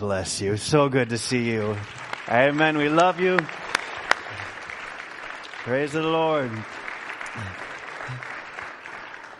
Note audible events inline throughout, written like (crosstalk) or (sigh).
bless you. So good to see you. Amen. We love you. Praise the Lord.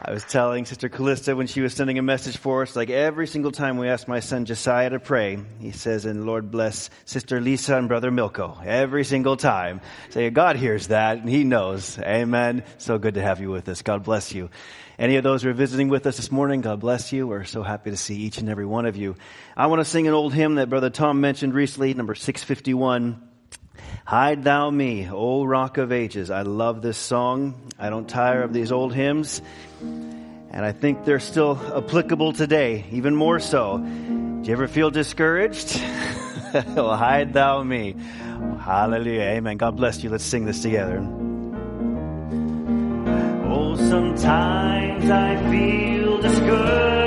I was telling Sister Callista when she was sending a message for us, like every single time we ask my son Josiah to pray, he says, and Lord bless Sister Lisa and Brother Milko. Every single time. Say, God hears that and he knows. Amen. So good to have you with us. God bless you. Any of those who are visiting with us this morning, God bless you. We're so happy to see each and every one of you. I want to sing an old hymn that Brother Tom mentioned recently, number 651. Hide thou me, O rock of ages. I love this song. I don't tire of these old hymns. And I think they're still applicable today, even more so. Do you ever feel discouraged? (laughs) well, hide thou me. Hallelujah. Amen. God bless you. Let's sing this together. Sometimes I feel discouraged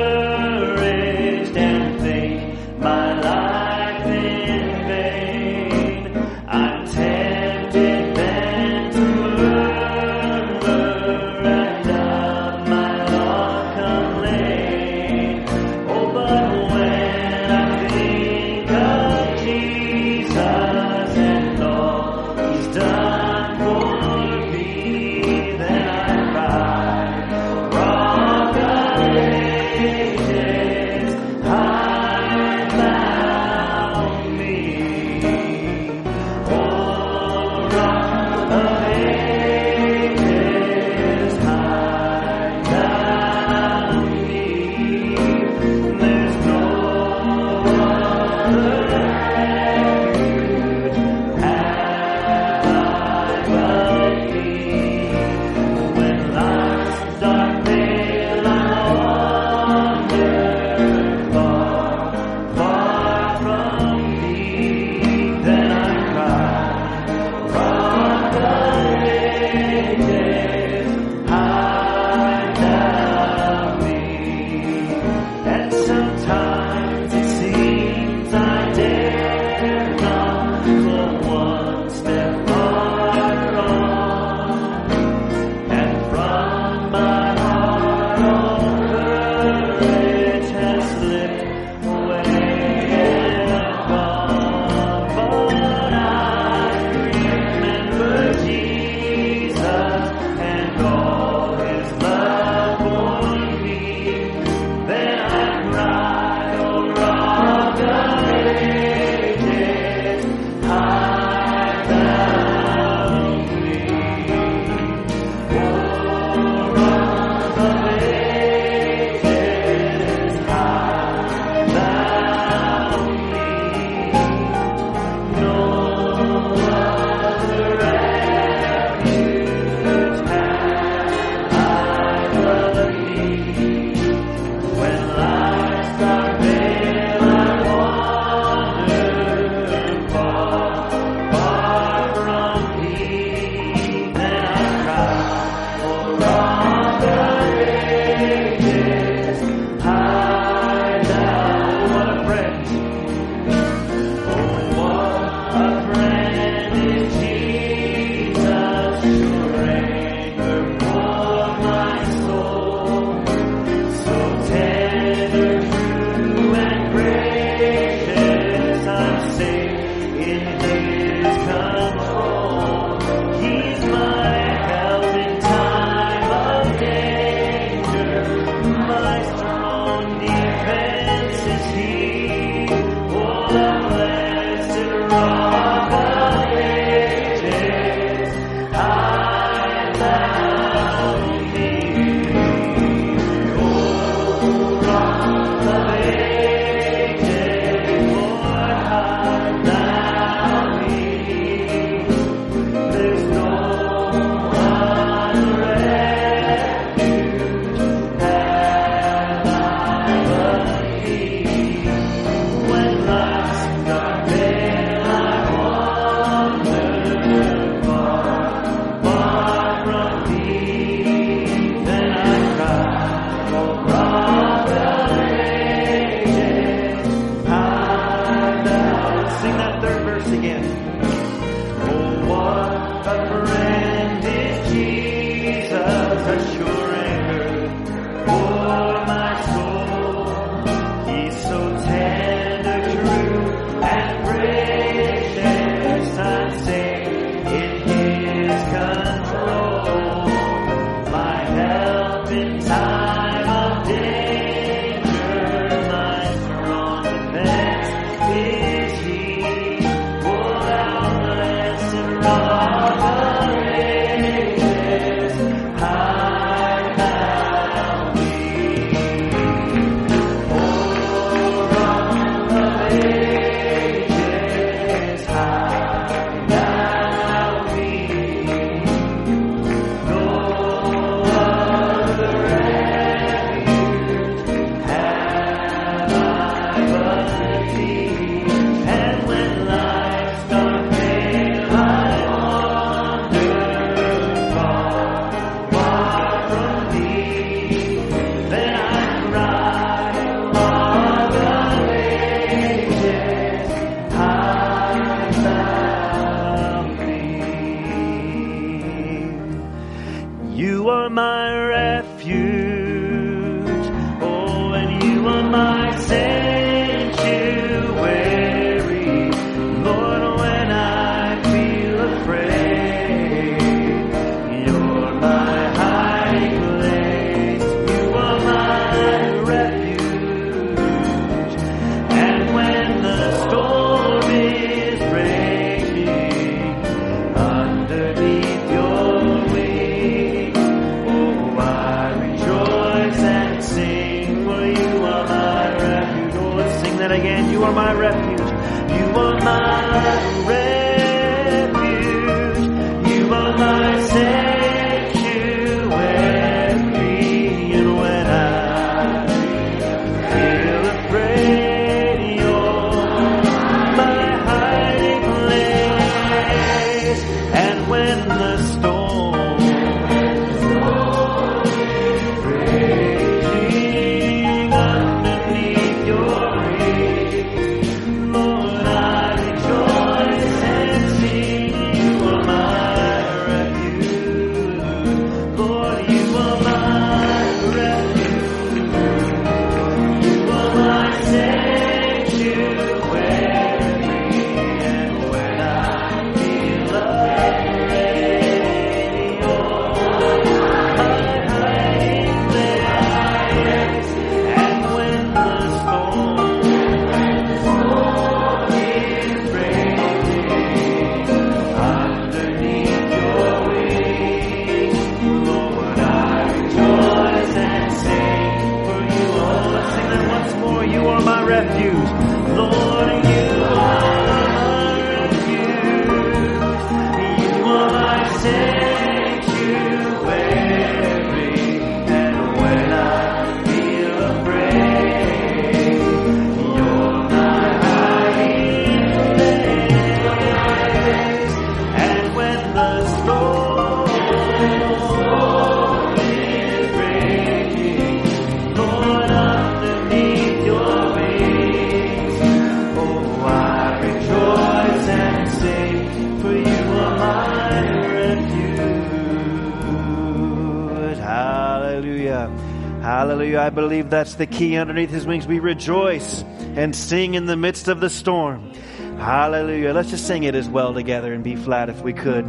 that's the key. Underneath his wings, we rejoice and sing in the midst of the storm. Hallelujah. Let's just sing it as well together and be flat if we could.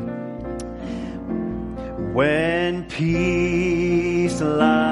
When peace like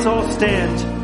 Let's all stand.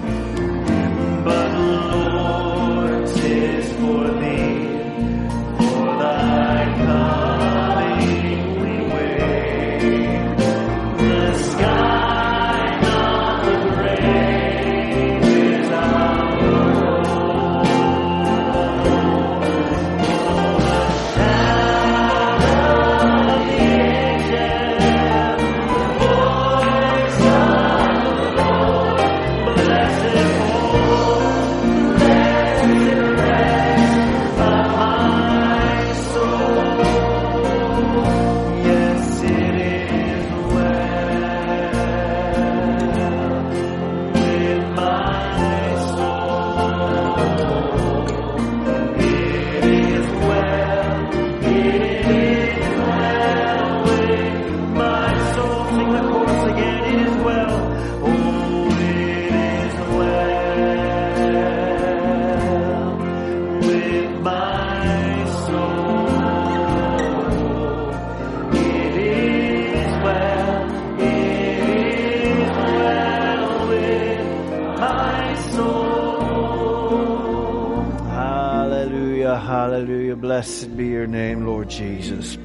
Blessed be your name, Lord Jesus.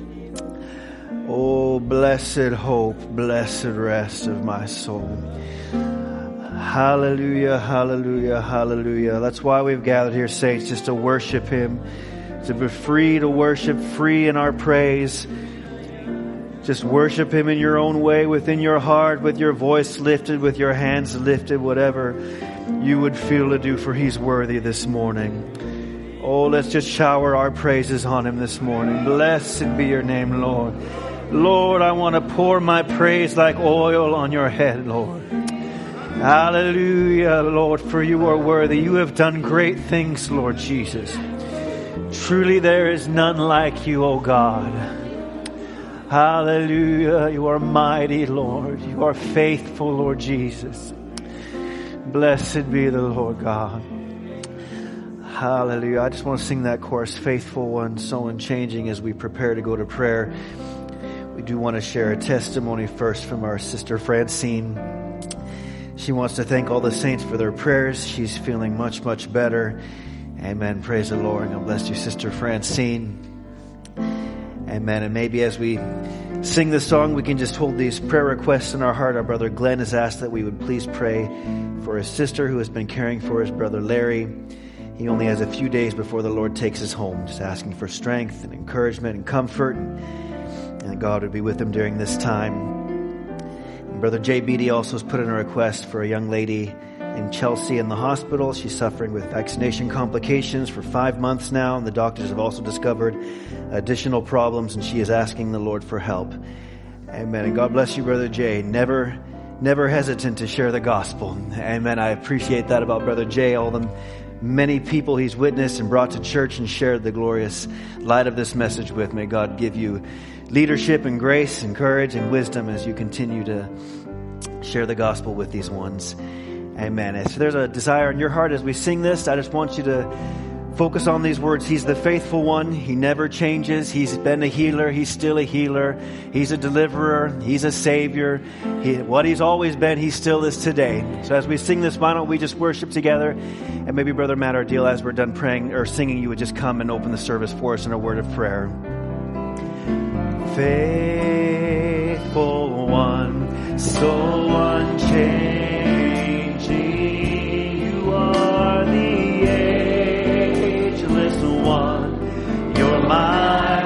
Oh, blessed hope, blessed rest of my soul. Hallelujah, hallelujah, hallelujah. That's why we've gathered here, saints, just to worship Him, to be free to worship, free in our praise. Just worship Him in your own way, within your heart, with your voice lifted, with your hands lifted, whatever you would feel to do, for He's worthy this morning. Oh, let's just shower our praises on Him this morning. Blessed be your name, Lord. Lord, I want to pour my praise like oil on your head, Lord. Hallelujah, Lord, for you are worthy. You have done great things, Lord Jesus. Truly there is none like you, O God. Hallelujah. You are mighty, Lord. You are faithful, Lord Jesus. Blessed be the Lord God. Hallelujah. I just want to sing that chorus, Faithful One, so unchanging as we prepare to go to prayer. We do want to share a testimony first from our sister Francine. She wants to thank all the saints for their prayers. She's feeling much, much better. Amen. Praise the Lord. God bless you, Sister Francine. Amen. And maybe as we sing this song, we can just hold these prayer requests in our heart. Our brother Glenn has asked that we would please pray for his sister who has been caring for his brother Larry. He only has a few days before the Lord takes us home, just asking for strength and encouragement and comfort. And, and God would be with him during this time. And Brother Jay Beatty also has put in a request for a young lady in Chelsea in the hospital. She's suffering with vaccination complications for five months now, and the doctors have also discovered additional problems, and she is asking the Lord for help. Amen. And God bless you, Brother Jay. Never, never hesitant to share the gospel. Amen. I appreciate that about Brother Jay, all the many people he's witnessed and brought to church and shared the glorious light of this message with. May God give you leadership and grace and courage and wisdom as you continue to share the gospel with these ones. Amen. If there's a desire in your heart as we sing this, I just want you to focus on these words. He's the faithful one. He never changes. He's been a healer. He's still a healer. He's a deliverer. He's a savior. He, what he's always been, he still is today. So as we sing this, why don't we just worship together? And maybe Brother Matt or Deal, as we're done praying or singing, you would just come and open the service for us in a word of prayer. Faithful one, so unchanged. my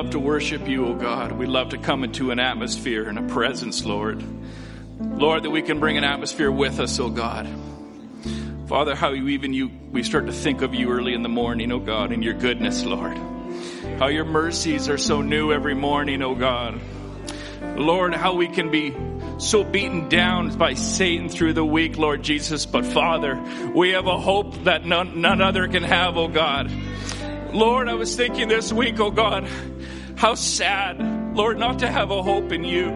love to worship you, O oh God. We love to come into an atmosphere and a presence, Lord. Lord, that we can bring an atmosphere with us, O oh God. Father, how you even you we start to think of you early in the morning, O oh God, and your goodness, Lord. How your mercies are so new every morning, O God. Lord, how we can be so beaten down by Satan through the week, Lord Jesus. But Father, we have a hope that none, none other can have, O God. Lord, I was thinking this week, oh God, how sad, Lord, not to have a hope in you.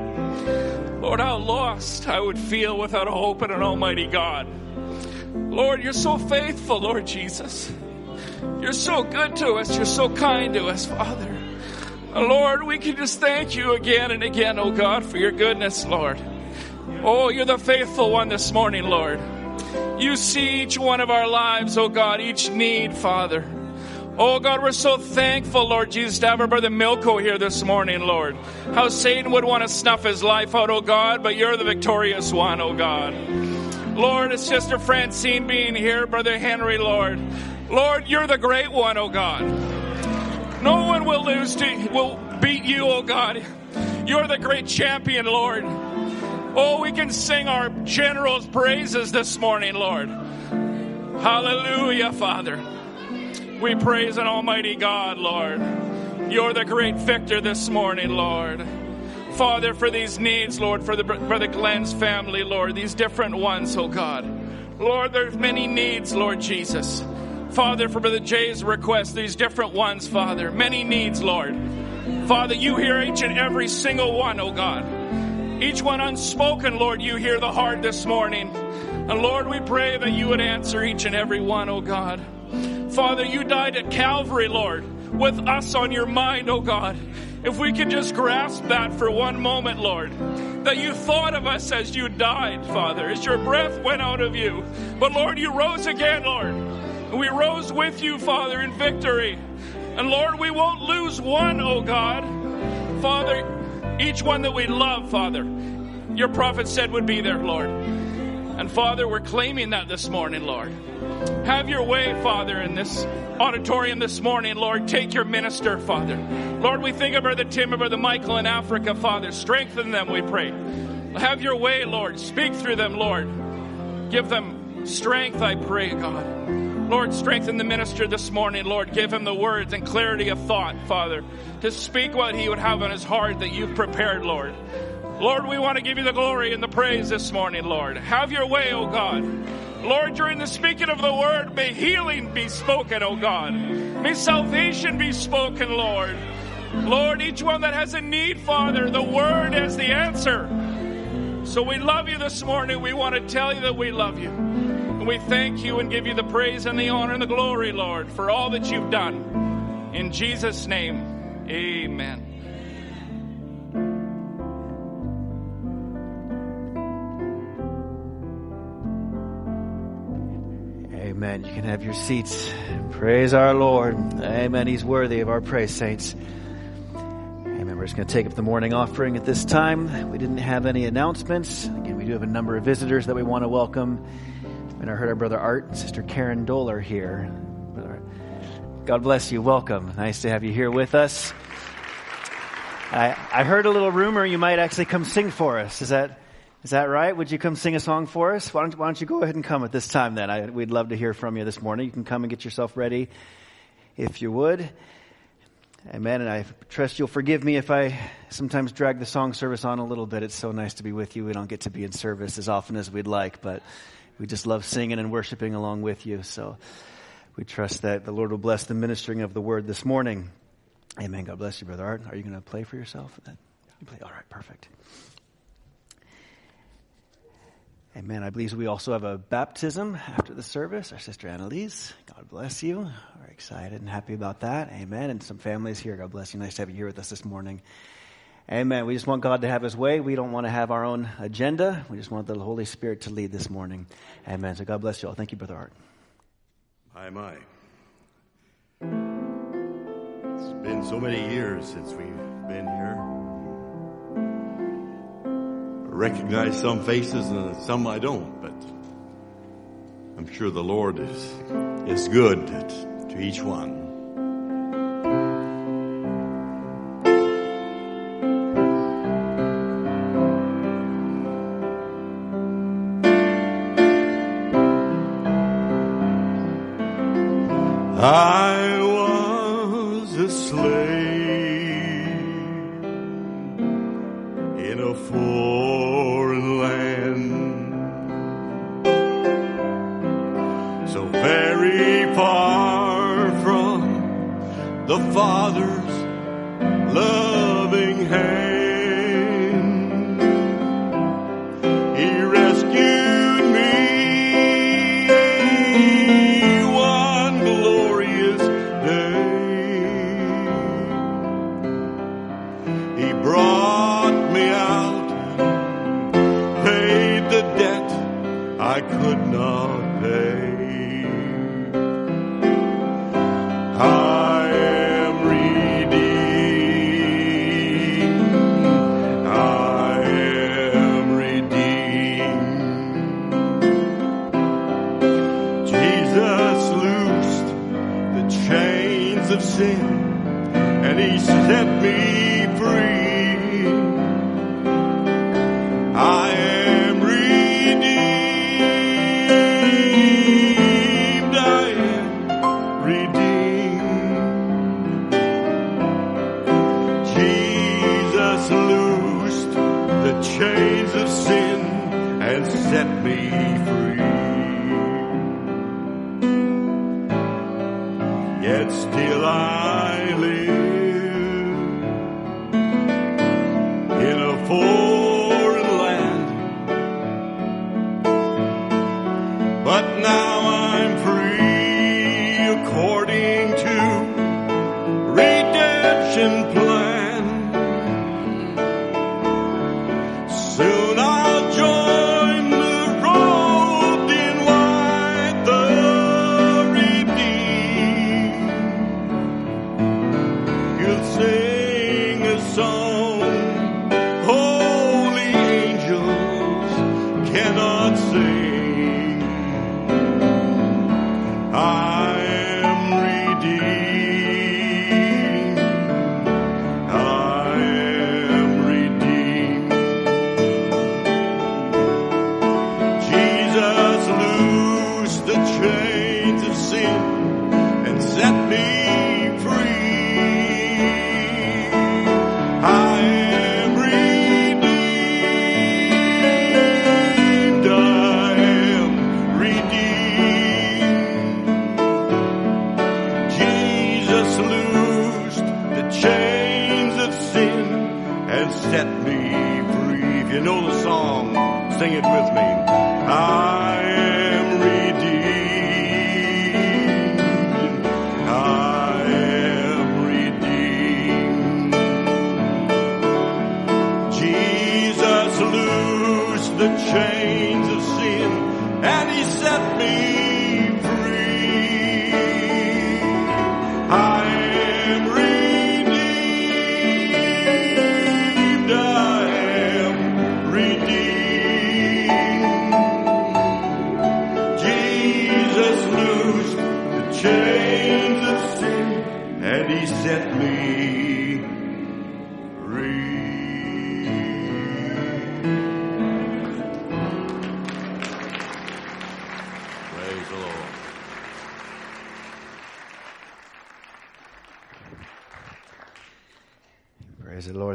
Lord, how lost I would feel without a hope in an almighty God. Lord, you're so faithful, Lord Jesus. You're so good to us. You're so kind to us, Father. Lord, we can just thank you again and again, oh God, for your goodness, Lord. Oh, you're the faithful one this morning, Lord. You see each one of our lives, oh God, each need, Father. Oh God, we're so thankful, Lord Jesus, to have our brother Milko here this morning, Lord. How Satan would want to snuff his life out, oh God, but you're the victorious one, oh God. Lord, it's Sister Francine being here, Brother Henry, Lord. Lord, you're the great one, oh God. No one will lose to, will beat you, oh God. You're the great champion, Lord. Oh, we can sing our general's praises this morning, Lord. Hallelujah, Father. We praise an almighty God, Lord. You're the great victor this morning, Lord. Father, for these needs, Lord, for the Brother Glenn's family, Lord, these different ones, oh God. Lord, there's many needs, Lord Jesus. Father, for Brother Jay's request, these different ones, Father, many needs, Lord. Father, you hear each and every single one, oh God. Each one unspoken, Lord, you hear the heart this morning. And Lord, we pray that you would answer each and every one, oh God. Father, you died at Calvary, Lord, with us on your mind, oh God. If we could just grasp that for one moment, Lord, that you thought of us as you died, Father, as your breath went out of you. But Lord, you rose again, Lord. And we rose with you, Father, in victory. And Lord, we won't lose one, oh God. Father, each one that we love, Father, your prophet said would be there, Lord. And Father, we're claiming that this morning, Lord. Have your way, Father, in this auditorium this morning, Lord. Take your minister, Father. Lord, we think of Brother Tim and Brother Michael in Africa, Father. Strengthen them, we pray. Have your way, Lord. Speak through them, Lord. Give them strength, I pray, God. Lord, strengthen the minister this morning, Lord. Give him the words and clarity of thought, Father, to speak what he would have on his heart that you've prepared, Lord. Lord, we want to give you the glory and the praise this morning, Lord. Have your way, O God. Lord, during the speaking of the word, may healing be spoken, O God. May salvation be spoken, Lord. Lord, each one that has a need, Father, the word is the answer. So we love you this morning. We want to tell you that we love you. And we thank you and give you the praise and the honor and the glory, Lord, for all that you've done. In Jesus' name, amen. Amen. You can have your seats. Praise our Lord. Amen. He's worthy of our praise, saints. Amen. We're just going to take up the morning offering at this time. We didn't have any announcements. Again, we do have a number of visitors that we want to welcome. And I heard our brother Art and sister Karen Doler here. God bless you. Welcome. Nice to have you here with us. I, I heard a little rumor you might actually come sing for us. Is that is that right? Would you come sing a song for us? Why don't, why don't you go ahead and come at this time then? I, we'd love to hear from you this morning. You can come and get yourself ready if you would. Amen. And I trust you'll forgive me if I sometimes drag the song service on a little bit. It's so nice to be with you. We don't get to be in service as often as we'd like, but we just love singing and worshiping along with you. So we trust that the Lord will bless the ministering of the word this morning. Amen. God bless you, Brother Art. Are you going to play for yourself? You play. All right. Perfect. Amen. I believe we also have a baptism after the service. Our sister Annalise, God bless you. We're excited and happy about that. Amen. And some families here. God bless you. Nice to have you here with us this morning. Amen. We just want God to have His way. We don't want to have our own agenda. We just want the Holy Spirit to lead this morning. Amen. So God bless you all. Thank you, Brother Art. My, my. It's been so many years since we've been here recognize some faces and some I don't, but I'm sure the Lord is, is good to each one.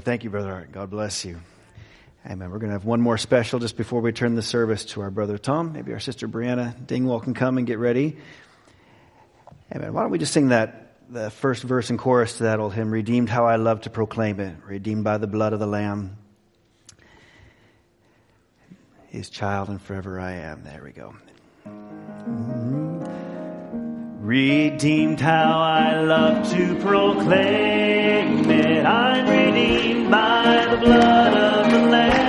Thank you, Brother Art. God bless you. Amen. We're going to have one more special just before we turn the service to our brother Tom. Maybe our sister Brianna Dingwall can come and get ready. Amen. Why don't we just sing that the first verse and chorus to that old hymn, Redeemed How I Love to Proclaim It, Redeemed by the Blood of the Lamb. His child and forever I am. There we go. Mm-hmm. Redeemed how I love to proclaim that I'm redeemed by the blood of the Lamb.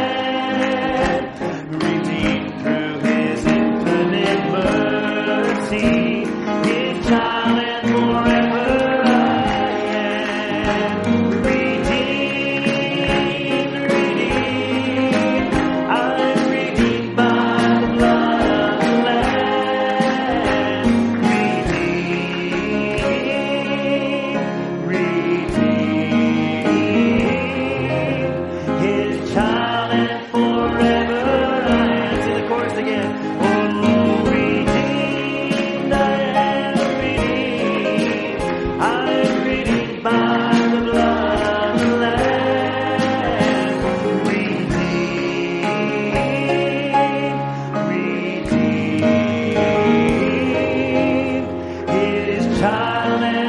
silent.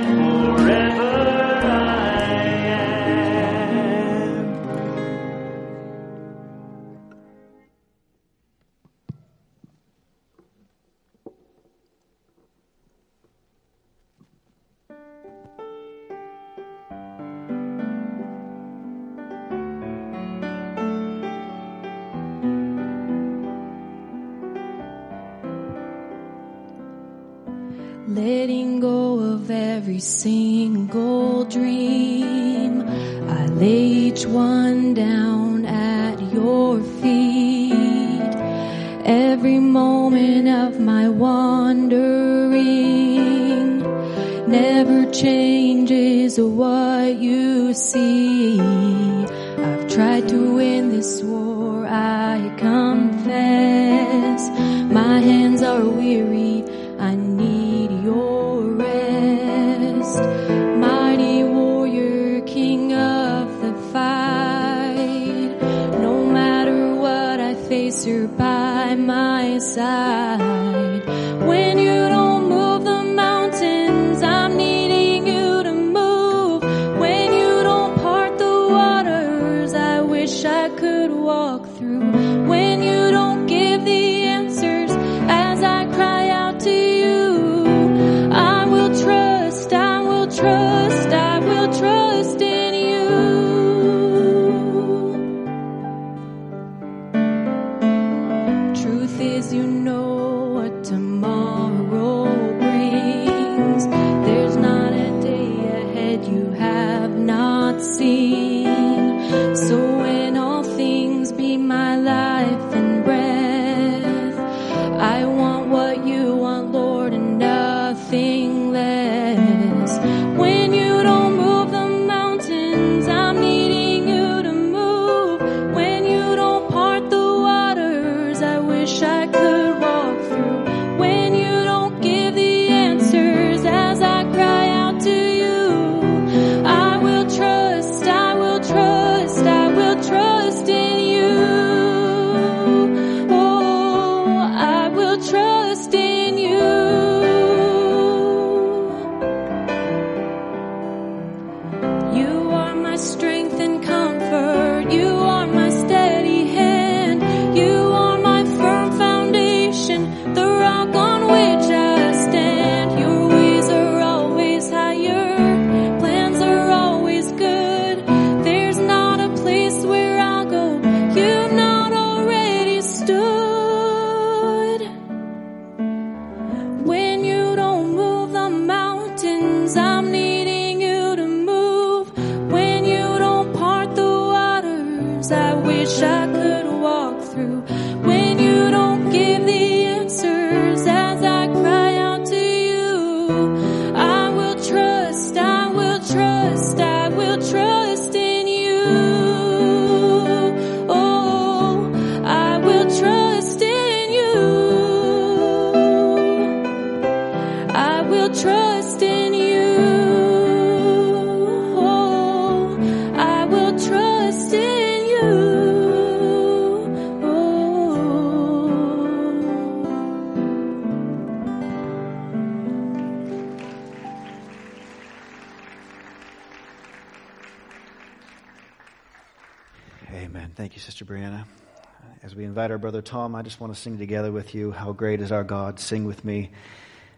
Tom, I just want to sing together with you. How great is our God? Sing with me.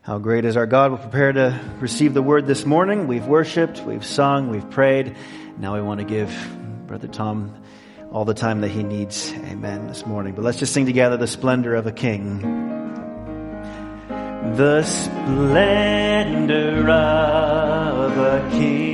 How great is our God? We're prepared to receive the word this morning. We've worshiped, we've sung, we've prayed. Now we want to give Brother Tom all the time that he needs. Amen this morning. But let's just sing together the splendor of a king. The splendor of a king.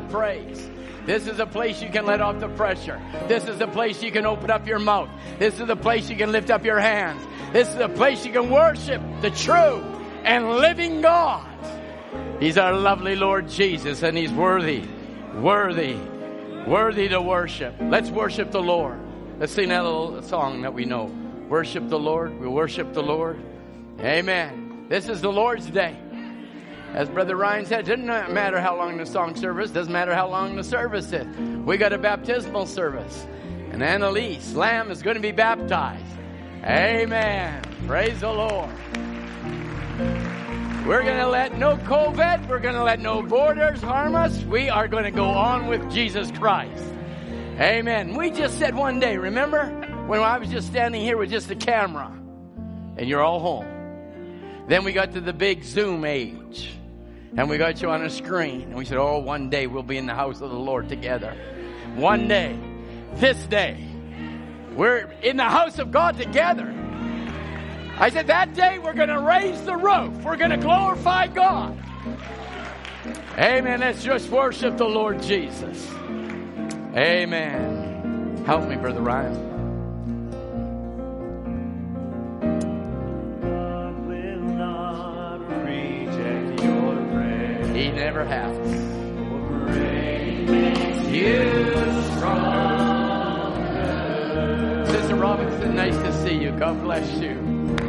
Of praise. This is a place you can let off the pressure. This is a place you can open up your mouth. This is a place you can lift up your hands. This is a place you can worship the true and living God. He's our lovely Lord Jesus, and He's worthy, worthy, worthy to worship. Let's worship the Lord. Let's sing that little song that we know. Worship the Lord. We worship the Lord. Amen. This is the Lord's day. As Brother Ryan said, it doesn't matter how long the song service, doesn't matter how long the service is. We got a baptismal service. And Annalise Lamb is going to be baptized. Amen. Praise the Lord. We're going to let no COVID, we're going to let no borders harm us. We are going to go on with Jesus Christ. Amen. We just said one day, remember? When I was just standing here with just a camera and you're all home. Then we got to the big Zoom age and we got you on a screen and we said, Oh, one day we'll be in the house of the Lord together. One day, this day, we're in the house of God together. I said, that day we're going to raise the roof. We're going to glorify God. Amen. Let's just worship the Lord Jesus. Amen. Help me, Brother Ryan. Robinson, nice to see you. God bless you.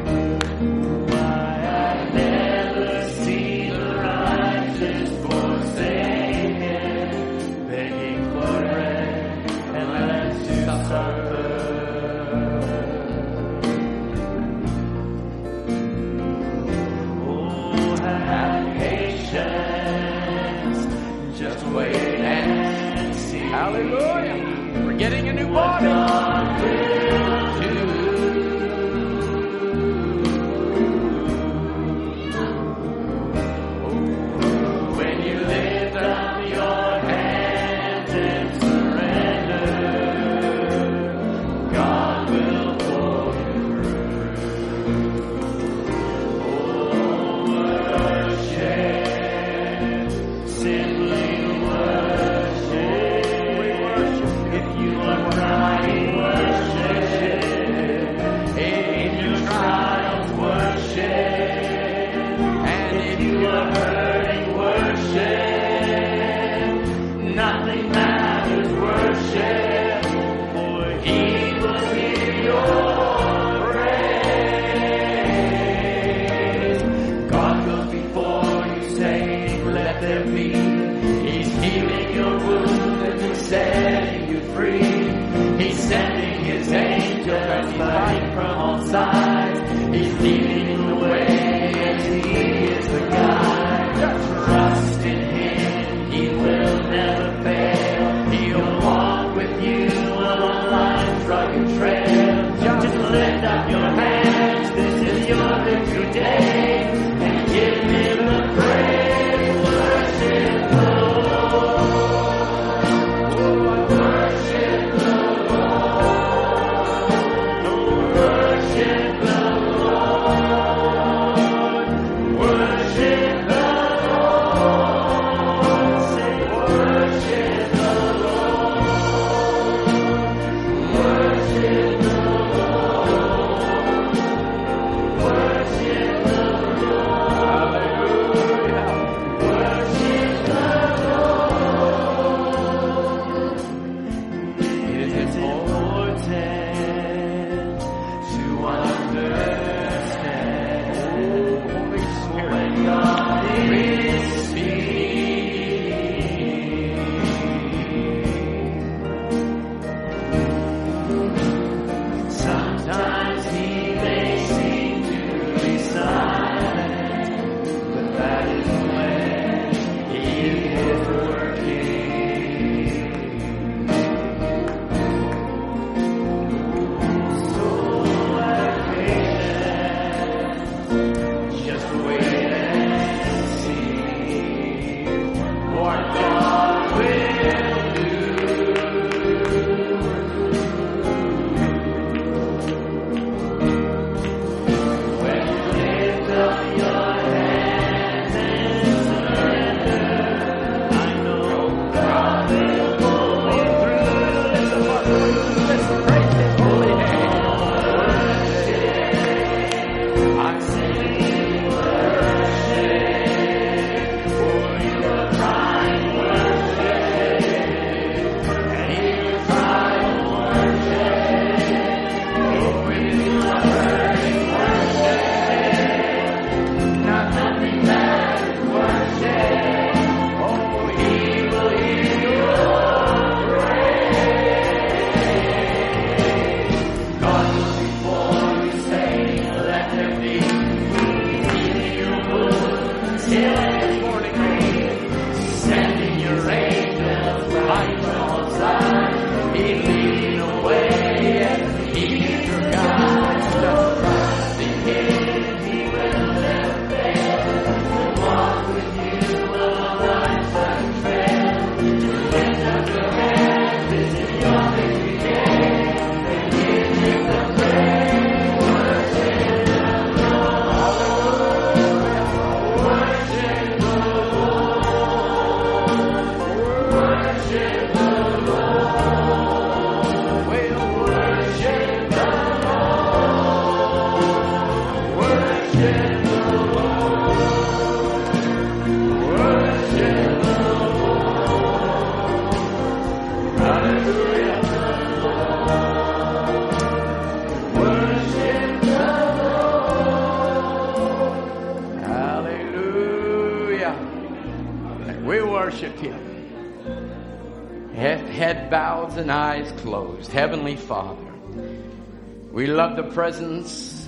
Heavenly Father, we love the presence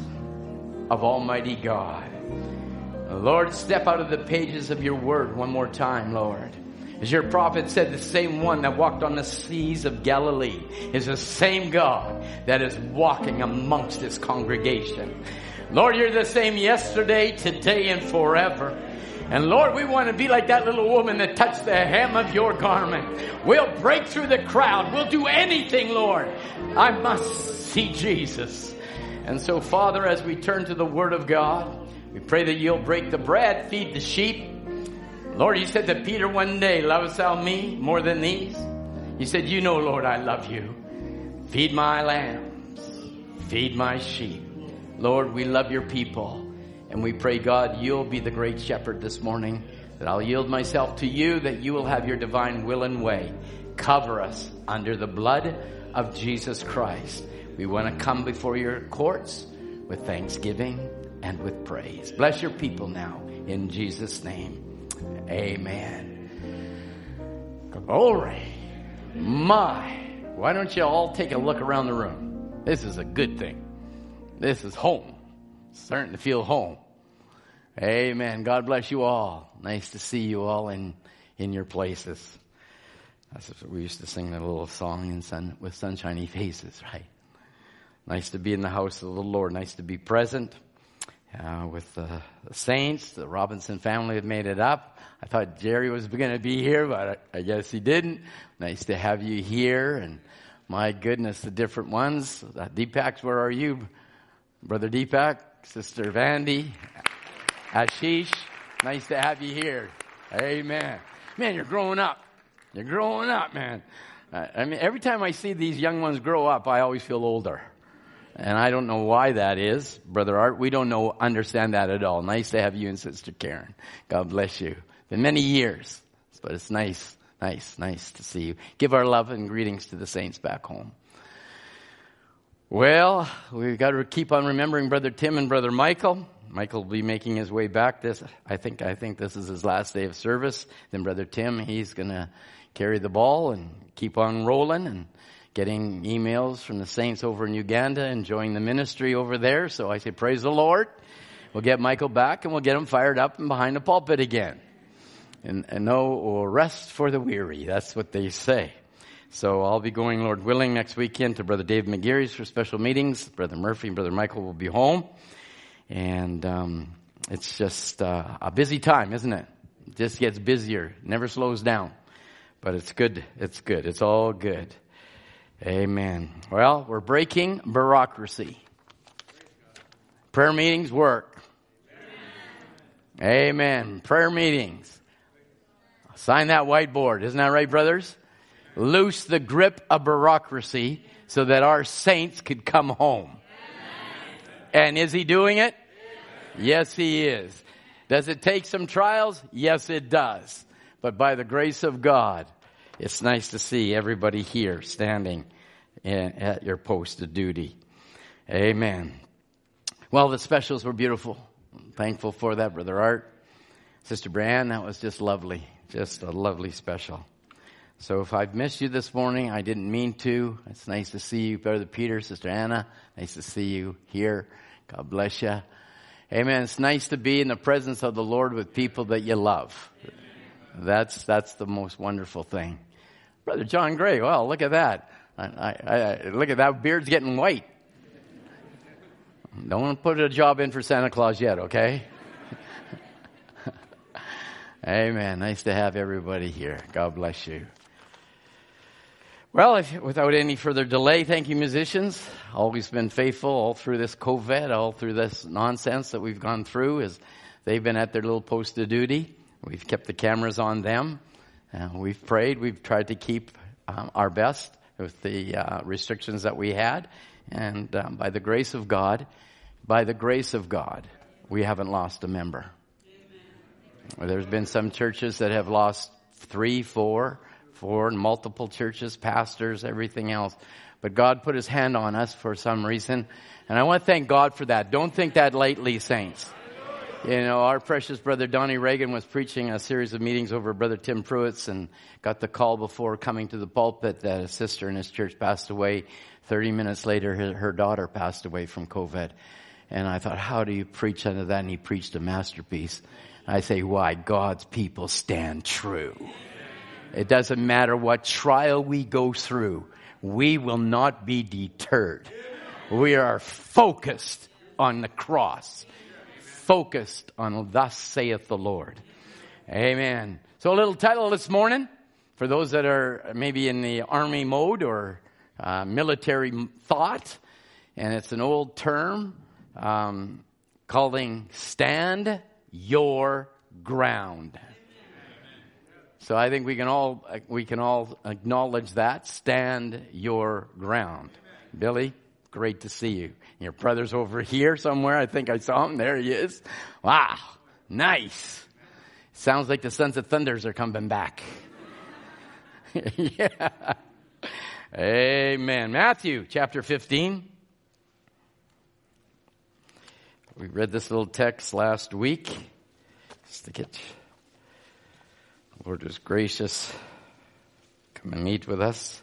of Almighty God. Lord, step out of the pages of your word one more time, Lord. As your prophet said, the same one that walked on the seas of Galilee is the same God that is walking amongst this congregation. Lord, you're the same yesterday, today, and forever. And Lord, we want to be like that little woman that touched the hem of your garment. We'll break through the crowd. We'll do anything, Lord. I must see Jesus. And so, Father, as we turn to the Word of God, we pray that you'll break the bread, feed the sheep. Lord, you said to Peter one day, Lovest thou me more than these? He said, You know, Lord, I love you. Feed my lambs, feed my sheep. Lord, we love your people. And we pray, God, you'll be the great shepherd this morning, that I'll yield myself to you, that you will have your divine will and way. Cover us under the blood of Jesus Christ. We want to come before your courts with thanksgiving and with praise. Bless your people now in Jesus' name. Amen. Glory. My. Why don't you all take a look around the room? This is a good thing. This is home. Starting to feel home. Amen. God bless you all. Nice to see you all in, in your places. We used to sing that little song in sun, with sunshiny faces, right? Nice to be in the house of the Lord. Nice to be present uh, with the, the saints. The Robinson family have made it up. I thought Jerry was going to be here, but I, I guess he didn't. Nice to have you here. And my goodness, the different ones. Uh, Deepak, where are you? Brother Deepak, Sister Vandy, Ashish, nice to have you here. Amen. Man, you're growing up. You're growing up, man. I mean, every time I see these young ones grow up, I always feel older. And I don't know why that is, Brother Art. We don't know, understand that at all. Nice to have you and Sister Karen. God bless you. Been many years, but it's nice, nice, nice to see you. Give our love and greetings to the saints back home. Well, we've got to keep on remembering Brother Tim and Brother Michael. Michael will be making his way back this, I think, I think this is his last day of service. Then Brother Tim, he's gonna carry the ball and keep on rolling and getting emails from the saints over in Uganda, enjoying the ministry over there. So I say, praise the Lord. We'll get Michael back and we'll get him fired up and behind the pulpit again. And, and no rest for the weary. That's what they say. So I'll be going, Lord willing, next weekend to Brother Dave McGeary's for special meetings. Brother Murphy and Brother Michael will be home. And um, it's just uh, a busy time, isn't it? It just gets busier, never slows down. But it's good. It's good. It's all good. Amen. Well, we're breaking bureaucracy. Prayer meetings work. Amen. Prayer meetings. Sign that whiteboard. Isn't that right, brothers? Loose the grip of bureaucracy so that our saints could come home. And is he doing it? Yes, he is. Does it take some trials? Yes, it does. But by the grace of God, it's nice to see everybody here standing at your post of duty. Amen. Well, the specials were beautiful. I'm thankful for that, Brother Art. Sister Brianne, that was just lovely. Just a lovely special. So if I've missed you this morning, I didn't mean to. It's nice to see you, Brother Peter, Sister Anna. Nice to see you here. God bless you. Amen. It's nice to be in the presence of the Lord with people that you love. That's, that's the most wonderful thing. Brother John Gray, well, look at that. I, I, I, look at that beard's getting white. Don't put a job in for Santa Claus yet, okay? (laughs) Amen. Nice to have everybody here. God bless you. Well, if, without any further delay, thank you, musicians. Always been faithful all through this COVID, all through this nonsense that we've gone through. As they've been at their little post of duty, we've kept the cameras on them. Uh, we've prayed. We've tried to keep um, our best with the uh, restrictions that we had, and um, by the grace of God, by the grace of God, we haven't lost a member. There's been some churches that have lost three, four, four, multiple churches, pastors, everything else. But God put his hand on us for some reason. And I want to thank God for that. Don't think that lightly, saints. You know, our precious brother Donnie Reagan was preaching a series of meetings over brother Tim Pruitt's and got the call before coming to the pulpit that a sister in his church passed away. 30 minutes later, her daughter passed away from COVID. And I thought, how do you preach under that? And he preached a masterpiece. I say, why? God's people stand true. It doesn't matter what trial we go through. We will not be deterred. We are focused on the cross. Focused on thus saith the Lord. Amen. So a little title this morning for those that are maybe in the army mode or uh, military thought. And it's an old term um, calling stand your ground. So I think we can all we can all acknowledge that. Stand your ground. Billy, great to see you. Your brother's over here somewhere. I think I saw him. There he is. Wow, nice. Sounds like the Sons of Thunders are coming back. (laughs) yeah. Amen. Matthew chapter 15. We read this little text last week. Just to get Lord was gracious. Come and meet with us.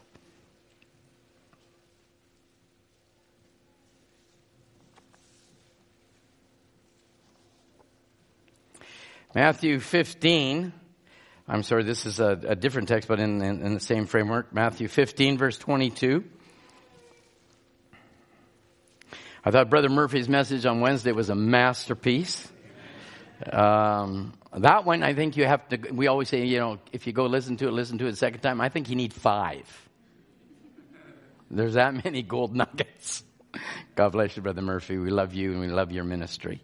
Matthew 15. I'm sorry, this is a, a different text, but in, in, in the same framework. Matthew 15, verse 22. I thought Brother Murphy's message on Wednesday was a masterpiece. Um, that one, I think you have to, we always say, you know, if you go listen to it, listen to it a second time. I think you need five. There's that many gold (laughs) nuggets. God bless you, Brother Murphy. We love you and we love your ministry.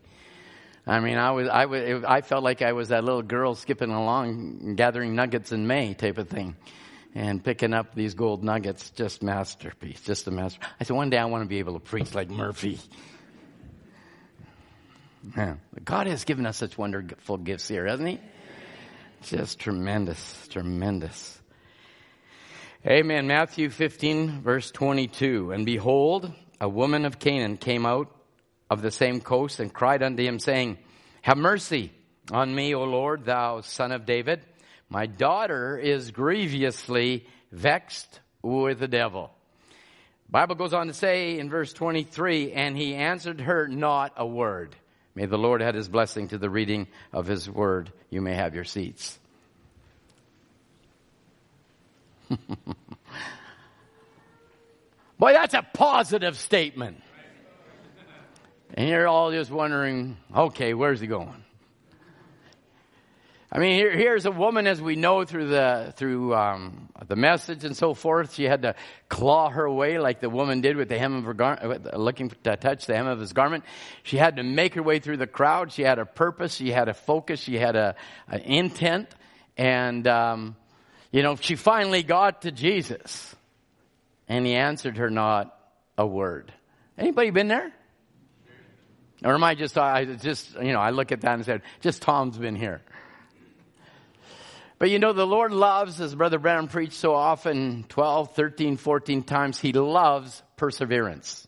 I mean, I was, I was, I felt like I was that little girl skipping along, gathering nuggets in May type of thing and picking up these gold nuggets, just masterpiece, just a master. I said, one day I want to be able to preach like Murphy. Man, God has given us such wonderful gifts here, hasn't He? Just tremendous, tremendous. Amen. Matthew 15, verse 22. And behold, a woman of Canaan came out of the same coast and cried unto him, saying, Have mercy on me, O Lord, thou son of David. My daughter is grievously vexed with the devil. Bible goes on to say in verse 23, and he answered her not a word. May the Lord add his blessing to the reading of his word. You may have your seats. (laughs) Boy, that's a positive statement. And you're all just wondering, okay, where's he going? I mean, here, here's a woman, as we know through the through um, the message and so forth. She had to claw her way, like the woman did with the hem of her garment, looking to touch the hem of his garment. She had to make her way through the crowd. She had a purpose. She had a focus. She had a an intent, and um, you know, she finally got to Jesus, and he answered her not a word. Anybody been there? Or am I just, I just, you know, I look at that and said, just Tom's been here. But you know, the Lord loves, as Brother Brown preached so often, 12, 13, 14 times, He loves perseverance.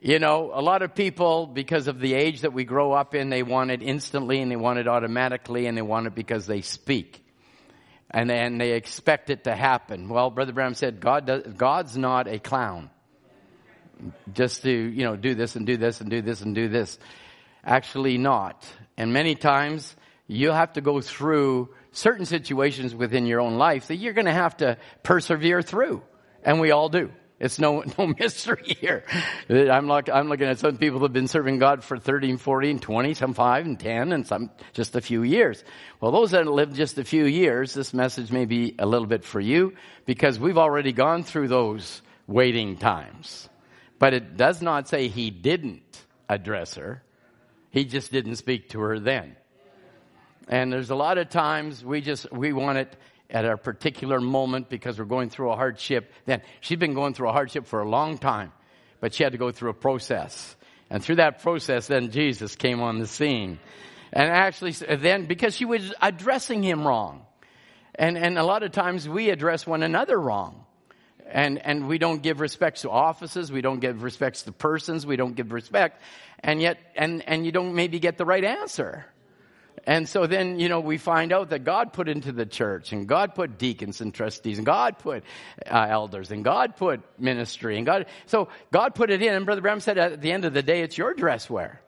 You know, a lot of people, because of the age that we grow up in, they want it instantly and they want it automatically and they want it because they speak. And then they expect it to happen. Well, Brother Branham said, God does, God's not a clown. just to, you know, do this and do this and do this and do this. Actually not. And many times you have to go through certain situations within your own life that you're going to have to persevere through. And we all do. It's no, (laughs) no mystery here. I'm I'm looking at some people that have been serving God for 30 and 40 and 20, some 5 and 10 and some just a few years. Well, those that have lived just a few years, this message may be a little bit for you because we've already gone through those waiting times. But it does not say he didn't address her. He just didn't speak to her then. And there's a lot of times we just, we want it at a particular moment because we're going through a hardship. Then she'd been going through a hardship for a long time, but she had to go through a process. And through that process, then Jesus came on the scene. And actually, then because she was addressing him wrong. And, and a lot of times we address one another wrong. And, and we don't give respect to offices. We don't give respect to persons. We don't give respect. And yet, and, and you don't maybe get the right answer. And so then, you know, we find out that God put into the church and God put deacons and trustees and God put uh, elders and God put ministry and God, so God put it in. And Brother Branham said at the end of the day, it's your dress wear.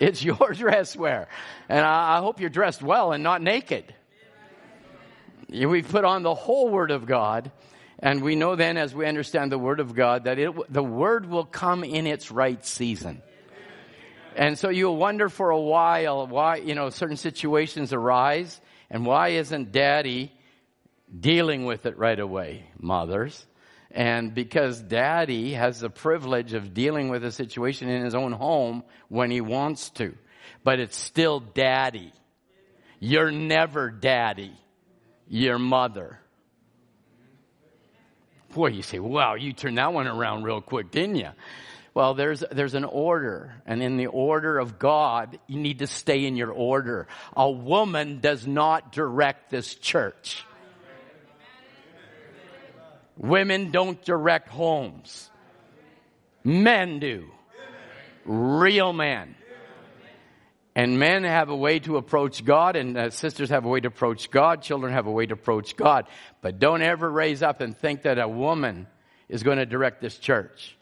It's your (laughs) dress wear. And I, I hope you're dressed well and not naked. We've put on the whole Word of God. And we know then, as we understand the Word of God, that it, the Word will come in its right season. And so you'll wonder for a while why, you know, certain situations arise and why isn't daddy dealing with it right away, mothers? And because daddy has the privilege of dealing with a situation in his own home when he wants to. But it's still daddy. You're never daddy. You're mother. Boy, you say, wow, you turned that one around real quick, didn't you? Well, there's, there's an order, and in the order of God, you need to stay in your order. A woman does not direct this church. Women don't direct homes. Men do. Real men. And men have a way to approach God, and uh, sisters have a way to approach God, children have a way to approach God. But don't ever raise up and think that a woman is going to direct this church.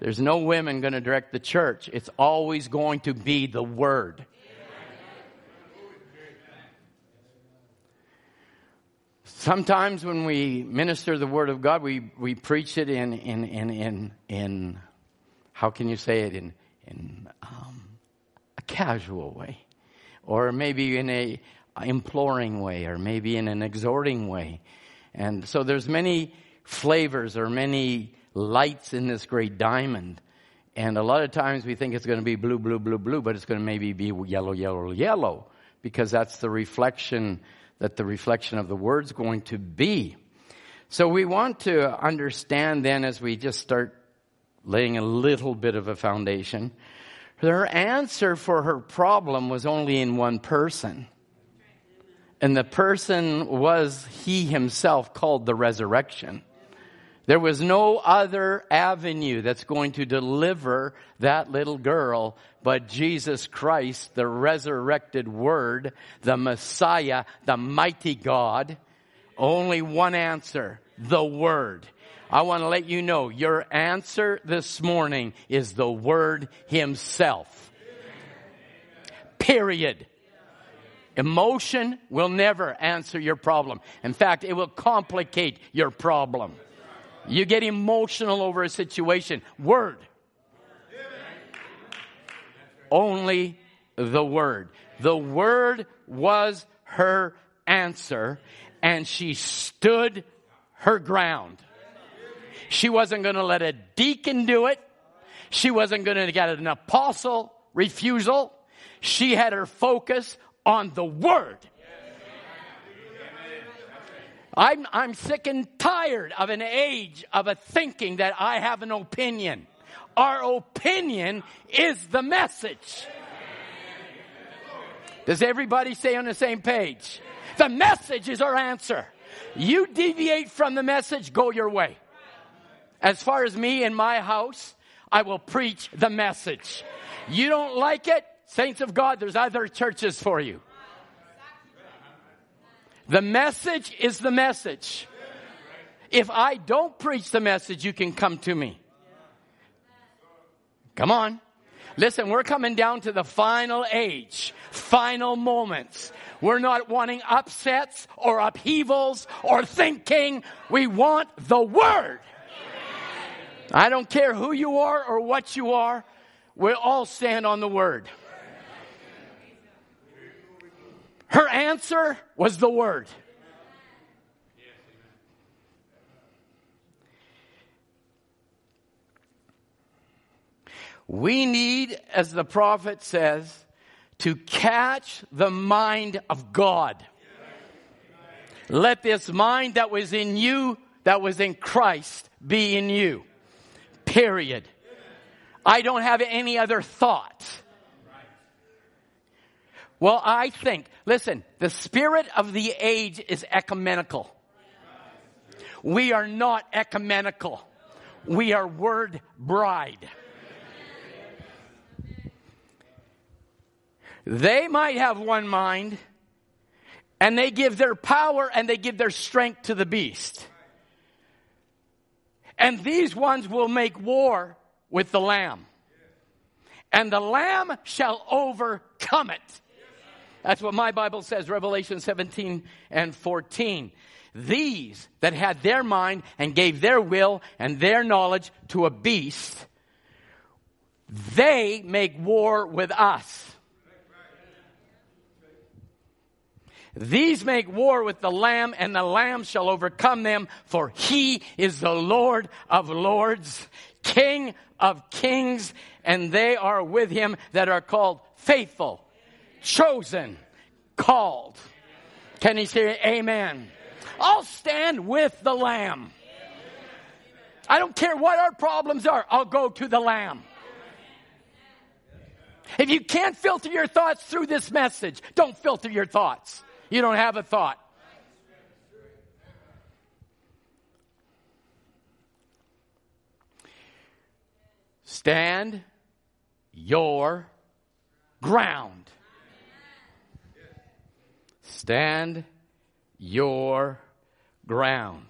There's no women going to direct the church. It's always going to be the Word. Sometimes when we minister the Word of God, we, we preach it in, in, in, in, in how can you say it, in, in um, a casual way. Or maybe in a imploring way, or maybe in an exhorting way. And so there's many flavors or many lights in this great diamond. And a lot of times we think it's going to be blue, blue, blue, blue, but it's going to maybe be yellow, yellow, yellow, because that's the reflection that the reflection of the word's going to be. So we want to understand then as we just start laying a little bit of a foundation, her answer for her problem was only in one person. And the person was he himself called the resurrection. There was no other avenue that's going to deliver that little girl but Jesus Christ, the resurrected Word, the Messiah, the mighty God. Only one answer, the Word. I want to let you know your answer this morning is the Word Himself. Period. Emotion will never answer your problem. In fact, it will complicate your problem. You get emotional over a situation. Word. Only the word. The word was her answer, and she stood her ground. She wasn't going to let a deacon do it. She wasn't going to get an apostle refusal. She had her focus on the word. I'm, I'm sick and tired of an age of a thinking that I have an opinion. Our opinion is the message. Does everybody stay on the same page? The message is our answer. You deviate from the message, go your way. As far as me and my house, I will preach the message. You don't like it? Saints of God, there's other churches for you. The message is the message. If I don't preach the message, you can come to me. Come on. Listen, we're coming down to the final age, final moments. We're not wanting upsets or upheavals or thinking. We want the Word. I don't care who you are or what you are. We all stand on the Word. Her answer was the Word. We need, as the prophet says, to catch the mind of God. Let this mind that was in you, that was in Christ, be in you. Period. I don't have any other thought. Well, I think, listen, the spirit of the age is ecumenical. We are not ecumenical. We are word bride. They might have one mind and they give their power and they give their strength to the beast. And these ones will make war with the lamb. And the lamb shall overcome it. That's what my Bible says, Revelation 17 and 14. These that had their mind and gave their will and their knowledge to a beast, they make war with us. These make war with the Lamb, and the Lamb shall overcome them, for he is the Lord of lords, King of kings, and they are with him that are called faithful, chosen, called. Can he say amen? I'll stand with the Lamb. I don't care what our problems are, I'll go to the Lamb. If you can't filter your thoughts through this message, don't filter your thoughts. You don't have a thought. Stand your ground. Stand your ground.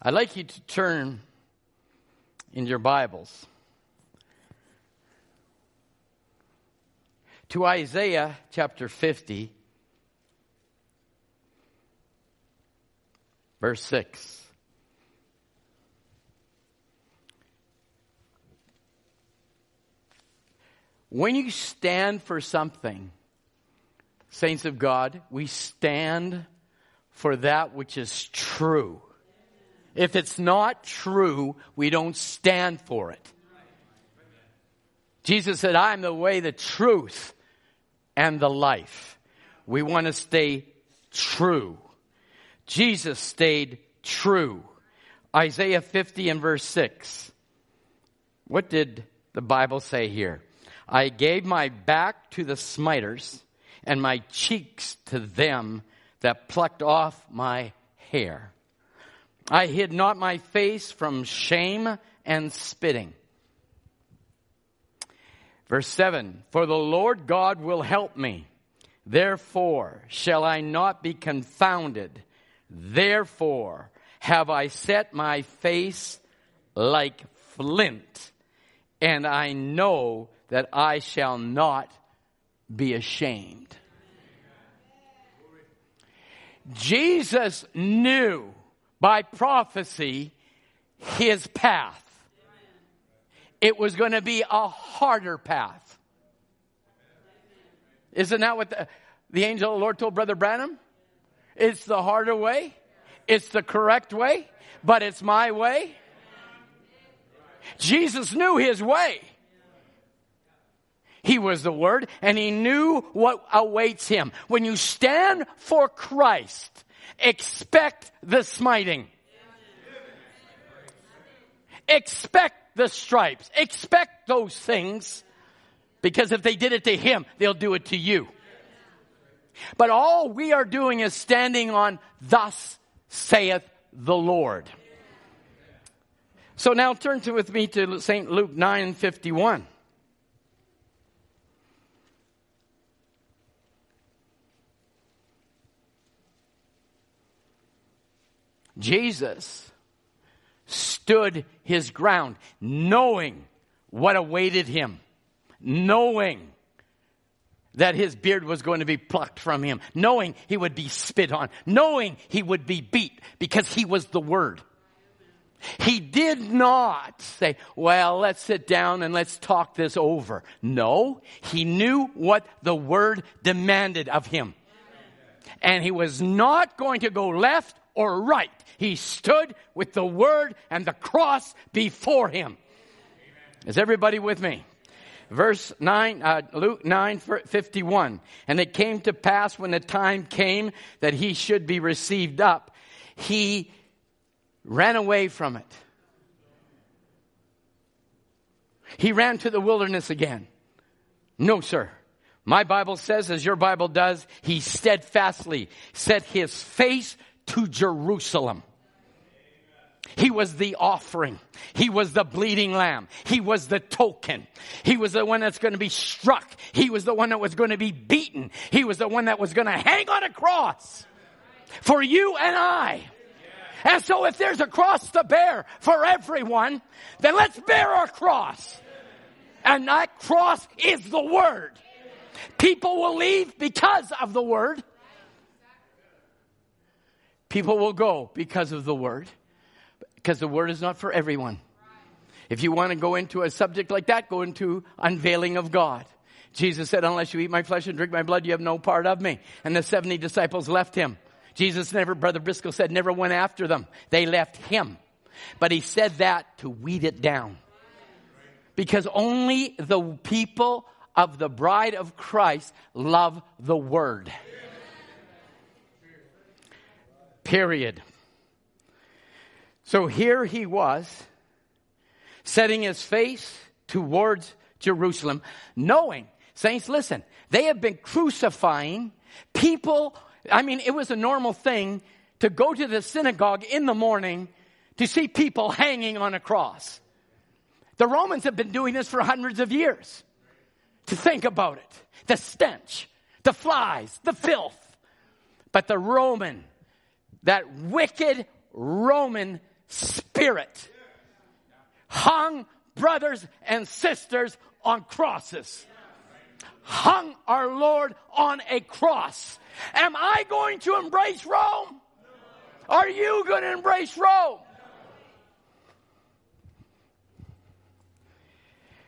I'd like you to turn in your Bibles to Isaiah chapter 50, verse 6. When you stand for something, saints of God, we stand for that which is true. If it's not true, we don't stand for it. Jesus said, I am the way, the truth, and the life. We want to stay true. Jesus stayed true. Isaiah 50 and verse 6. What did the Bible say here? I gave my back to the smiters and my cheeks to them that plucked off my hair. I hid not my face from shame and spitting. Verse 7 For the Lord God will help me. Therefore shall I not be confounded. Therefore have I set my face like flint, and I know that I shall not be ashamed. Jesus knew by prophecy his path it was going to be a harder path. Isn't that what the, the angel of the Lord told Brother Branham? It's the harder way. It's the correct way, but it's my way. Jesus knew his way. He was the Word, and he knew what awaits him. When you stand for Christ, expect the smiting. Expect the stripes. Expect those things because if they did it to him, they'll do it to you. But all we are doing is standing on, thus saith the Lord. So now turn to with me to St. Luke 9 51. Jesus stood his ground, knowing what awaited him, knowing that his beard was going to be plucked from him, knowing he would be spit on, knowing he would be beat because he was the word. He did not say, well, let's sit down and let's talk this over. No, he knew what the word demanded of him. And he was not going to go left or right. He stood with the word and the cross before him. Is everybody with me? Verse 9, uh, Luke 9, 51. And it came to pass when the time came that he should be received up, he ran away from it. He ran to the wilderness again. No, sir. My Bible says, as your Bible does, he steadfastly set his face to Jerusalem. He was the offering. He was the bleeding lamb. He was the token. He was the one that's going to be struck. He was the one that was going to be beaten. He was the one that was going to hang on a cross for you and I. And so if there's a cross to bear for everyone, then let's bear our cross. And that cross is the word. People will leave because of the word. People will go because of the word. Because the word is not for everyone. If you want to go into a subject like that, go into unveiling of God. Jesus said, unless you eat my flesh and drink my blood, you have no part of me. And the 70 disciples left him. Jesus never, Brother Briscoe said, never went after them. They left him. But he said that to weed it down. Because only the people of the bride of Christ love the word. Period. So here he was, setting his face towards Jerusalem, knowing, saints, listen, they have been crucifying people I mean, it was a normal thing to go to the synagogue in the morning to see people hanging on a cross. The Romans have been doing this for hundreds of years. To think about it the stench, the flies, the filth. But the Roman, that wicked Roman spirit, hung brothers and sisters on crosses hung our Lord on a cross. Am I going to embrace Rome? Are you going to embrace Rome?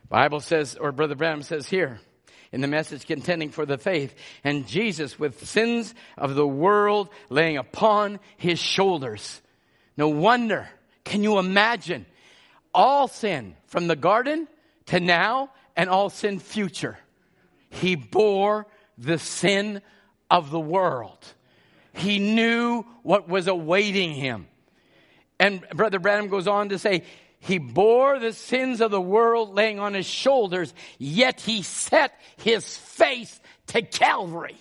Bible says, or Brother Branham says here, in the message contending for the faith, and Jesus with sins of the world laying upon his shoulders. No wonder. Can you imagine all sin from the garden to now and all sin future? He bore the sin of the world. He knew what was awaiting him. And Brother Branham goes on to say, he bore the sins of the world laying on his shoulders, yet he set his face to Calvary.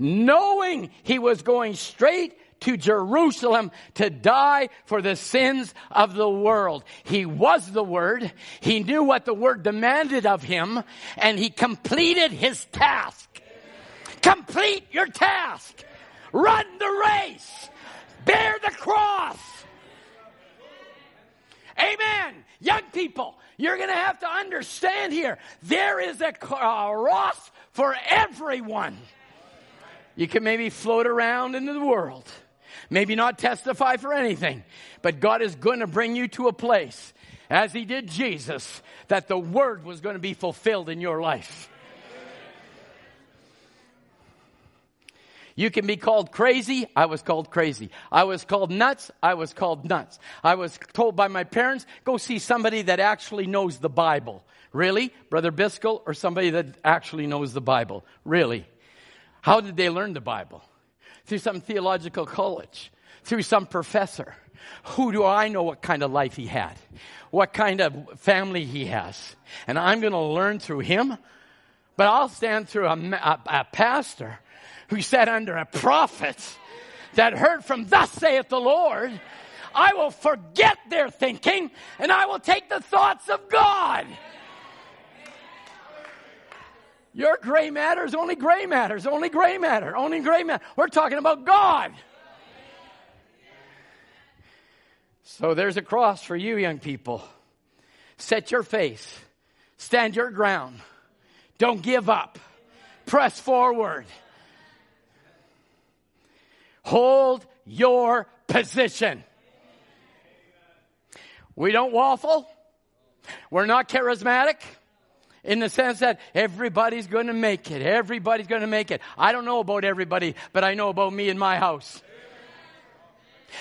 Knowing he was going straight to Jerusalem to die for the sins of the world. He was the Word. He knew what the Word demanded of him and he completed his task. Complete your task. Run the race. Bear the cross. Amen. Young people, you're going to have to understand here there is a cross for everyone. You can maybe float around into the world maybe not testify for anything, but God is going to bring you to a place, as He did Jesus, that the Word was going to be fulfilled in your life. You can be called crazy. I was called crazy. I was called nuts. I was called nuts. I was told by my parents, go see somebody that actually knows the Bible. Really? Brother Biscoe or somebody that actually knows the Bible? Really? How did they learn the Bible? through some theological college, through some professor. Who do I know what kind of life he had? What kind of family he has? And I'm going to learn through him, but I'll stand through a, a, a pastor who sat under a prophet that heard from thus saith the Lord. I will forget their thinking and I will take the thoughts of God. Your gray matter is only gray matter, is only gray matter, only gray matter. We're talking about God. So there's a cross for you, young people. Set your face, stand your ground, don't give up, press forward, hold your position. We don't waffle. We're not charismatic in the sense that everybody's going to make it. Everybody's going to make it. I don't know about everybody, but I know about me and my house.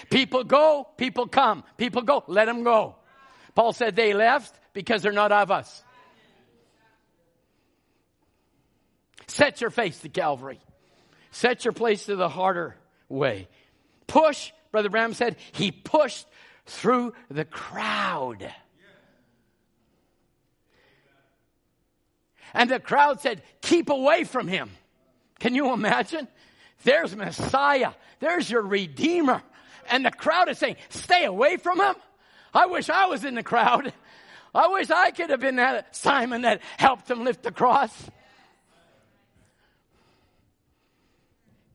People go, people come. People go, let them go. Paul said they left because they're not of us. Set your face to Calvary. Set your place to the harder way. Push, Brother Branham said, he pushed through the crowd. And the crowd said, Keep away from him. Can you imagine? There's Messiah. There's your Redeemer. And the crowd is saying, Stay away from him. I wish I was in the crowd. (laughs) I wish I could have been that Simon that helped him lift the cross.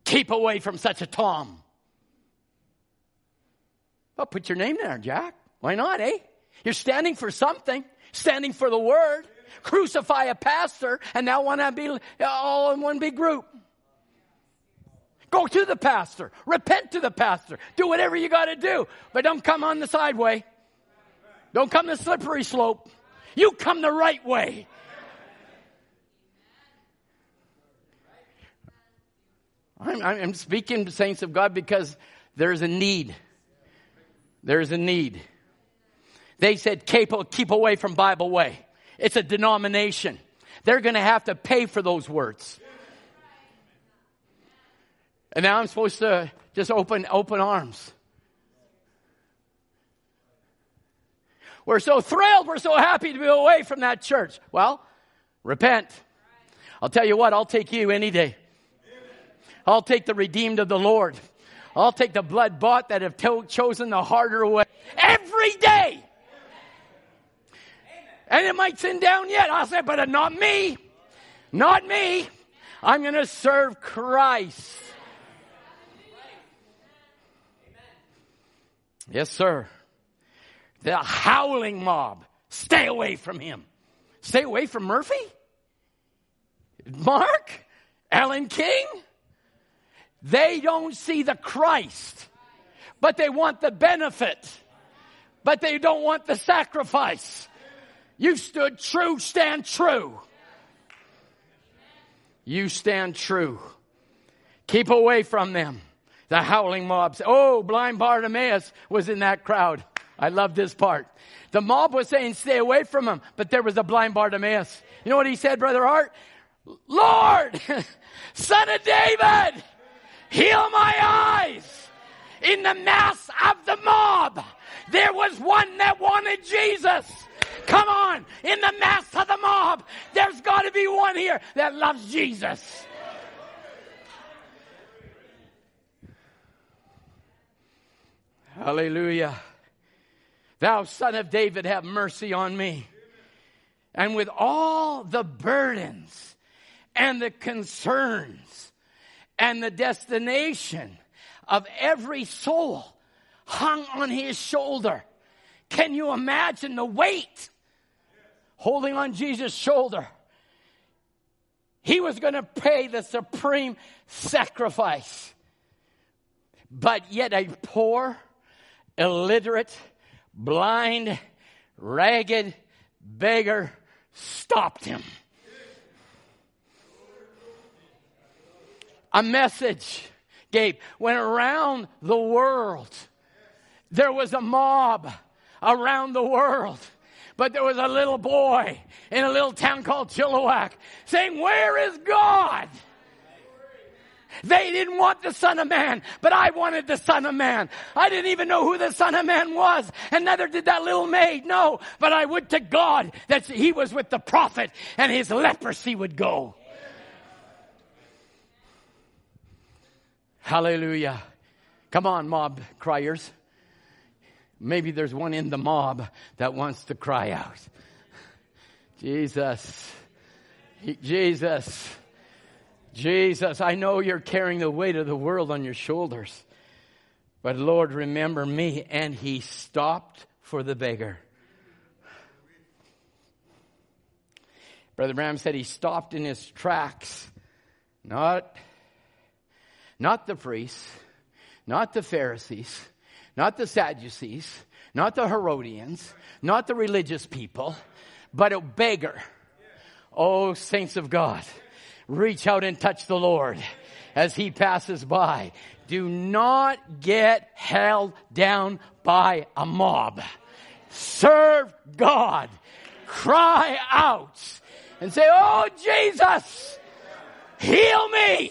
Keep away from such a Tom. Well, put your name there, Jack. Why not, eh? You're standing for something, standing for the word. Crucify a pastor and now want to be all in one big group. Go to the pastor. Repent to the pastor. Do whatever you got to do. But don't come on the side way. Don't come the slippery slope. You come the right way. I'm, I'm speaking to saints of God because there's a need. There's a need. They said, keep, keep away from Bible Way. It's a denomination. They're going to have to pay for those words. And now I'm supposed to just open, open arms. We're so thrilled. We're so happy to be away from that church. Well, repent. I'll tell you what, I'll take you any day. I'll take the redeemed of the Lord. I'll take the blood bought that have to- chosen the harder way every day. And it might sin down yet. I'll say, but uh, not me. Not me. I'm going to serve Christ. Yes, sir. The howling mob. Stay away from him. Stay away from Murphy? Mark? Alan King? They don't see the Christ, but they want the benefit, but they don't want the sacrifice. You stood true, stand true. You stand true. Keep away from them. The howling mobs. Oh, blind Bartimaeus was in that crowd. I love this part. The mob was saying, stay away from him, but there was a blind Bartimaeus. You know what he said, Brother Hart? Lord, (laughs) son of David, heal my eyes. In the mass of the mob, there was one that wanted Jesus. Come on, in the mass of the mob, there's got to be one here that loves Jesus. Hallelujah. Thou son of David, have mercy on me. And with all the burdens and the concerns and the destination of every soul hung on his shoulder. Can you imagine the weight holding on Jesus' shoulder? He was going to pay the supreme sacrifice. But yet a poor, illiterate, blind, ragged beggar stopped him. A message, Gabe, went around the world. There was a mob around the world. But there was a little boy in a little town called Chilliwack saying, Where is God? They didn't want the Son of Man, but I wanted the Son of Man. I didn't even know who the Son of Man was, and neither did that little maid. No, but I would to God that he was with the prophet and his leprosy would go. Hallelujah. Come on, mob criers. Maybe there's one in the mob that wants to cry out. Jesus. Jesus. Jesus, I know you're carrying the weight of the world on your shoulders. But Lord, remember me. And he stopped for the beggar. Brother Branham said he stopped in his tracks. Not, not the priests, not the Pharisees, not the Sadducees, not the Herodians, not the religious people, but a beggar. Oh, saints of God, reach out and touch the Lord as he passes by. Do not get held down by a mob. Serve God. Cry out and say, Oh, Jesus, heal me.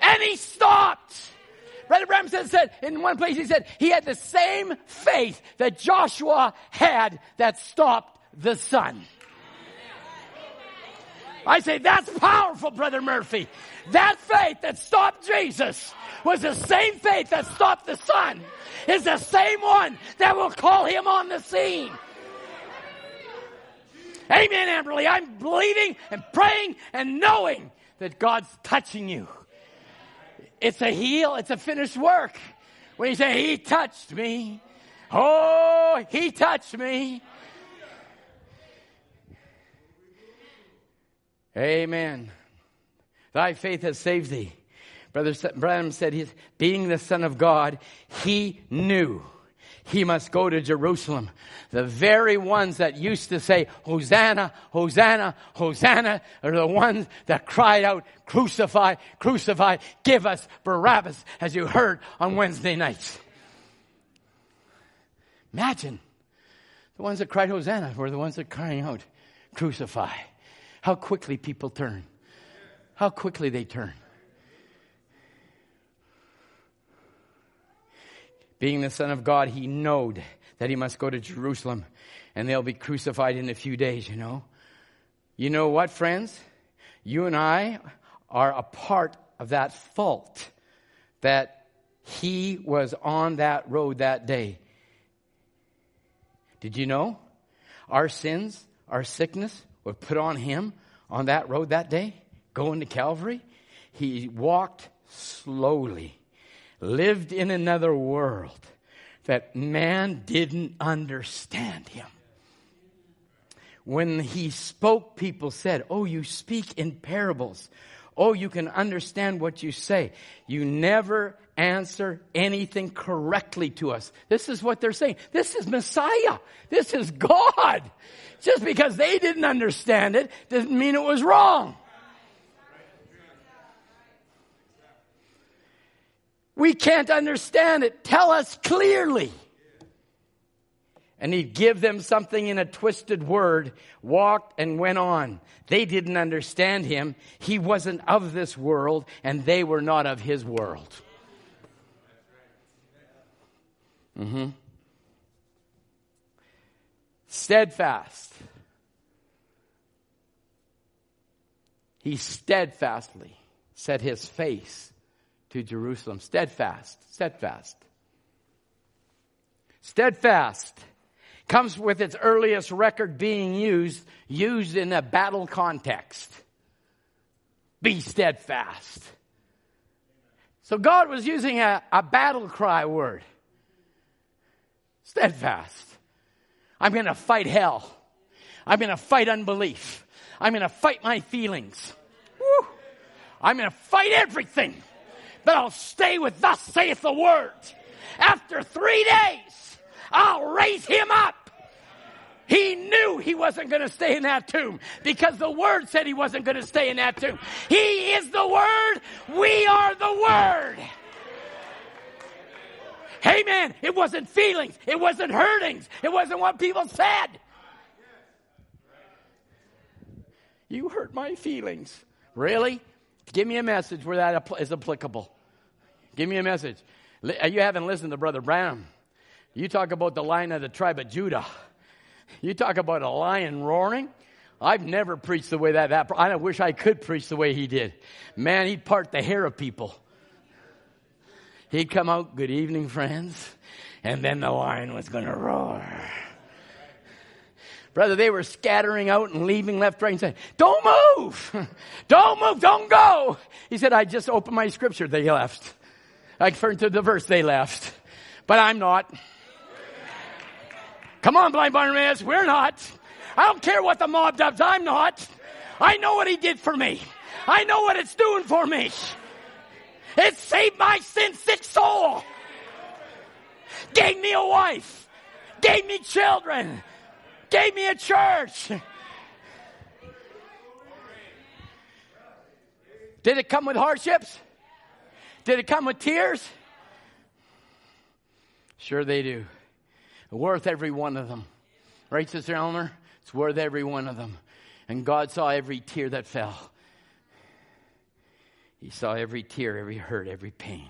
And he stopped. Brother Branham said, in one place he said he had the same faith that Joshua had that stopped the sun. I say that's powerful, Brother Murphy. That faith that stopped Jesus was the same faith that stopped the sun. Is the same one that will call him on the scene. Amen, Amberly. I'm believing and praying and knowing that God's touching you. It's a heal, it's a finished work. When you say, He touched me, oh, He touched me. Amen. Thy faith has saved thee. Brother Branham said, being the Son of God, he knew he must go to Jerusalem. The very ones that used to say, Hosanna, Hosanna, Hosanna, are the ones that cried out, Crucify, crucify, give us Barabbas, as you heard on Wednesday nights. Imagine the ones that cried Hosanna were the ones that crying out, Crucify. How quickly people turn. How quickly they turn. Being the Son of God, he knowed that he must go to Jerusalem and they'll be crucified in a few days, you know. You know what, friends? You and I are a part of that fault that he was on that road that day. Did you know? Our sins, our sickness were put on him on that road that day, going to Calvary. He walked slowly lived in another world that man didn't understand him. When he spoke, people said, Oh, you speak in parables. Oh, you can understand what you say. You never answer anything correctly to us. This is what they're saying. This is Messiah. This is God. Just because they didn't understand it doesn't mean it was wrong. We can't understand it. Tell us clearly. And he'd give them something in a twisted word, walked and went on. They didn't understand him. He wasn't of this world, and they were not of his world. Mm-hmm. Steadfast. He steadfastly set his face to Jerusalem. Steadfast, steadfast. Steadfast comes with its earliest record being used, used in a battle context. Be steadfast. So God was using a, a battle cry word. Steadfast. I'm going to fight hell. I'm going to fight unbelief. I'm going to fight my feelings. Woo. I'm going to fight everything but I'll stay with thus saith the word. After three days, I'll raise him up. He knew he wasn't going to stay in that tomb because the word said he wasn't going to stay in that tomb. He is the word. We are the word. Hey man, it wasn't feelings. It wasn't hurtings. It wasn't what people said. You hurt my feelings. Really? Give me a message where that is applicable. Give me a message. Uh, you haven't listened to Brother Branham. You talk about the lion of the tribe of Judah. You talk about a lion roaring. I've never preached the way that, that I wish I could preach the way he did. Man, he'd part the hair of people. He'd come out, good evening, friends. And then the lion was going to roar. Brother, they were scattering out and leaving left, right, and saying, Don't move! (laughs) Don't move! Don't go! He said, I just opened my scripture. They left. I turned to the verse they left. But I'm not. Come on, blind Bartimaeus, we're not. I don't care what the mob does, I'm not. I know what he did for me. I know what it's doing for me. It saved my sin sick soul. Gave me a wife. Gave me children. Gave me a church. Did it come with hardships? Did it come with tears? Sure, they do. Worth every one of them. Right, Sister Eleanor? It's worth every one of them. And God saw every tear that fell. He saw every tear, every hurt, every pain.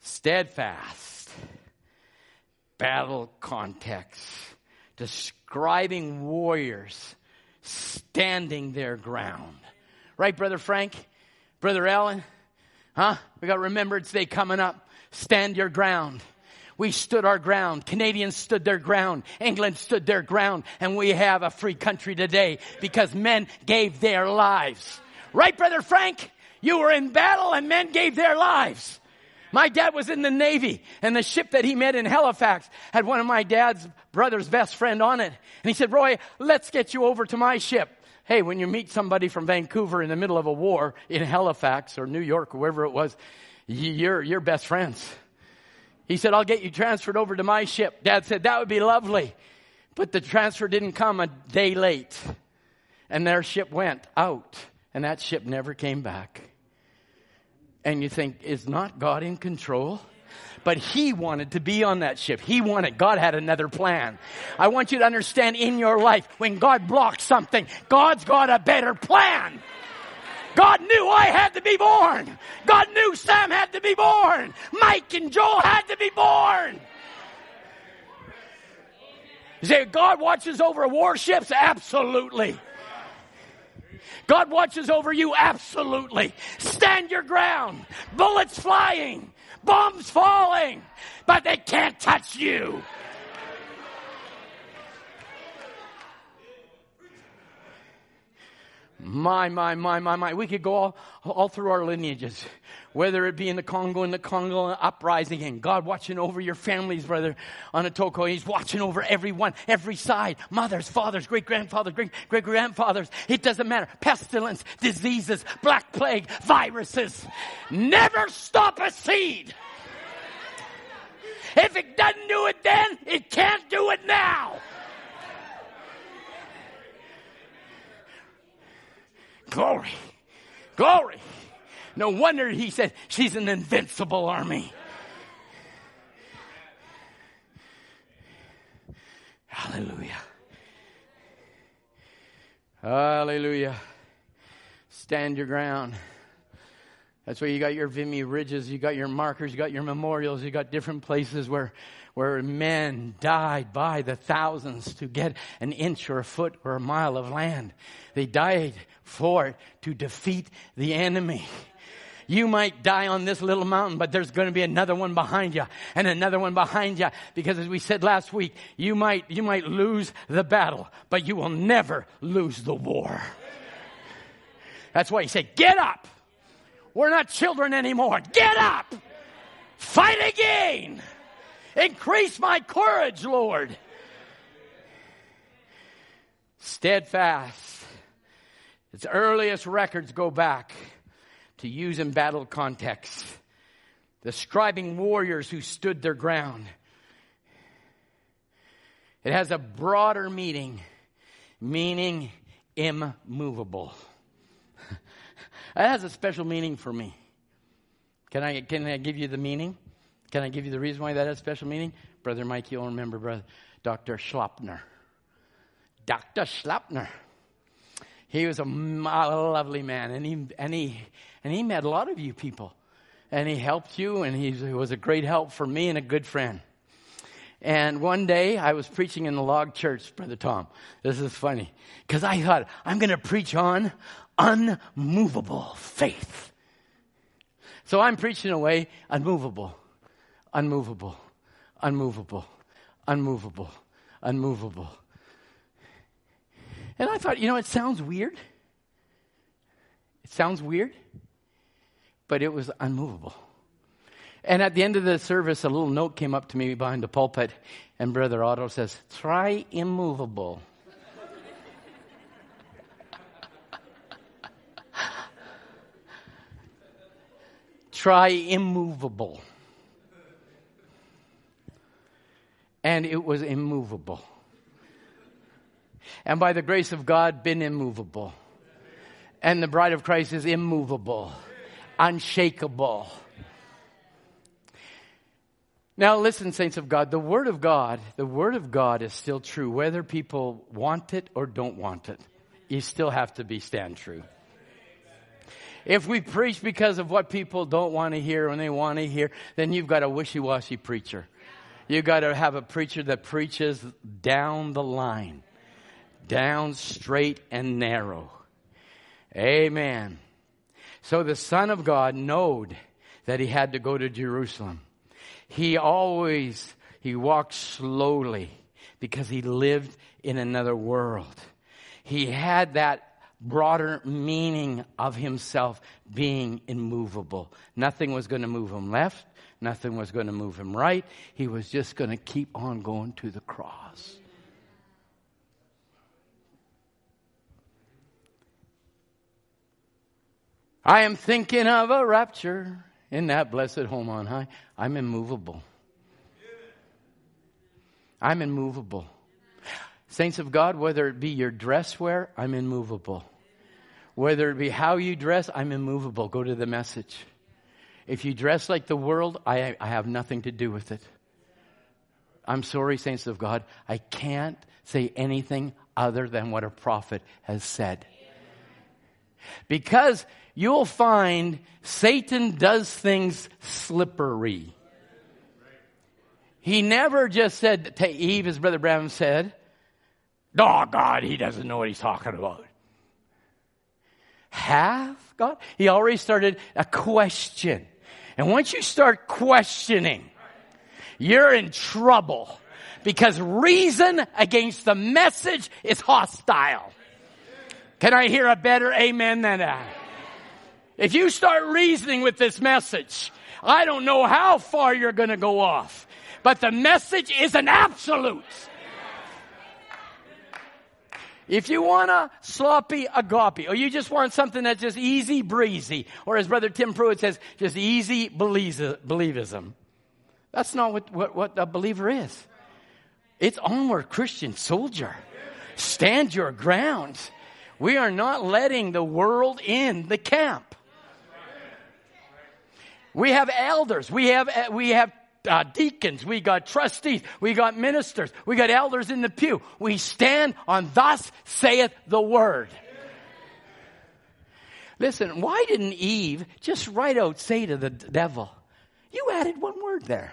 Steadfast. Battle context. Describing warriors standing their ground. Right, Brother Frank? Brother Ellen? Huh? We got Remembrance Day coming up. Stand your ground. We stood our ground. Canadians stood their ground. England stood their ground. And we have a free country today because men gave their lives. Right, Brother Frank? You were in battle and men gave their lives. My dad was in the Navy and the ship that he met in Halifax had one of my dad's brother's best friend on it. And he said, Roy, let's get you over to my ship. Hey, when you meet somebody from Vancouver in the middle of a war in Halifax or New York or wherever it was, you're, you're best friends. He said, I'll get you transferred over to my ship. Dad said, that would be lovely. But the transfer didn't come a day late. And their ship went out. And that ship never came back. And you think, is not God in control? but he wanted to be on that ship. He wanted, God had another plan. I want you to understand in your life, when God blocks something, God's got a better plan. God knew I had to be born. God knew Sam had to be born. Mike and Joel had to be born. Say, God watches over warships? Absolutely. God watches over you? Absolutely. Stand your ground. Bullets flying bombs falling, but they can't touch you. My, my, my, my, my. We could go all, all through our lineages, whether it be in the Congo, in the Congo uprising, and God watching over your families, brother Anatoko. He's watching over everyone, every side. Mothers, fathers, great grandfathers, great great grandfathers. It doesn't matter. Pestilence, diseases, black plague, viruses. Never stop a seed. If it doesn't do it then, it can't do it now. Glory. Glory. No wonder he said she's an invincible army. Hallelujah. Hallelujah. Stand your ground. That's why you got your Vimy ridges, you got your markers, you got your memorials, you got different places where, where men died by the thousands to get an inch or a foot or a mile of land. They died for it to defeat the enemy. You might die on this little mountain, but there's going to be another one behind you and another one behind you. Because as we said last week, you might, you might lose the battle, but you will never lose the war. That's why he said, get up. We're not children anymore. Get up. Fight again. Increase my courage, Lord. Steadfast. Its earliest records go back to use in battle context, describing warriors who stood their ground. It has a broader meaning, meaning immovable. (laughs) That has a special meaning for me. Can I, can I give you the meaning? Can I give you the reason why that has special meaning? Brother Mike, you'll remember brother, Dr. Schlappner. Dr. Schlappner. He was a lovely man, and he, and, he, and he met a lot of you people. And he helped you, and he was a great help for me and a good friend. And one day I was preaching in the log church, Brother Tom. This is funny. Because I thought, I'm going to preach on unmovable faith. So I'm preaching away unmovable, unmovable, unmovable, unmovable, unmovable. And I thought, you know, it sounds weird. It sounds weird, but it was unmovable. And at the end of the service, a little note came up to me behind the pulpit, and Brother Otto says, Try immovable. (laughs) Try immovable. And it was immovable. And by the grace of God, been immovable. And the bride of Christ is immovable, unshakable. Now, listen, saints of God, the Word of God, the Word of God is still true, whether people want it or don't want it. You still have to be stand true. If we preach because of what people don't want to hear and they want to hear, then you've got a wishy-washy preacher. You've got to have a preacher that preaches down the line, down straight and narrow. Amen. So the Son of God knowed that he had to go to Jerusalem. He always, he walked slowly because he lived in another world. He had that broader meaning of himself being immovable. Nothing was going to move him left. Nothing was going to move him right. He was just going to keep on going to the cross. I am thinking of a rapture in that blessed home on high. I'm immovable. I'm immovable. Saints of God, whether it be your dress wear, I'm immovable. Whether it be how you dress, I'm immovable. Go to the message. If you dress like the world, I, I have nothing to do with it. I'm sorry, saints of God, I can't say anything other than what a prophet has said. Because you'll find Satan does things slippery. He never just said to Eve, as Brother Branham said, Oh, God, he doesn't know what he's talking about. Have God? He already started a question. And once you start questioning, you're in trouble because reason against the message is hostile. Can I hear a better amen than that? If you start reasoning with this message, I don't know how far you're going to go off, but the message is an absolute. If you want a sloppy agape, or you just want something that's just easy breezy, or as Brother Tim Pruitt says, just easy believism, that's not what, what, what a believer is. It's onward Christian soldier. Stand your ground. We are not letting the world in the camp. We have elders. We have, we have uh, deacons, we got trustees, we got ministers, we got elders in the pew. We stand on thus saith the word. Listen, why didn't Eve just right out say to the devil, you added one word there.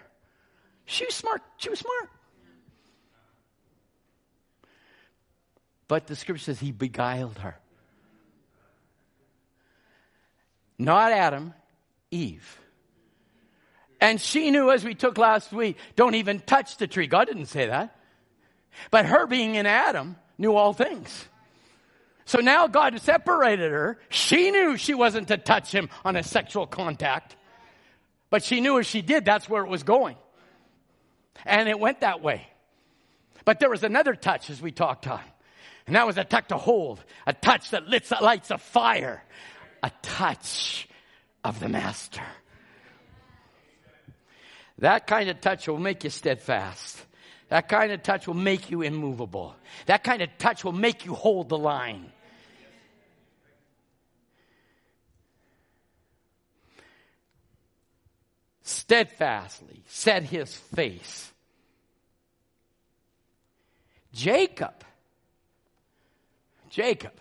She was smart. She was smart. But the scripture says he beguiled her. Not Adam, Eve. And she knew, as we took last week, don't even touch the tree. God didn't say that. But her being in Adam knew all things. So now God separated her. She knew she wasn't to touch him on a sexual contact. But she knew if she did, that's where it was going. And it went that way. But there was another touch as we talked on. And that was a touch to hold, a touch that lights a fire, a touch of the Master. That kind of touch will make you steadfast. That kind of touch will make you immovable. That kind of touch will make you hold the line. Steadfastly set his face. Jacob, Jacob,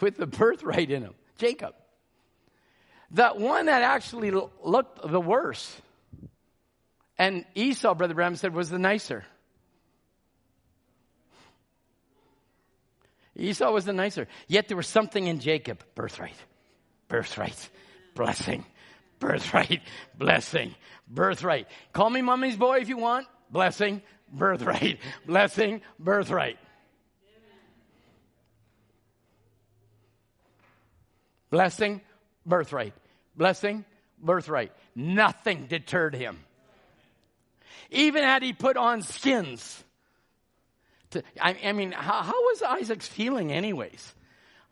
with the birthright in him, Jacob, that one that actually looked the worst and Esau, Brother Branham said, was the nicer. Esau was the nicer. Yet there was something in Jacob birthright, birthright, blessing, birthright, blessing, birthright. Call me mommy's boy if you want. Blessing, birthright, blessing, birthright. Blessing, birthright. Blessing, birthright. Nothing deterred him. Even had he put on skins. To, I, I, mean, how, how was Isaac's feeling anyways?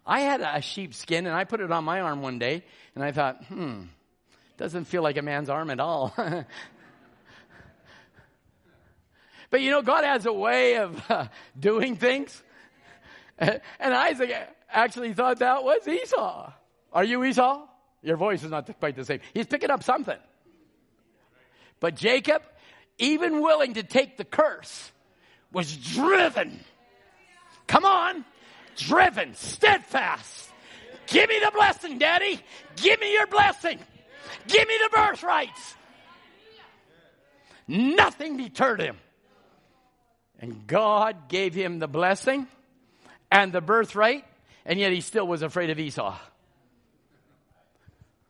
I had a sheep skin and I put it on my arm one day and I thought, hmm, doesn't feel like a man's arm at all. (laughs) but you know, God has a way of (laughs) uh, doing things. (laughs) and Isaac actually thought that was Esau. Are you Esau? Your voice is not quite the same. He's picking up something. But Jacob, even willing to take the curse, was driven. Come on, driven, steadfast. Give me the blessing, Daddy. Give me your blessing. Give me the birthrights. Nothing deterred him. And God gave him the blessing and the birthright, and yet he still was afraid of Esau.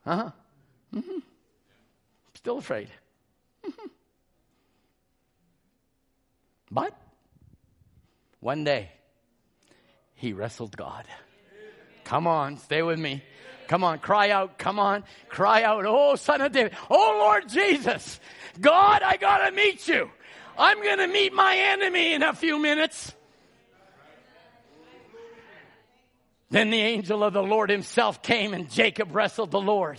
Uh huh. Mm-hmm. Still afraid. Mm-hmm. But one day, he wrestled God. Come on, stay with me. Come on, cry out. Come on, cry out. Oh, son of David. Oh, Lord Jesus. God, I gotta meet you. I'm gonna meet my enemy in a few minutes. Then the angel of the Lord himself came and Jacob wrestled the Lord.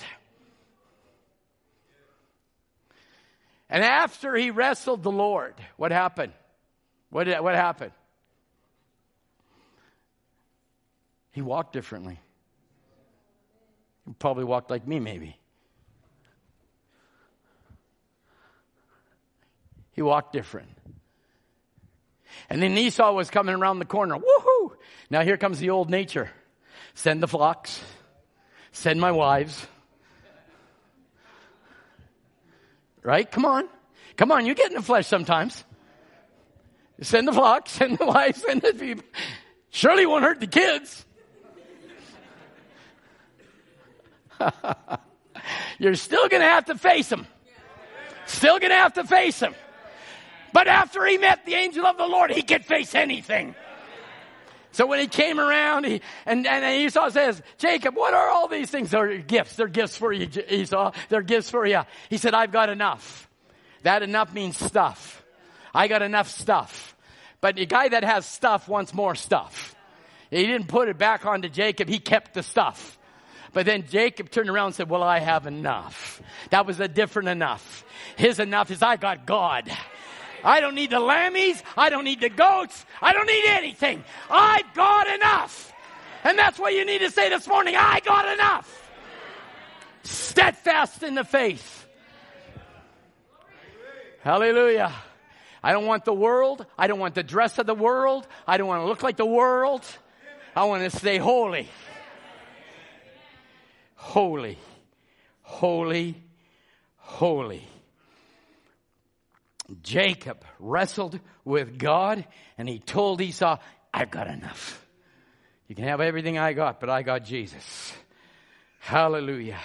And after he wrestled the Lord, what happened? What, did, what happened? He walked differently. He probably walked like me, maybe. He walked different. And then Esau was coming around the corner. Woohoo! Now here comes the old nature. Send the flocks. Send my wives. Right? Come on. Come on, you get in the flesh sometimes. Send the flocks, (laughs) send the wives, send the people. Surely won't hurt the kids. (laughs) You're still going to have to face them. Still going to have to face them. But after he met the angel of the Lord, he could face anything. So when he came around, he, and, and Esau says, Jacob, what are all these things? They're gifts. They're gifts for you, Esau. They're gifts for you. He said, I've got enough. That enough means stuff. I got enough stuff. But the guy that has stuff wants more stuff. He didn't put it back onto Jacob. He kept the stuff. But then Jacob turned around and said, well, I have enough. That was a different enough. His enough is I got God. I don't need the lammies. I don't need the goats. I don't need anything. I've got enough. And that's what you need to say this morning. I got enough. Steadfast in the faith. Hallelujah. I don't want the world. I don't want the dress of the world. I don't want to look like the world. I want to stay holy. Holy. Holy. Holy. Jacob wrestled with God and he told Esau, I've got enough. You can have everything I got, but I got Jesus. Hallelujah.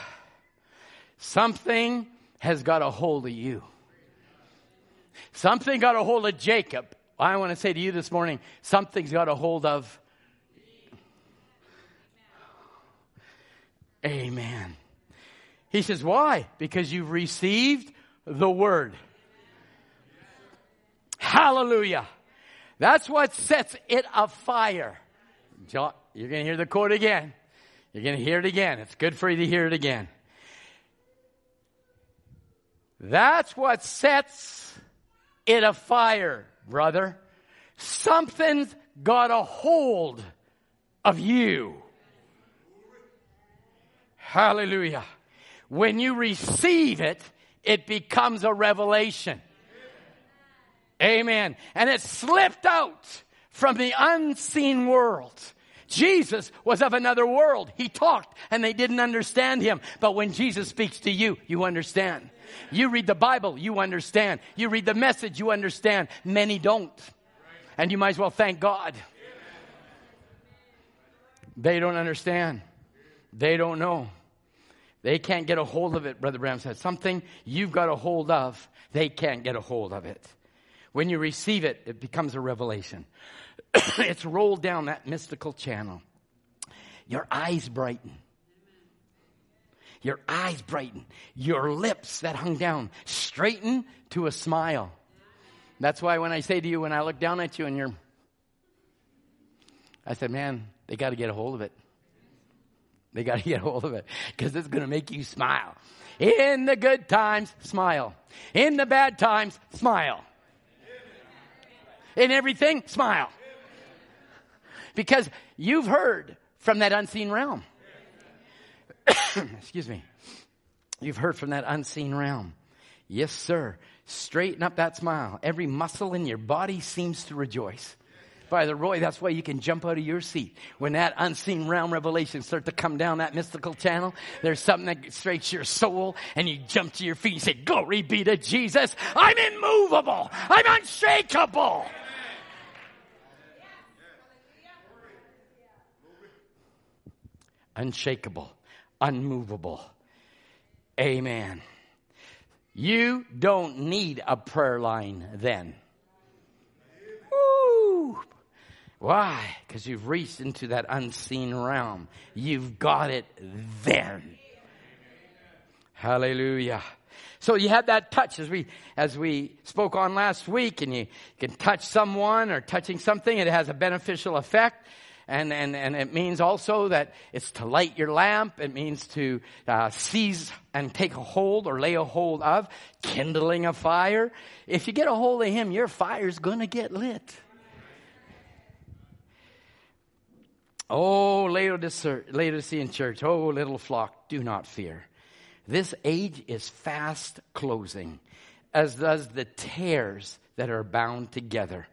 Something has got a hold of you. Something got a hold of Jacob. I want to say to you this morning, something's got a hold of. Amen. He says, why? Because you've received the word. Hallelujah. That's what sets it afire. You're going to hear the quote again. You're going to hear it again. It's good for you to hear it again. That's what sets it fire, brother. Something's got a hold of you. Hallelujah. When you receive it, it becomes a revelation. Amen. And it slipped out from the unseen world. Jesus was of another world. He talked and they didn't understand him. But when Jesus speaks to you, you understand. You read the Bible, you understand. You read the message, you understand. Many don't. And you might as well thank God. They don't understand. They don't know. They can't get a hold of it, Brother Branham said. Something you've got a hold of, they can't get a hold of it. When you receive it, it becomes a revelation. (coughs) it's rolled down that mystical channel. Your eyes brighten. your eyes brighten, your lips that hung down straighten to a smile. That's why when I say to you, when I look down at you and you're, I said, man, they got to get a hold of it. They got to (laughs) get a hold of it because it's going to make you smile. In the good times, smile. In the bad times, smile. In everything, smile. Because you've heard from that unseen realm. (coughs) Excuse me. You've heard from that unseen realm. Yes, sir. Straighten up that smile. Every muscle in your body seems to rejoice. By the Roy, that's why you can jump out of your seat. When that unseen realm revelation start to come down that mystical channel, there's something that straights your soul and you jump to your feet and say, glory be to Jesus. I'm immovable. I'm unshakable. Unshakable, unmovable. Amen. You don't need a prayer line then. Why? Because you've reached into that unseen realm. You've got it then. Hallelujah. So you have that touch as we, as we spoke on last week and you can touch someone or touching something. It has a beneficial effect. And, and, and it means also that it's to light your lamp. It means to uh, seize and take a hold or lay a hold of, kindling a fire. If you get a hold of him, your fire's gonna get lit. Oh, Laodicean church, oh, little flock, do not fear. This age is fast closing, as does the tares that are bound together.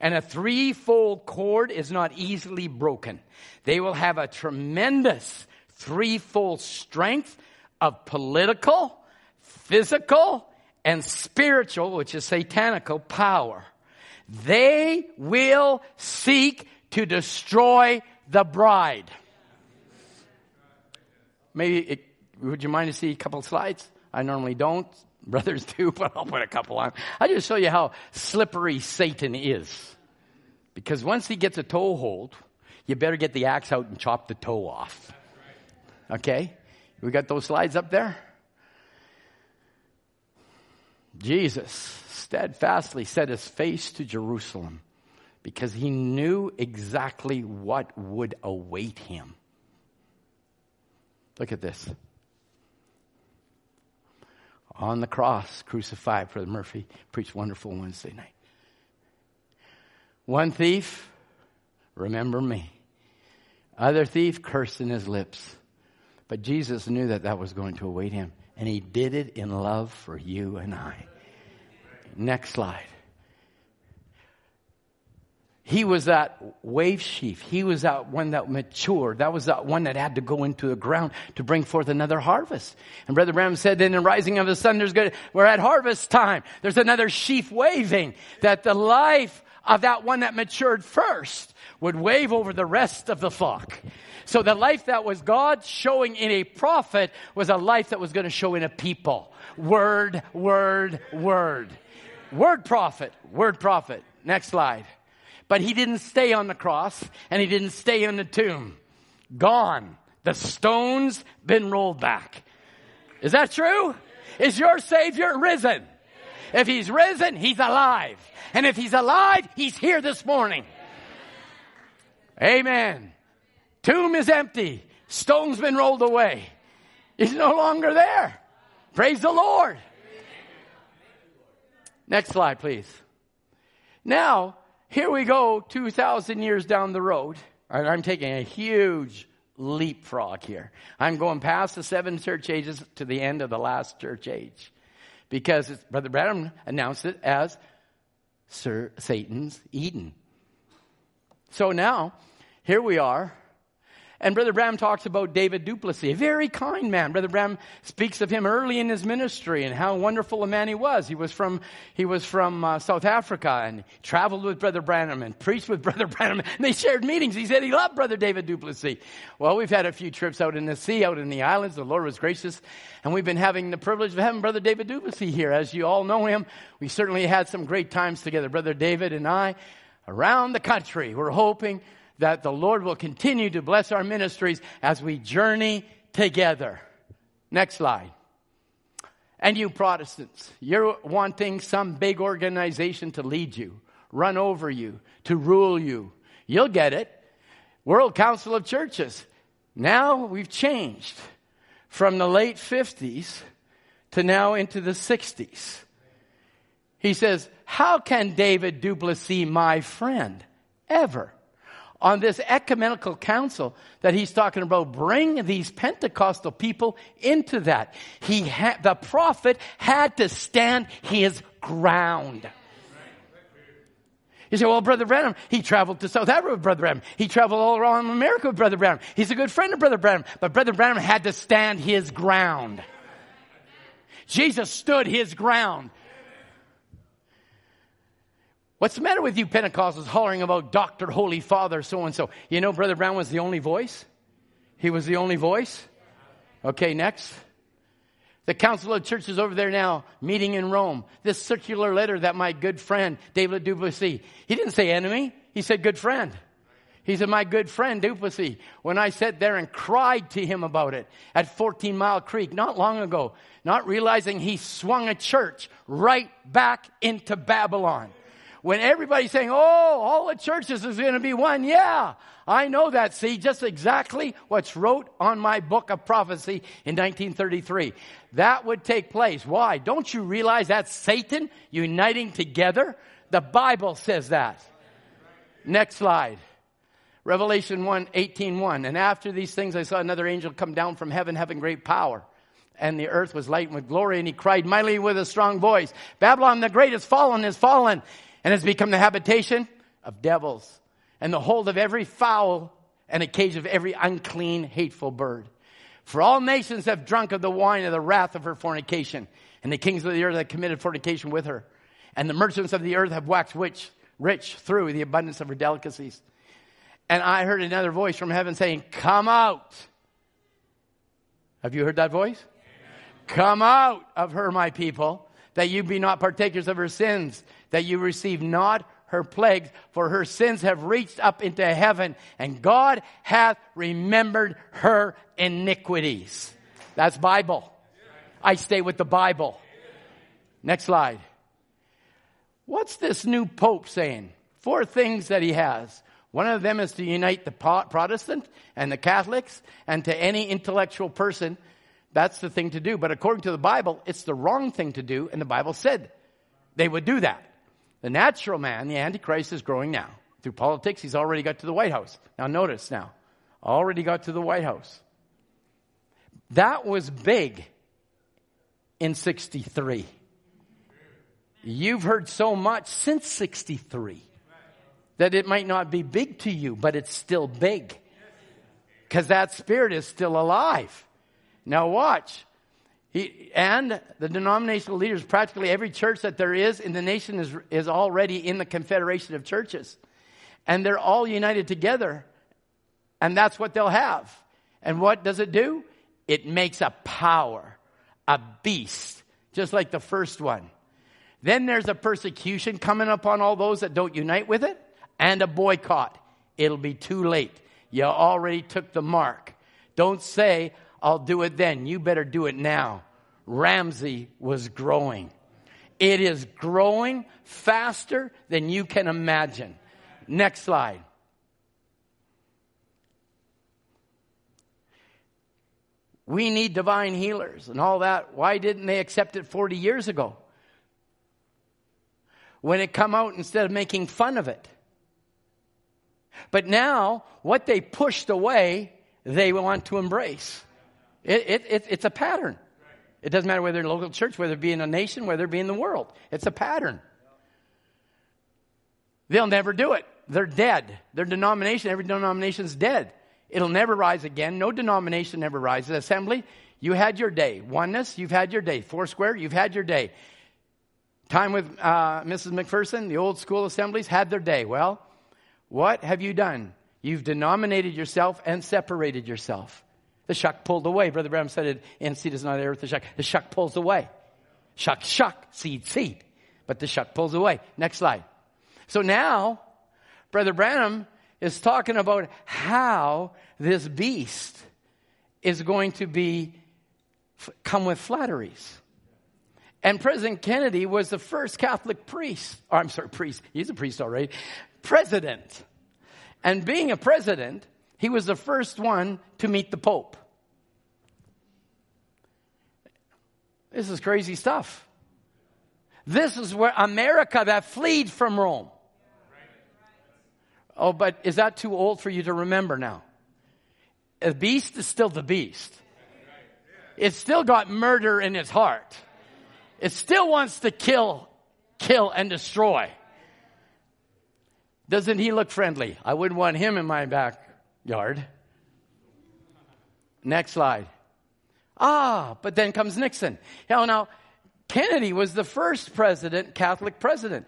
And a threefold cord is not easily broken. They will have a tremendous threefold strength of political, physical, and spiritual, which is satanical power. They will seek to destroy the bride. Maybe, it, would you mind to see a couple slides? I normally don't. Brothers do, (laughs) but I'll put a couple on. I just show you how slippery Satan is. Because once he gets a toe hold, you better get the axe out and chop the toe off. Okay? We got those slides up there? Jesus steadfastly set his face to Jerusalem because he knew exactly what would await him. Look at this. On the cross, crucified, Brother Murphy preached wonderful Wednesday night. One thief, remember me. Other thief, cursed in his lips. But Jesus knew that that was going to await him. And he did it in love for you and I. Next slide. He was that wave sheaf. He was that one that matured. That was that one that had to go into the ground to bring forth another harvest. And Brother Branham said, in the rising of the sun, there's good, we're at harvest time. There's another sheaf waving that the life of that one that matured first would wave over the rest of the flock. So the life that was God showing in a prophet was a life that was going to show in a people. Word, word, word. Word prophet, word prophet. Next slide. But he didn't stay on the cross and he didn't stay in the tomb. Gone. The stone's been rolled back. Is that true? Is your Savior risen? If he's risen, he's alive. And if he's alive, he's here this morning. Amen. Tomb is empty. Stone's been rolled away. He's no longer there. Praise the Lord. Next slide, please. Now, here we go 2,000 years down the road. I'm taking a huge leapfrog here. I'm going past the seven church ages to the end of the last church age. Because Brother Branham announced it as Sir Satan's Eden. So now, here we are and Brother Bram talks about David du Plessis, a very kind man. Brother Bram speaks of him early in his ministry and how wonderful a man he was. He was from, he was from uh, South Africa and traveled with Brother Branham and preached with (laughs) Brother Branham. And they shared meetings. He said he loved Brother David du Plessis. Well, we've had a few trips out in the sea, out in the islands. The Lord was gracious. And we've been having the privilege of having Brother David Duplessis here. As you all know him, we certainly had some great times together. Brother David and I around the country. We're hoping that the Lord will continue to bless our ministries as we journey together. Next slide. And you Protestants, you're wanting some big organization to lead you, run over you, to rule you. You'll get it. World Council of Churches. Now we've changed from the late 50s to now into the 60s. He says, How can David du Plessis, my friend, ever, on this ecumenical council that he's talking about, bring these Pentecostal people into that? He ha- the prophet had to stand his ground. You say, well, Brother Branham, he traveled to South Africa with Brother Branham. He traveled all around America with Brother Branham. He's a good friend of Brother Branham. But Brother Branham had to stand his ground. Jesus stood his ground. What's the matter with you Pentecostals hollering about Dr. Holy Father, so and so? You know, Brother Brown was the only voice? He was the only voice? Okay, next. The Council of Churches over there now, meeting in Rome. This circular letter that my good friend, David du Plessis, he didn't say enemy, he said good friend. He said, my good friend du Plessis, when I sat there and cried to him about it at 14 Mile Creek not long ago, not realizing he swung a church right back into Babylon when everybody's saying, oh, all the churches is going to be one. Yeah, I know that. See, just exactly what's wrote on my book of prophecy in 1933. That would take place. Why? Don't you realize that's Satan uniting together? The Bible says that. Next slide. Revelation 1, 18, 1. And after these things, I saw another angel come down from heaven having great power. And the earth was lightened with glory, and he cried mightily with a strong voice, Babylon the great is fallen, is fallen, and has become the habitation of devils and the hold of every fowl and a cage of every unclean, hateful bird. For all nations have drunk of the wine of the wrath of her fornication, and the kings of the earth have committed fornication with her. And the merchants of the earth have waxed rich, rich through the abundance of her delicacies. And I heard another voice from heaven saying, Come out. Have you heard that voice? Come out of her, my people, that you be not partakers of her sins, that you receive not her plagues, for her sins have reached up into heaven, and God hath remembered her iniquities. That's Bible. I stay with the Bible. Next slide. What's this new Pope saying? Four things that he has. One of them is to unite the Protestant and the Catholics and to any intellectual person. That's the thing to do. But according to the Bible, it's the wrong thing to do, and the Bible said they would do that. The natural man, the Antichrist, is growing now. Through politics, he's already got to the White House. Now, notice now, already got to the White House. That was big in 63. You've heard so much since 63 that it might not be big to you, but it's still big. Because that spirit is still alive. Now, watch. He, and the denominational leaders, practically every church that there is in the nation is, is already in the confederation of churches. And they're all united together. And that's what they'll have. And what does it do? It makes a power, a beast, just like the first one. Then there's a persecution coming upon all those that don't unite with it and a boycott. It'll be too late. You already took the mark. Don't say, I'll do it then. You better do it now. Ramsey was growing. It is growing faster than you can imagine. Next slide. We need divine healers and all that. Why didn't they accept it 40 years ago? When it come out instead of making fun of it. But now, what they pushed away, they want to embrace. It, it, it, it's a pattern. It doesn't matter whether in a local church, whether it be in a nation, whether it be in the world. It's a pattern. They'll never do it. They're dead. Their denomination, every denomination is dead. It'll never rise again. No denomination ever rises. Assembly, you had your day. Oneness, you've had your day. Foursquare, you've had your day. Time with uh, Mrs. McPherson, the old school assemblies had their day. Well, what have you done? You've denominated yourself and separated yourself. The shuck pulled away. Brother Branham said it in seed is not there with the shuck. The shuck pulls away. Shuck, shuck, seed, seed. But the shuck pulls away. Next slide. So now, Brother Branham is talking about how this beast is going to be come with flatteries. And President Kennedy was the first Catholic priest, or I'm sorry, priest, he's a priest already, president. And being a president, he was the first one to meet the Pope. This is crazy stuff. This is where America that fled from Rome. Oh, but is that too old for you to remember now? The beast is still the beast. It's still got murder in its heart. It still wants to kill, kill and destroy. Doesn't he look friendly? I wouldn't want him in my backyard. Next slide. Ah, but then comes Nixon. Now, now, Kennedy was the first president, Catholic president.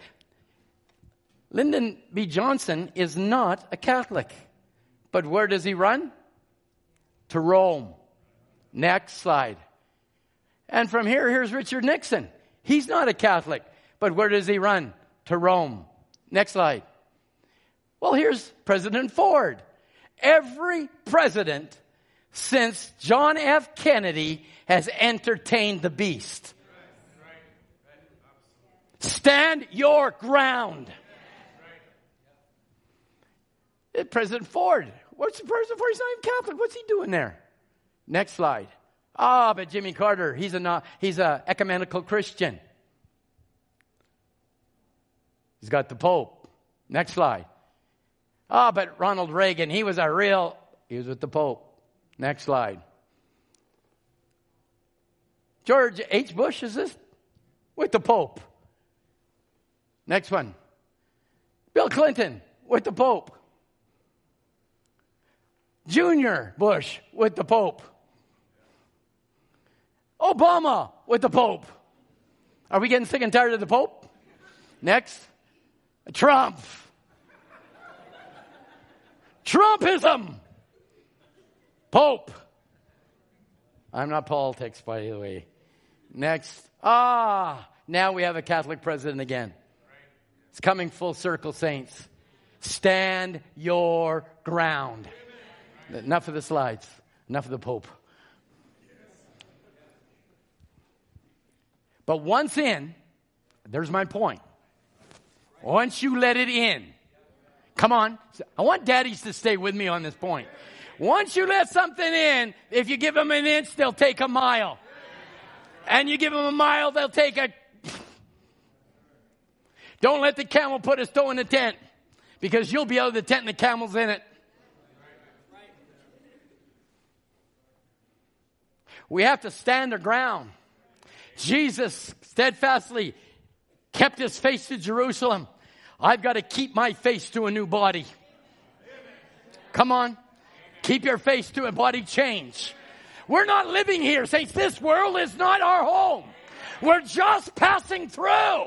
Lyndon B. Johnson is not a Catholic. But where does he run? To Rome. Next slide. And from here, here's Richard Nixon. He's not a Catholic. But where does he run? To Rome. Next slide. Well, here's President Ford. Every president since John F. Kennedy has entertained the beast. Stand your ground. President Ford. What's the President Ford? He's not even Catholic. What's he doing there? Next slide. Ah, oh, but Jimmy Carter, he's a he's a ecumenical Christian. He's got the Pope. Next slide. Oh, but Ronald Reagan, he was a real he was with the Pope. Next slide. George H. Bush is this with the Pope. Next one. Bill Clinton with the Pope. Junior Bush with the Pope. Obama with the Pope. Are we getting sick and tired of the Pope? Next. Trump. Trumpism. Pope. I'm not politics, by the way. Next. Ah, now we have a Catholic president again. It's coming full circle, saints. Stand your ground. Enough of the slides. Enough of the Pope. But once in, there's my point. Once you let it in, come on. I want daddies to stay with me on this point. Once you let something in, if you give them an inch, they'll take a mile. And you give them a mile, they'll take a. Don't let the camel put his toe in the tent because you'll be out of the tent and the camel's in it. We have to stand our ground. Jesus steadfastly kept his face to Jerusalem. I've got to keep my face to a new body. Come on. Keep your face to a body change. We're not living here, saints. This world is not our home. We're just passing through.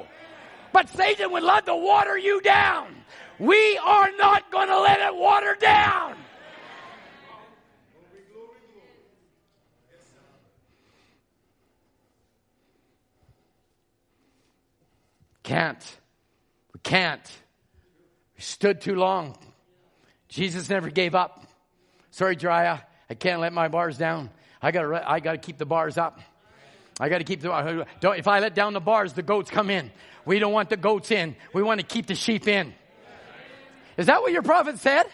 But Satan would love to water you down. We are not going to let it water down. Can't. Can't. Stood too long. Jesus never gave up. Sorry, Drea, I can't let my bars down. I gotta, I gotta keep the bars up. I gotta keep the, don't, if I let down the bars, the goats come in. We don't want the goats in. We want to keep the sheep in. Is that what your prophet said?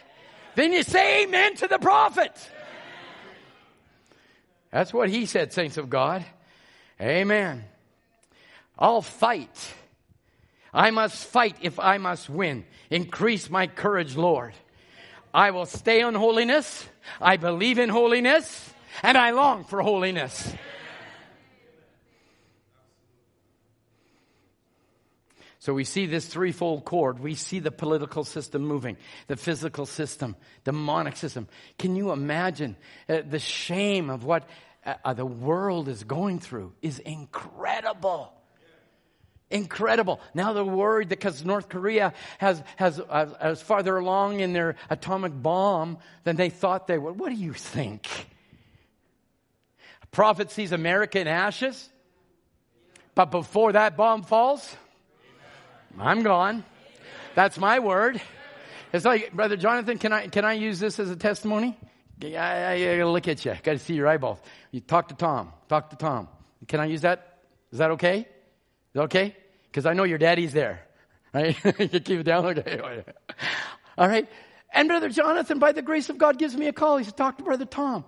Then you say amen to the prophet. That's what he said, saints of God. Amen. I'll fight. I must fight if I must win. Increase my courage, Lord. I will stay on holiness. I believe in holiness and I long for holiness. So we see this threefold cord. We see the political system moving, the physical system, demonic system. Can you imagine uh, the shame of what uh, uh the world is going through is incredible. Incredible. Now they're worried because North Korea has, has, has, has farther along in their atomic bomb than they thought they would. What do you think? A prophet sees America in ashes, but before that bomb falls, I'm gone. That's my word. It's like, Brother Jonathan, can I, can I use this as a testimony? I, I, I gotta look at you. I Got to see your eyeballs. You talk to Tom. Talk to Tom. Can I use that? Is that okay? Is that okay? Because I know your daddy's there. Right? (laughs) you keep it down. Okay. All right. And Brother Jonathan, by the grace of God, gives me a call. He said, talk to Brother Tom.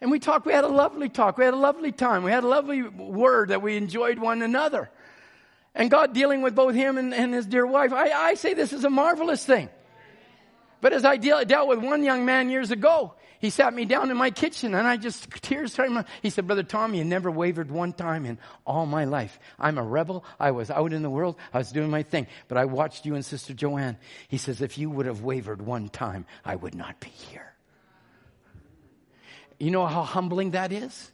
And we talked. We had a lovely talk. We had a lovely time. We had a lovely word that we enjoyed one another. And God dealing with both him and, and his dear wife. I, I say this is a marvelous thing. But as I deal, dealt with one young man years ago, he sat me down in my kitchen and I just, tears started my, he said, Brother Tom, you never wavered one time in all my life. I'm a rebel. I was out in the world. I was doing my thing. But I watched you and Sister Joanne. He says, if you would have wavered one time, I would not be here. You know how humbling that is?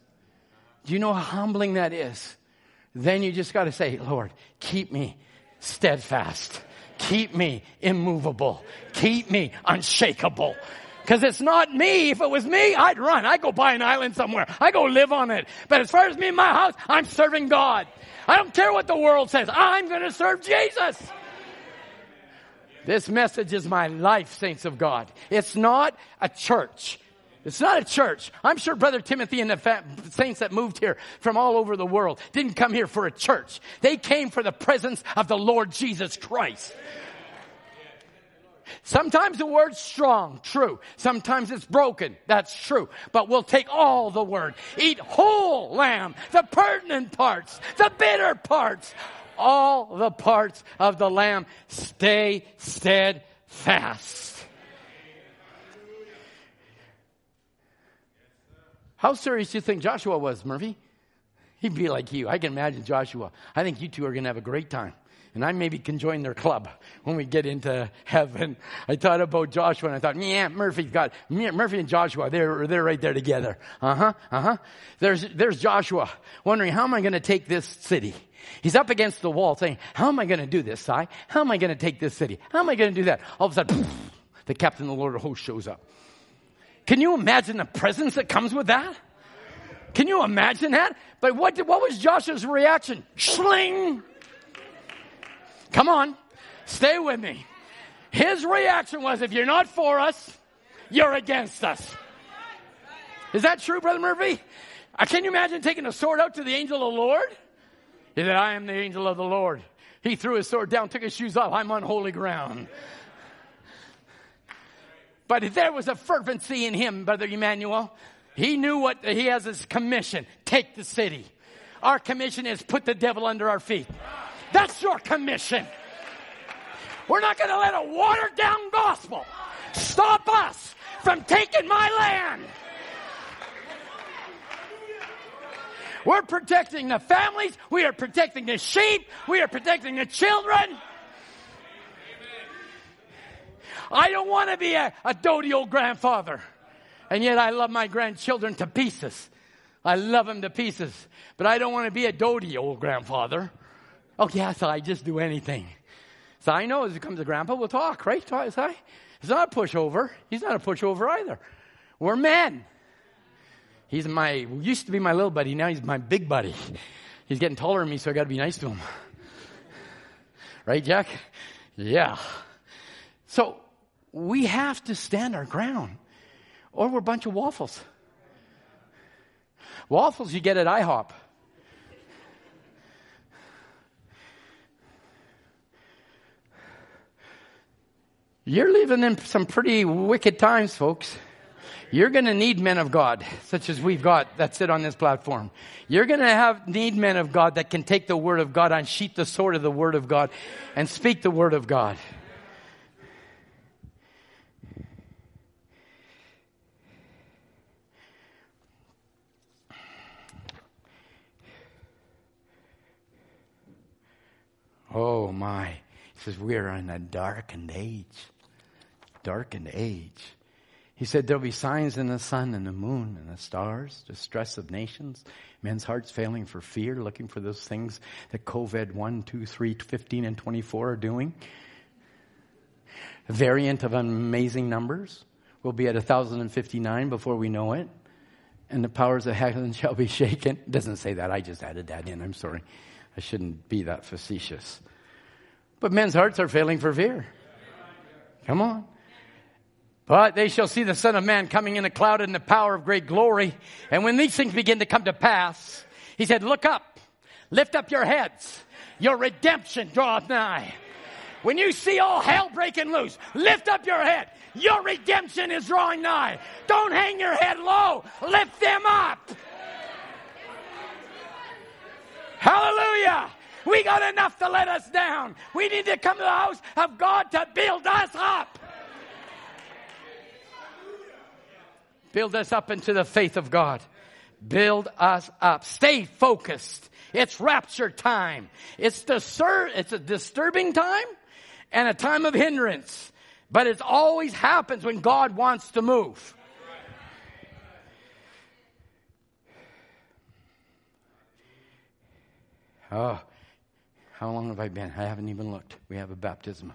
Do you know how humbling that is? Then you just got to say, Lord, keep me steadfast. Keep me immovable. Keep me unshakable. Because it's not me. If it was me, I'd run. I'd go buy an island somewhere. I go live on it. But as far as me and my house, I'm serving God. I don't care what the world says. I'm going to serve Jesus. This message is my life, saints of God. It's not a church. It's not a church. I'm sure Brother Timothy and the fa- saints that moved here from all over the world didn't come here for a church. They came for the presence of the Lord Jesus Christ. Sometimes the word's strong, true. Sometimes it's broken, that's true. But we'll take all the word. Eat whole lamb, the pertinent parts, the bitter parts, all the parts of the lamb. Stay steadfast. How serious do you think Joshua was, Murphy? He'd be like you. I can imagine Joshua. I think you two are going to have a great time. And I maybe can join their club when we get into heaven. I thought about Joshua and I thought, yeah, Murphy's got, Murphy and Joshua, they're, they're right there together. Uh-huh, uh-huh. There's, there's Joshua wondering, how am I going to take this city? He's up against the wall saying, how am I going to do this, Si? How am I going to take this city? How am I going to do that? All of a sudden, (laughs) the captain of the Lord of hosts shows up. Can you imagine the presence that comes with that? Can you imagine that? But what, did, what was Joshua's reaction? Schling! Come on, stay with me. His reaction was if you're not for us, you're against us. Is that true, Brother Murphy? Uh, can you imagine taking a sword out to the angel of the Lord? He said, I am the angel of the Lord. He threw his sword down, took his shoes off. I'm on holy ground. But there was a fervency in him, Brother Emmanuel. He knew what he has his commission. Take the city. Our commission is put the devil under our feet. That's your commission. We're not going to let a watered down gospel stop us from taking my land. We're protecting the families. We are protecting the sheep. We are protecting the children. I don't want to be a, a doty old grandfather. And yet I love my grandchildren to pieces. I love them to pieces. But I don't want to be a doty old grandfather. Oh, yeah, so I just do anything. So I know as it comes to grandpa, we'll talk, right? He's not a pushover. He's not a pushover either. We're men. He's my, used to be my little buddy, now he's my big buddy. He's getting taller than me, so I gotta be nice to him. Right, Jack? Yeah. So, we have to stand our ground, or we're a bunch of waffles. Waffles you get at IHOP. You're living in some pretty wicked times, folks. You're going to need men of God, such as we've got that sit on this platform. You're going to have need men of God that can take the word of God, unsheath the sword of the word of God, and speak the word of God. Oh my. He says, we are in a darkened age. Darkened age. He said there'll be signs in the sun and the moon and the stars, distress of nations, men's hearts failing for fear, looking for those things that COVID 1, 2, 3, 15, and 24 are doing. A variant of amazing numbers. We'll be at 1,059 before we know it. And the powers of heaven (laughs) shall be shaken. Doesn't say that. I just added that in. I'm sorry. I shouldn't be that facetious. But men's hearts are failing for fear. Come on. But they shall see the Son of Man coming in a cloud in the power of great glory. And when these things begin to come to pass, he said, look up, lift up your heads. Your redemption draweth nigh. When you see all hell breaking loose, lift up your head. Your redemption is drawing nigh. Don't hang your head low. Lift them up. Hallelujah. We got enough to let us down. We need to come to the house of God to build us up. Build us up into the faith of God. Build us up. Stay focused. It's rapture time. It's, distur- it's a disturbing time and a time of hindrance. But it always happens when God wants to move. Oh, how long have I been? I haven't even looked. We have a baptism.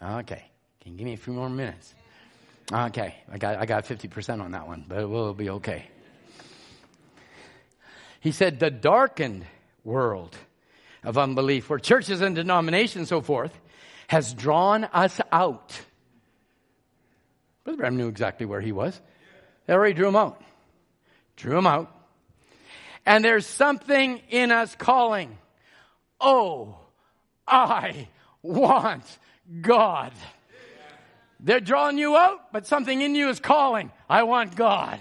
Okay. Can you give me a few more minutes? Okay, I got, I got 50% on that one, but it will be okay. He said, the darkened world of unbelief, where churches and denominations and so forth, has drawn us out. Brother Branham knew exactly where he was. They already drew him out. Drew him out. And there's something in us calling, Oh, I want God. They're drawing you out, but something in you is calling. I want God.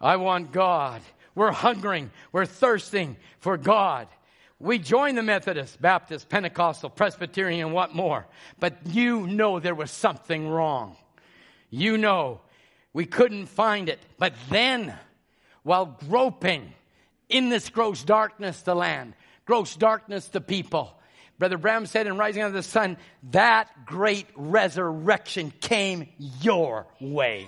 I want God. We're hungering. We're thirsting for God. We join the Methodist, Baptist, Pentecostal, Presbyterian, what more. But you know there was something wrong. You know we couldn't find it. But then, while groping in this gross darkness the land, gross darkness the people, Brother Branham said in Rising of the Sun, that great resurrection came your way.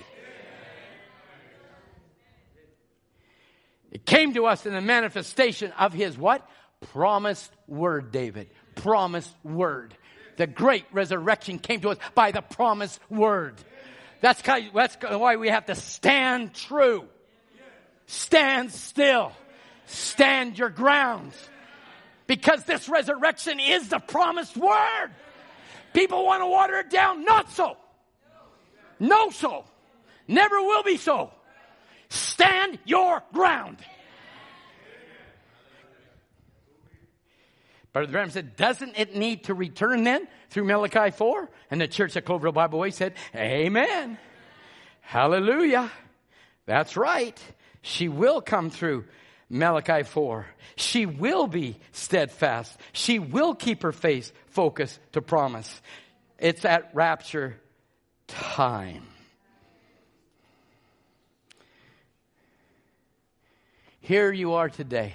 It came to us in the manifestation of his what? Promised word, David. Promised word. The great resurrection came to us by the promised word. That's, that's why we have to stand true. Stand still. Stand your grounds. Because this resurrection is the promised word. People want to water it down. Not so. No so. Never will be so. Stand your ground. Brother Branham said, doesn't it need to return then through Malachi 4? And the church at Cloverville Bible Way said, Amen. Hallelujah. That's right. She will come through Malachi 4. She will be steadfast. She will keep her face focused to promise. It's at rapture time. Here you are today.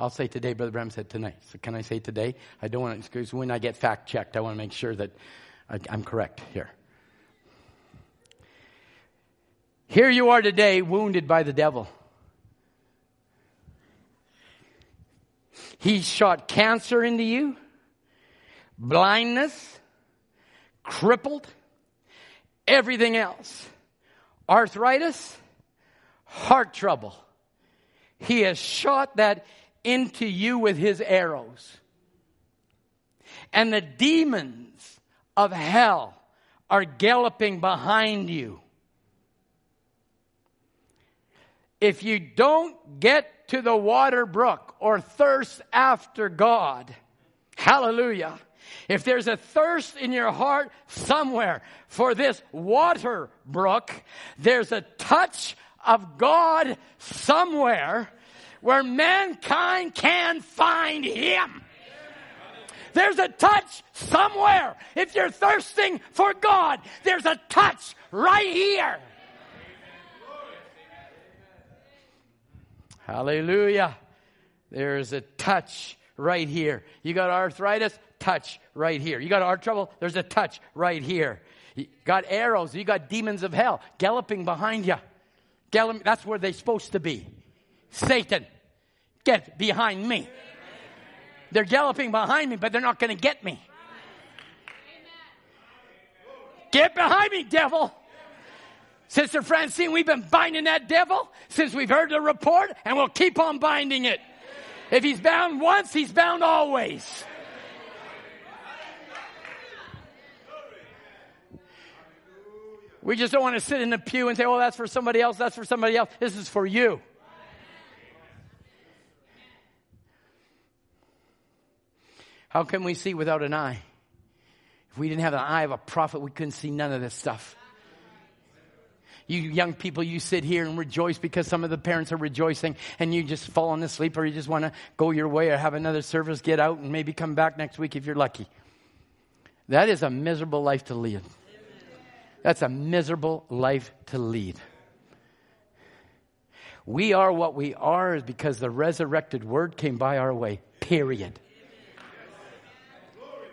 I'll say today, Brother Branham said tonight. So can I say today? I don't want to, because when I get fact checked, I want to make sure that I, I'm correct here. Here you are today, wounded by the devil. He shot cancer into you, blindness, crippled, everything else, arthritis, heart trouble. He has shot that into you with his arrows. And the demons of hell are galloping behind you. If you don't get to the water brook or thirst after God. Hallelujah. If there's a thirst in your heart somewhere for this water brook, there's a touch of God somewhere where mankind can find Him. There's a touch somewhere. If you're thirsting for God, there's a touch right here. Hallelujah. There's a touch right here. You got arthritis? Touch right here. You got heart trouble? There's a touch right here. You got arrows. You got demons of hell galloping behind you. Gallop, that's where they're supposed to be. Satan, get behind me. They're galloping behind me, but they're not going to get me. Get behind me, devil. Sister Francine, we've been binding that devil since we've heard the report, and we'll keep on binding it. If he's bound once, he's bound always. We just don't want to sit in the pew and say, oh, that's for somebody else, that's for somebody else. This is for you. How can we see without an eye? If we didn't have the eye of a prophet, we couldn't see none of this stuff. You young people, you sit here and rejoice because some of the parents are rejoicing and you just falling asleep or you just want to go your way or have another service, get out and maybe come back next week if you're lucky. That is a miserable life to lead. That's a miserable life to lead. We are what we are because the resurrected word came by our way, period.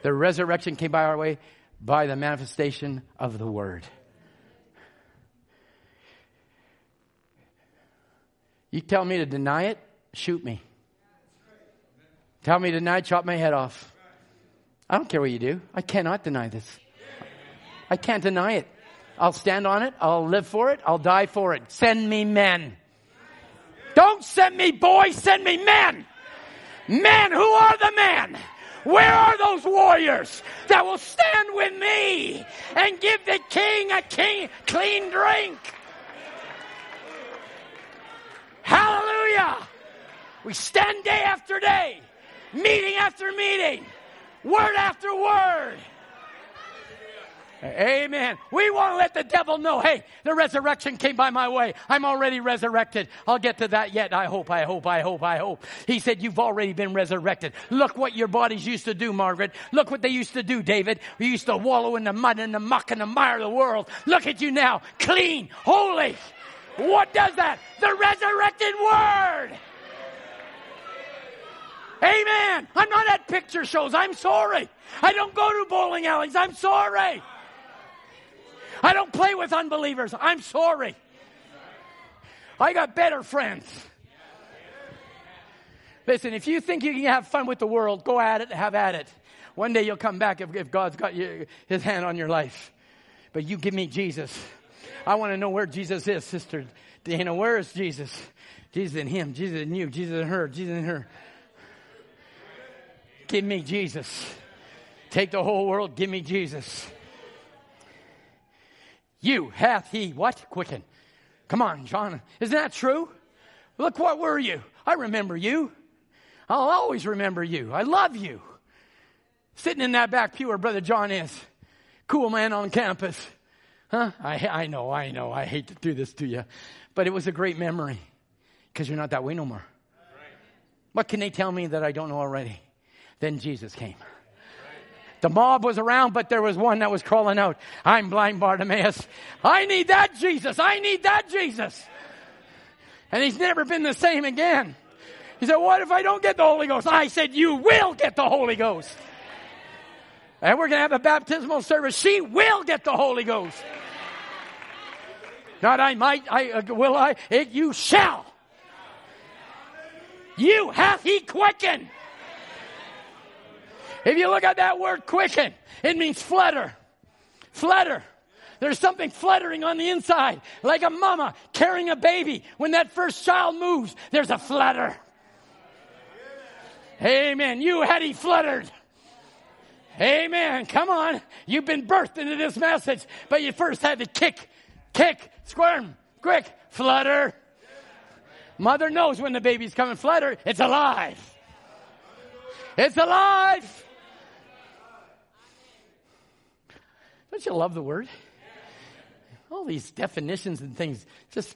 The resurrection came by our way by the manifestation of the word. You tell me to deny it, shoot me. Tell me to deny chop my head off. I don't care what you do. I cannot deny this. I can't deny it. I'll stand on it. I'll live for it. I'll die for it. Send me men. Don't send me boys, send me men. Men, who are the men? Where are those warriors that will stand with me and give the king a king clean drink? Hallelujah. We stand day after day, meeting after meeting, word after word. Amen. We won't let the devil know, hey, the resurrection came by my way. I'm already resurrected. I'll get to that yet. I hope, I hope, I hope, I hope. He said, you've already been resurrected. Look what your bodies used to do, Margaret. Look what they used to do, David. We used to wallow in the mud and the muck and the mire of the world. Look at you now, clean, holy. What does that? The resurrected word. Amen. I'm not at picture shows. I'm sorry. I don't go to bowling alleys. I'm sorry. I don't play with unbelievers. I'm sorry. I got better friends. Listen, if you think you can have fun with the world, go at it, have at it. One day you'll come back if, if God's got you, his hand on your life. But you give me Jesus. I want to know where Jesus is, Sister Dana. Where is Jesus? Jesus in him, Jesus in you, Jesus in her, Jesus in her. Give me Jesus. Take the whole world, give me Jesus. You hath he what? Quicken. Come on, John. Isn't that true? Look, what were you? I remember you. I'll always remember you. I love you. Sitting in that back pew where Brother John is. Cool man on campus. Huh? I, I know, I know. I hate to do this to you. But it was a great memory because you're not that way no more. What can they tell me that I don't know already? Then Jesus came. The mob was around, but there was one that was calling out. I'm blind Bartimaeus. I need that Jesus. I need that Jesus. And he's never been the same again. He said, What if I don't get the Holy Ghost? I said, You will get the Holy Ghost. And we're going to have a baptismal service. She will get the Holy Ghost. Not I might, I uh, will I, it you shall. You hath he quickened. If you look at that word quicken, it means flutter. Flutter. There's something fluttering on the inside, like a mama carrying a baby. When that first child moves, there's a flutter. Amen. You had he fluttered. Amen. Come on. You've been birthed into this message, but you first had to kick, kick, squirm, quick, flutter. Mother knows when the baby's coming. Flutter. It's alive. It's alive. Don't you love the word? All these definitions and things just.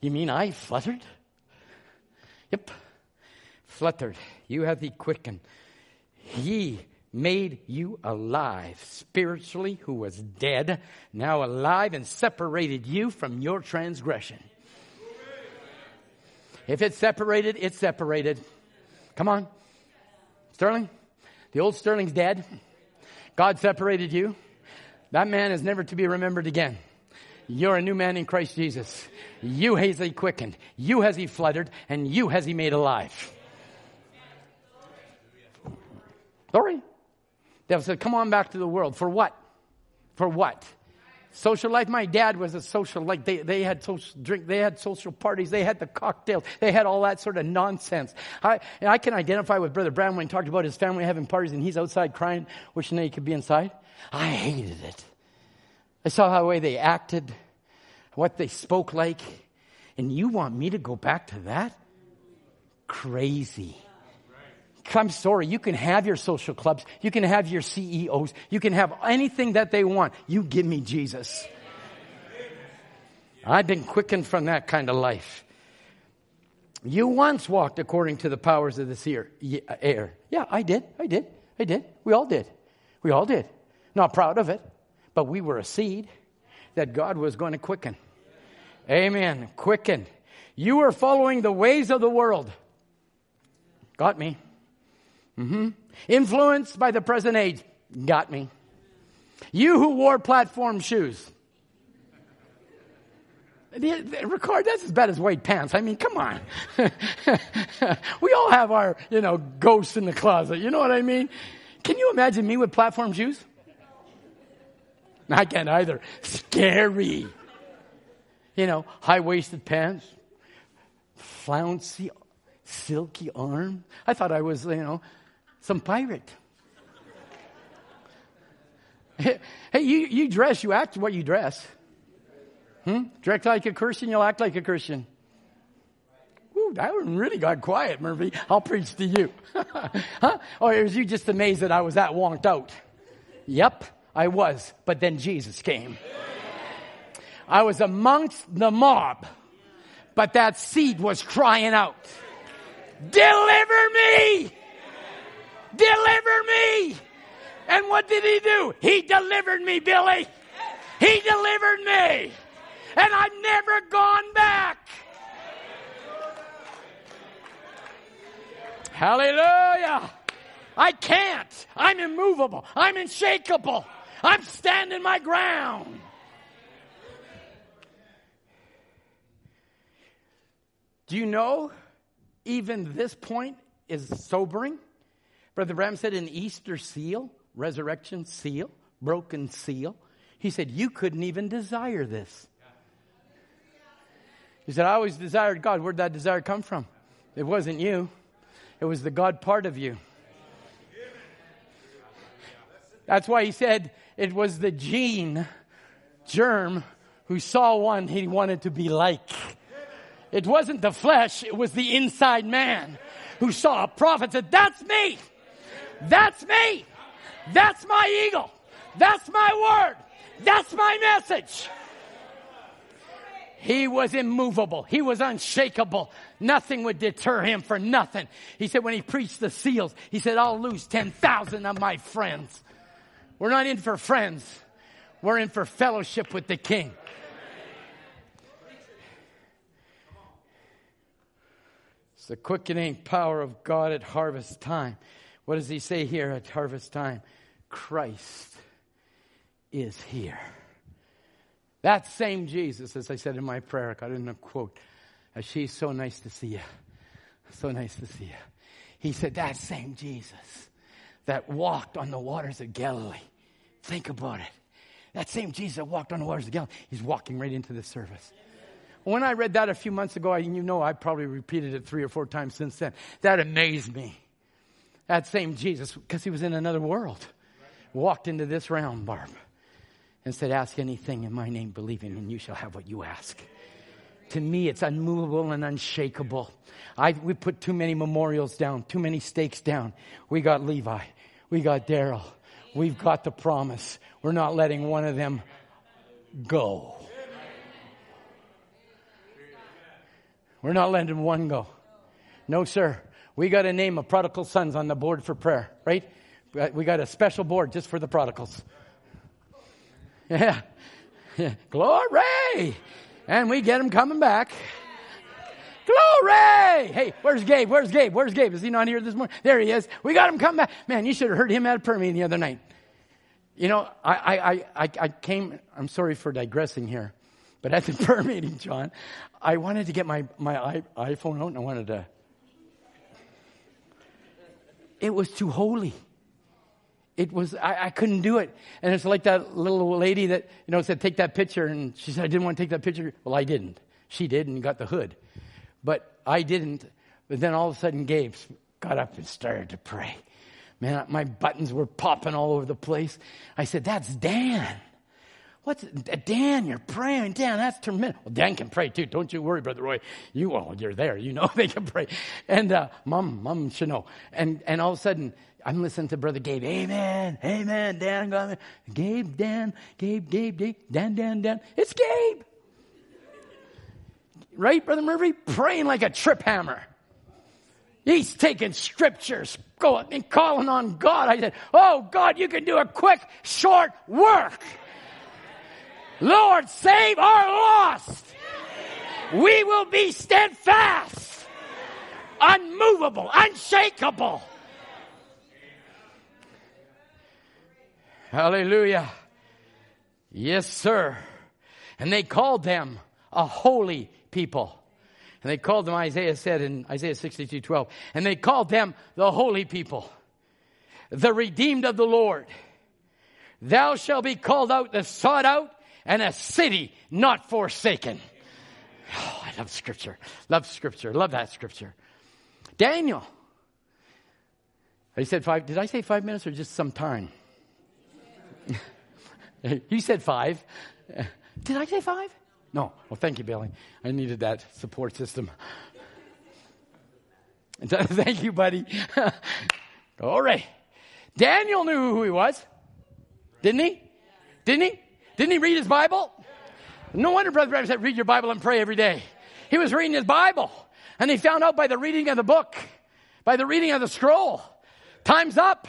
You mean I fluttered? Yep. Fluttered. You have the quickened. He made you alive spiritually, who was dead, now alive and separated you from your transgression. If it's separated, it's separated. Come on. Sterling? The old Sterling's dead. God separated you. That man is never to be remembered again. You're a new man in Christ Jesus. You has he quickened. You has he fluttered. And you has he made alive. Sorry. Devil said, come on back to the world. For what? For what? Social life. My dad was a social like they, they had social drink, they had social parties, they had the cocktails, they had all that sort of nonsense. I, and I can identify with Brother Brown when he talked about his family having parties and he's outside crying, wishing that he could be inside. I hated it. I saw how the way they acted, what they spoke like. And you want me to go back to that? Crazy. I'm sorry, you can have your social clubs, you can have your CEOs, you can have anything that they want. You give me Jesus. I've been quickened from that kind of life. You once walked according to the powers of this uh, air. Yeah, I did. I did. I did. We all did. We all did. Not proud of it, but we were a seed that God was going to quicken. Amen. Quicken. You were following the ways of the world. Got me. Mm-hmm. Influenced by the present age. Got me. You who wore platform shoes. Ricard, that's as bad as white pants. I mean, come on. (laughs) we all have our, you know, ghosts in the closet. You know what I mean? Can you imagine me with platform shoes? I can't either. Scary. You know, high waisted pants, flouncy, silky arm. I thought I was, you know, some pirate. hey, you, you dress, you act what you dress. Hmm? Dress like a Christian, you'll act like a Christian. Ooh, that one really got quiet, Murphy. I'll preach to you. (laughs) huh? Or is you just amazed that I was that wonked out? Yep, I was. But then Jesus came. I was amongst the mob, but that seed was crying out, Deliver me! Deliver me! And what did he do? He delivered me, Billy. He delivered me and I've never gone back. Hallelujah. I can't. I'm immovable. I'm unshakable. I'm standing my ground. Do you know even this point is sobering? Brother Branham said an Easter seal, resurrection seal, broken seal. He said, You couldn't even desire this. He said, I always desired God. Where'd that desire come from? It wasn't you, it was the God part of you. That's why he said it was the gene, germ, who saw one he wanted to be like. It wasn't the flesh, it was the inside man who saw a prophet said, That's me! That's me! That's my eagle! That's my word! That's my message! He was immovable. He was unshakable. Nothing would deter him for nothing. He said when he preached the seals, he said, I'll lose 10,000 of my friends. We're not in for friends. We're in for fellowship with the King. It's the quickening power of God at harvest time. What does he say here at harvest time? Christ is here. That same Jesus, as I said in my prayer, I a quote, uh, she's so nice to see you. So nice to see you. He said, that same Jesus that walked on the waters of Galilee. Think about it. That same Jesus that walked on the waters of Galilee, he's walking right into the service. When I read that a few months ago, you know I probably repeated it three or four times since then, that amazed me. That same Jesus, because he was in another world, walked into this realm, Barb and said, Ask anything in my name, believing, and you shall have what you ask. To me, it's unmovable and unshakable. I, we put too many memorials down, too many stakes down. We got Levi, we got Daryl, we've got the promise. We're not letting one of them go. We're not letting one go. No, sir. We got a name of prodigal sons on the board for prayer, right? Uh, we got a special board just for the prodigals. (laughs) Yeah. (laughs) Glory. And we get him coming back. Glory! Hey, where's Gabe? Where's Gabe? Where's Gabe? Is he not here this morning? There he is. We got him coming back. Man, you should have heard him at a prayer meeting the other night. You know, I, I, I, I came, I'm sorry for digressing here, but at the (laughs) prayer meeting, John, I wanted to get my, my iPhone out and I wanted to. It was too holy. It was I, I, couldn't do it. And it's like that little lady that you know said take that picture. And she said i didn't want to take that picture. Well i didn't. She did and got the hood. But i didn't. But then all of a sudden gabe got up and started to pray. Man my buttons were popping all over the place. I said that's dan What's Dan? You're praying, Dan. That's tremendous. Well, Dan can pray too. Don't you worry, brother Roy. You, oh, you're there. You know (laughs) they can pray. And uh, mom, mom should know. And and all of a sudden, I'm listening to brother Gabe. Amen, amen. Dan, God, Gabe, Dan, Gabe, Gabe, Dan, Dan, Dan. It's Gabe, right, brother Murphy? Praying like a trip hammer. He's taking scriptures, going and calling on God. I said, "Oh God, you can do a quick, short work." Lord, save our lost. We will be steadfast, unmovable, unshakable. Hallelujah. Yes, sir. And they called them a holy people. And they called them, Isaiah said in Isaiah 62 12, and they called them the holy people, the redeemed of the Lord. Thou shalt be called out, the sought out, and a city not forsaken. Oh, I love scripture. Love scripture. Love that scripture. Daniel. I said five. Did I say five minutes or just some time? (laughs) you said five. Did I say five? No. Well, thank you, Billy. I needed that support system. (laughs) thank you, buddy. (laughs) All right. Daniel knew who he was. Didn't he? Didn't he? Didn't he read his Bible? No wonder Brother Branham said, read your Bible and pray every day. He was reading his Bible. And he found out by the reading of the book, by the reading of the scroll, time's up.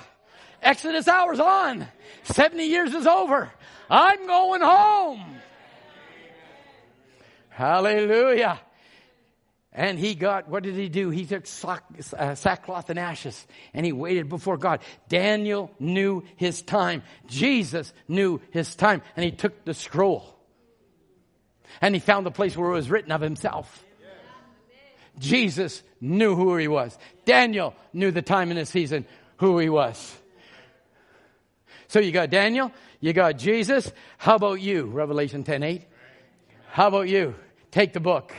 Exodus hours on. 70 years is over. I'm going home. Hallelujah. And he got, what did he do? He took uh, sackcloth and ashes and he waited before God. Daniel knew his time. Jesus knew his time. And he took the scroll and he found the place where it was written of himself. Jesus knew who he was. Daniel knew the time and the season who he was. So you got Daniel, you got Jesus. How about you? Revelation 10 8. How about you? Take the book.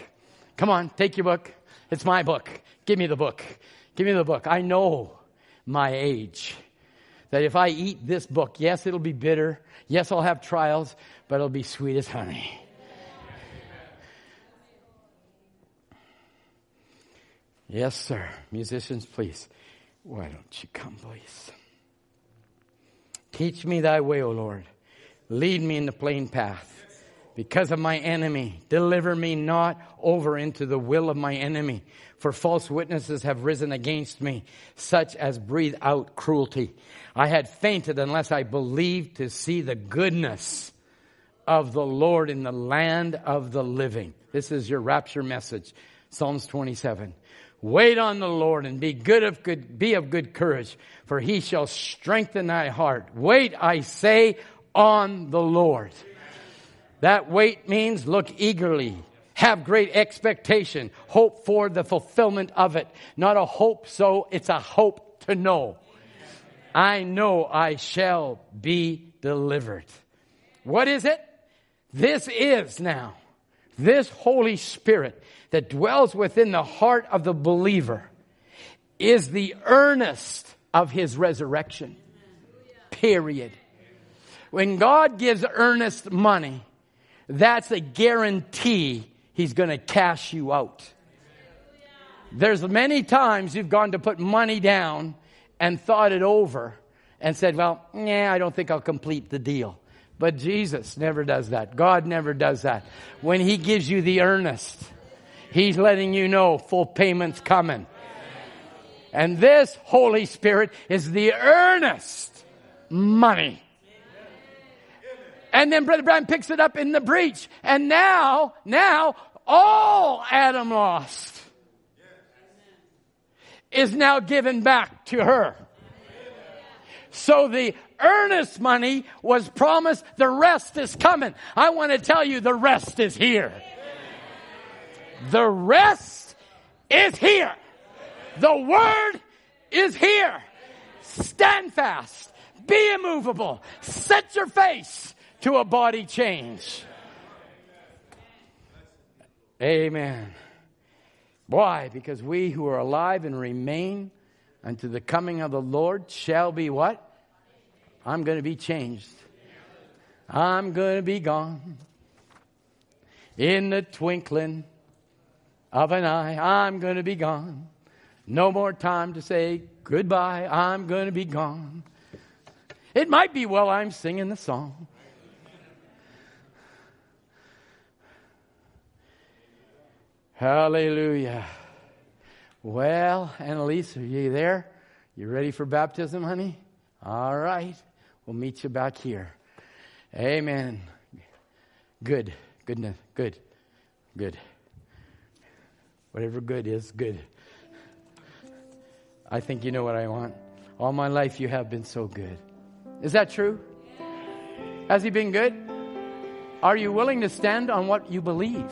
Come on, take your book. It's my book. Give me the book. Give me the book. I know my age. That if I eat this book, yes, it'll be bitter. Yes, I'll have trials, but it'll be sweet as honey. Yes, sir. Musicians, please. Why don't you come, please? Teach me thy way, O Lord. Lead me in the plain path because of my enemy. Deliver me not over into the will of my enemy. For false witnesses have risen against me, such as breathe out cruelty. I had fainted unless I believed to see the goodness of the Lord in the land of the living. This is your rapture message. Psalms 27. Wait on the Lord and be good of good, be of good courage, for he shall strengthen thy heart. Wait, I say, on the Lord. That wait means look eagerly, have great expectation, hope for the fulfillment of it. Not a hope so, it's a hope to know. I know I shall be delivered. What is it? This is now. This Holy Spirit that dwells within the heart of the believer is the earnest of his resurrection. Period. When God gives earnest money, that's a guarantee he's going to cash you out. There's many times you've gone to put money down and thought it over and said, well, yeah, I don't think I'll complete the deal. But Jesus never does that. God never does that. When he gives you the earnest, he's letting you know full payment's coming. And this Holy Spirit is the earnest money and then Brother Branham picks it up in the breach. And now, now, all Adam lost is now given back to her. So the earnest money was promised, the rest is coming. I want to tell you the rest is here. The rest is here. The word is here. Stand fast. Be immovable. Set your face to a body change. Amen. Why? Because we who are alive and remain unto the coming of the Lord shall be what? I'm going to be changed. I'm going to be gone. In the twinkling of an eye, I'm going to be gone. No more time to say goodbye. I'm going to be gone. It might be while I'm singing the song. Hallelujah. Well, Annalise, are you there? You ready for baptism, honey? All right. We'll meet you back here. Amen. Good. Goodness. Good. Good. Whatever good is, good. I think you know what I want. All my life you have been so good. Is that true? Has he been good? Are you willing to stand on what you believe?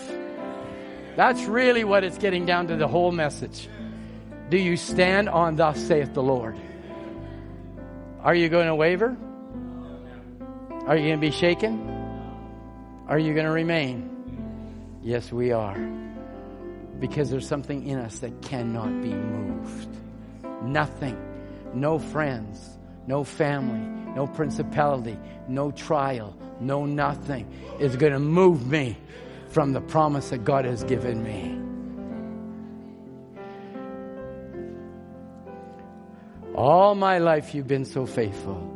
That's really what it's getting down to the whole message. Do you stand on thus saith the Lord? Are you going to waver? Are you going to be shaken? Are you going to remain? Yes, we are. Because there's something in us that cannot be moved. Nothing. No friends. No family. No principality. No trial. No nothing is going to move me from the promise that God has given me. All my life you've been so faithful.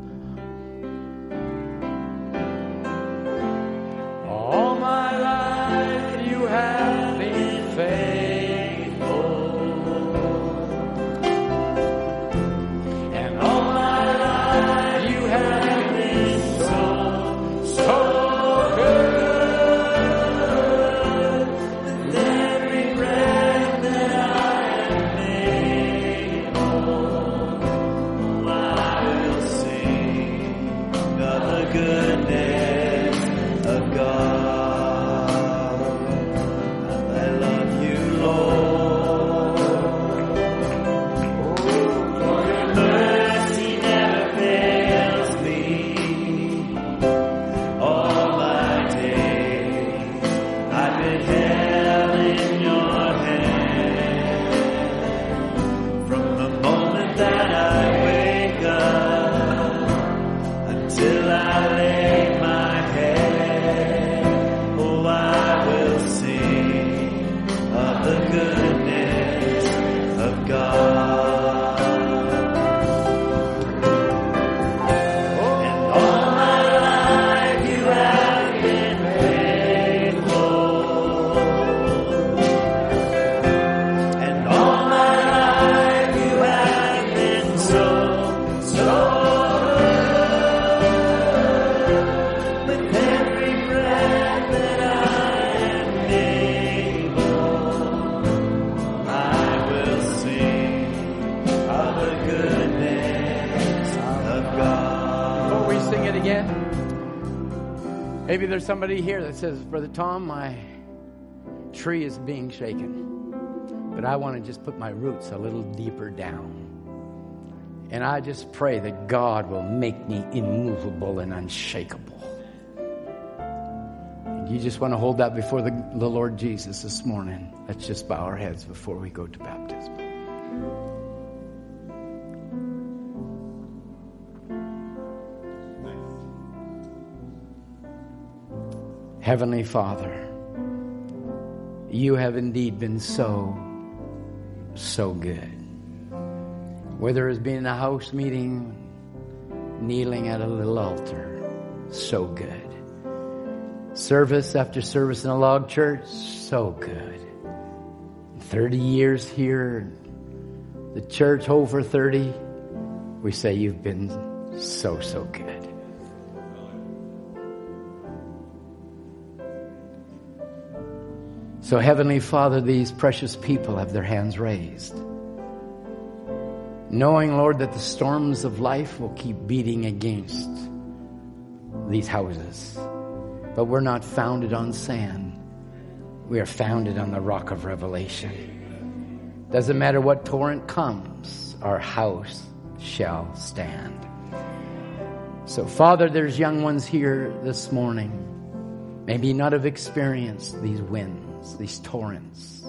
Somebody here that says, Brother Tom, my tree is being shaken, but I want to just put my roots a little deeper down. And I just pray that God will make me immovable and unshakable. You just want to hold that before the, the Lord Jesus this morning. Let's just bow our heads before we go to baptism. Heavenly Father, you have indeed been so, so good. Whether it's been a house meeting, kneeling at a little altar, so good. Service after service in a log church, so good. 30 years here, the church over 30, we say you've been so, so good. So, Heavenly Father, these precious people have their hands raised. Knowing, Lord, that the storms of life will keep beating against these houses. But we're not founded on sand. We are founded on the rock of revelation. Doesn't matter what torrent comes, our house shall stand. So, Father, there's young ones here this morning, maybe not have experienced these winds, these torrents,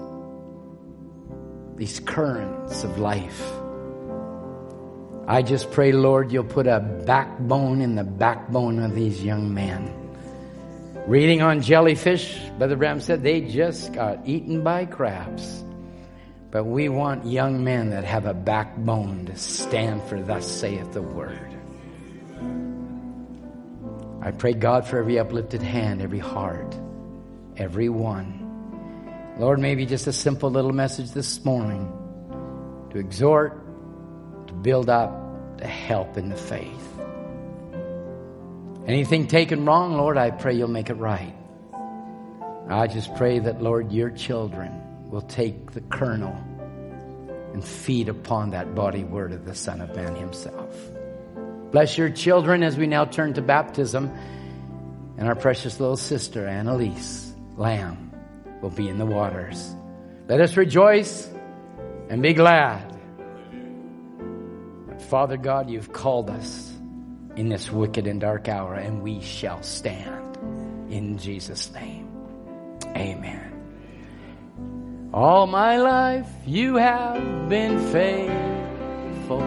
these currents of life. I just pray, Lord, you'll put a backbone in the backbone of these young men. Reading on jellyfish, Brother Branham said they just got eaten by crabs. But we want young men that have a backbone to stand for thus saith the word. I pray God for every uplifted hand, every heart, every one. Lord, maybe just a simple little message this morning to exhort, to build up, to help in the faith. Anything taken wrong, Lord, I pray you'll make it right. I just pray that, Lord, your children will take the kernel and feed upon that body word of the Son of Man himself. Bless your children as we now turn to baptism. And our precious little sister, Annalise Lamb, will be in the waters. Let us rejoice and be glad. Father God, you've called us in this wicked and dark hour, and we shall stand in Jesus' name. Amen. All my life you have been faithful,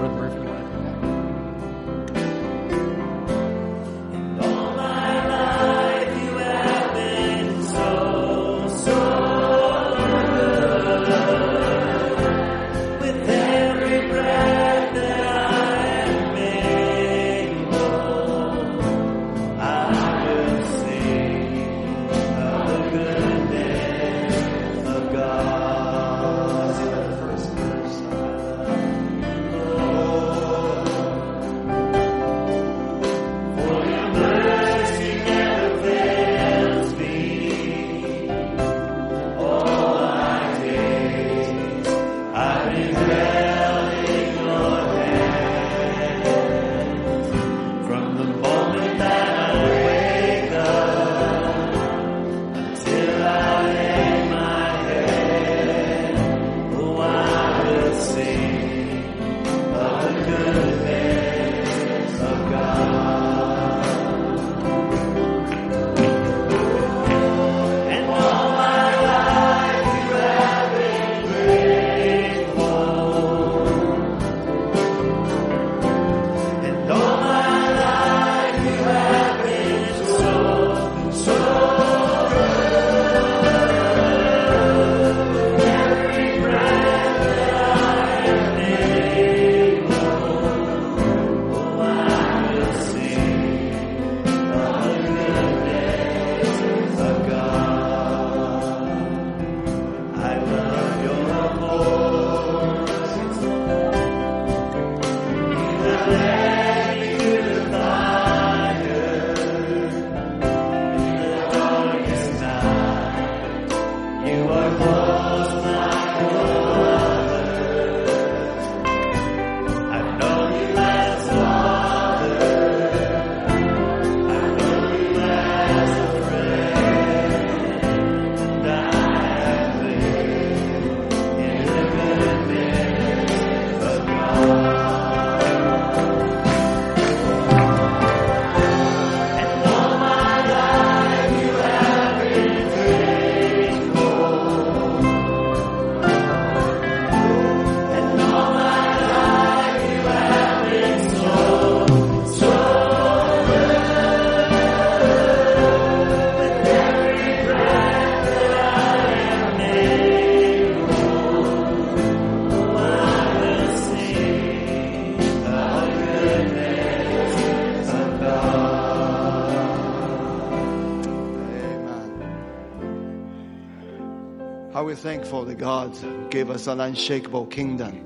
thankful that God gave us an unshakable kingdom.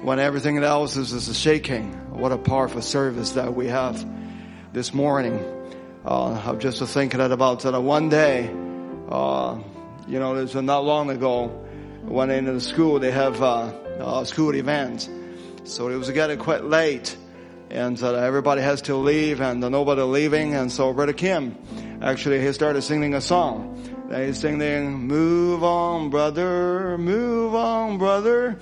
When everything else is, is shaking, what a powerful service that we have this morning. Uh, I'm just thinking about that one day, uh, you know, there's not long ago when in the school they have uh, uh school events. So it was getting quite late and uh, everybody has to leave and nobody leaving. And so Brother Kim, actually he started singing a song. They singing, move on, brother, move on, brother.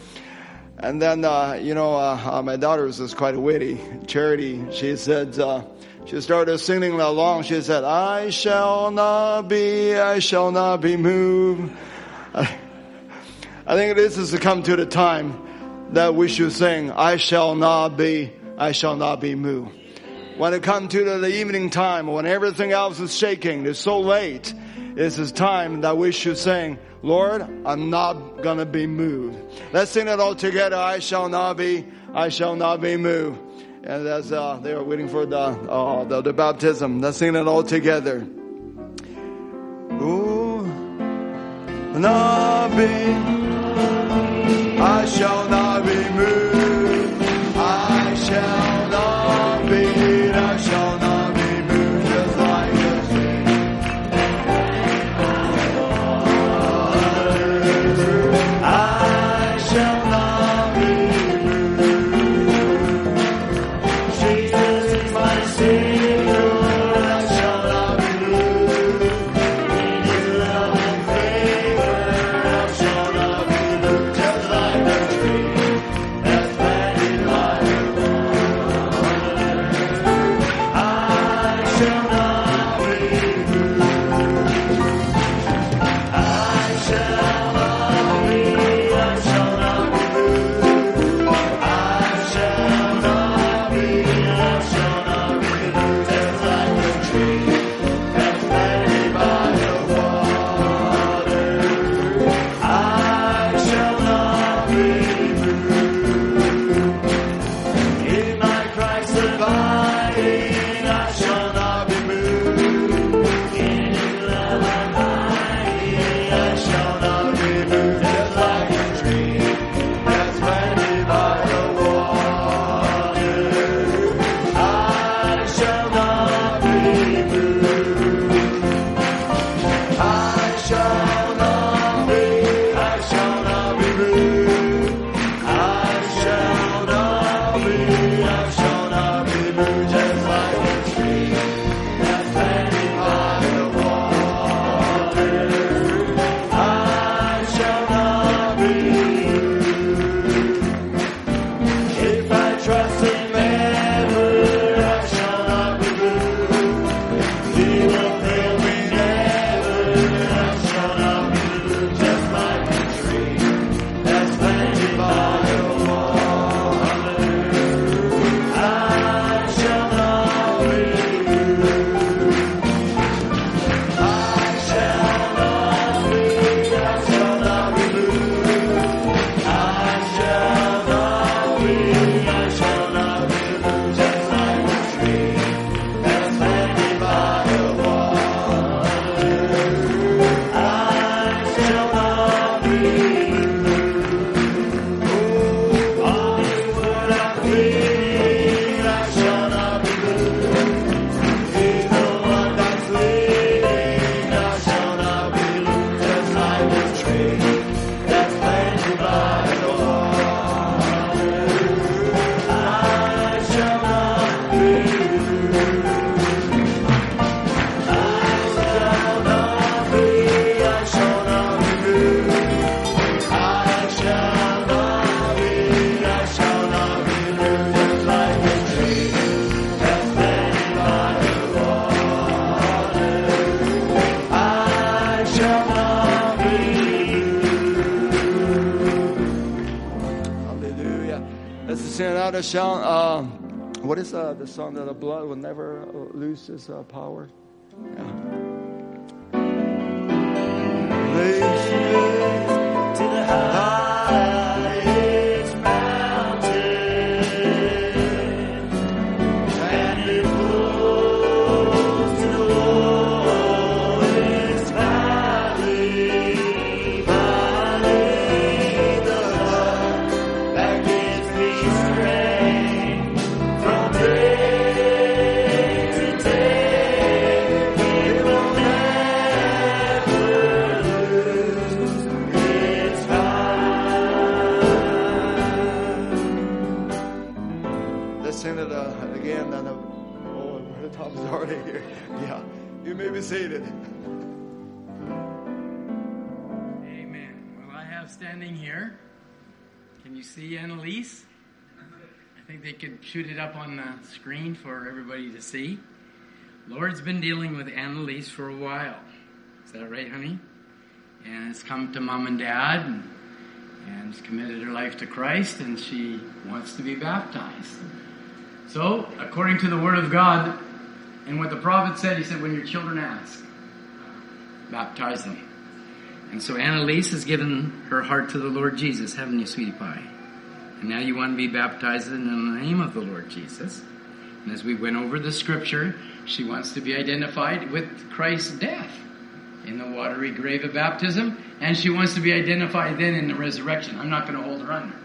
And then, uh, you know, uh, uh my daughter was quite witty. Charity, she said, uh, she started singing along. She said, I shall not be, I shall not be moved. I think this has come to the time that we should sing, I shall not be, I shall not be moved. When it comes to the evening time, when everything else is shaking, it's so late. It's is time that we should sing, Lord, I'm not gonna be moved. Let's sing it all together. I shall not be, I shall not be moved. And as uh, they are waiting for the, uh, the, the baptism, let's sing it all together. Ooh, not be, I shall not be moved. I shall. Michelle, Uh, what is uh, the song that the blood will never uh, lose its uh, I think they could shoot it up on the screen for everybody to see. Lord's been dealing with Annalise for a while. Is that right, honey? And it's come to mom and dad and, and has committed her life to Christ and she wants to be baptized. So, according to the Word of God and what the prophet said, he said, when your children ask, baptize them. And so Annalise has given her heart to the Lord Jesus, haven't you, sweetie pie? And now you want to be baptized in the name of the Lord Jesus. And as we went over the scripture, she wants to be identified with Christ's death in the watery grave of baptism, and she wants to be identified then in the resurrection. I'm not going to hold her under.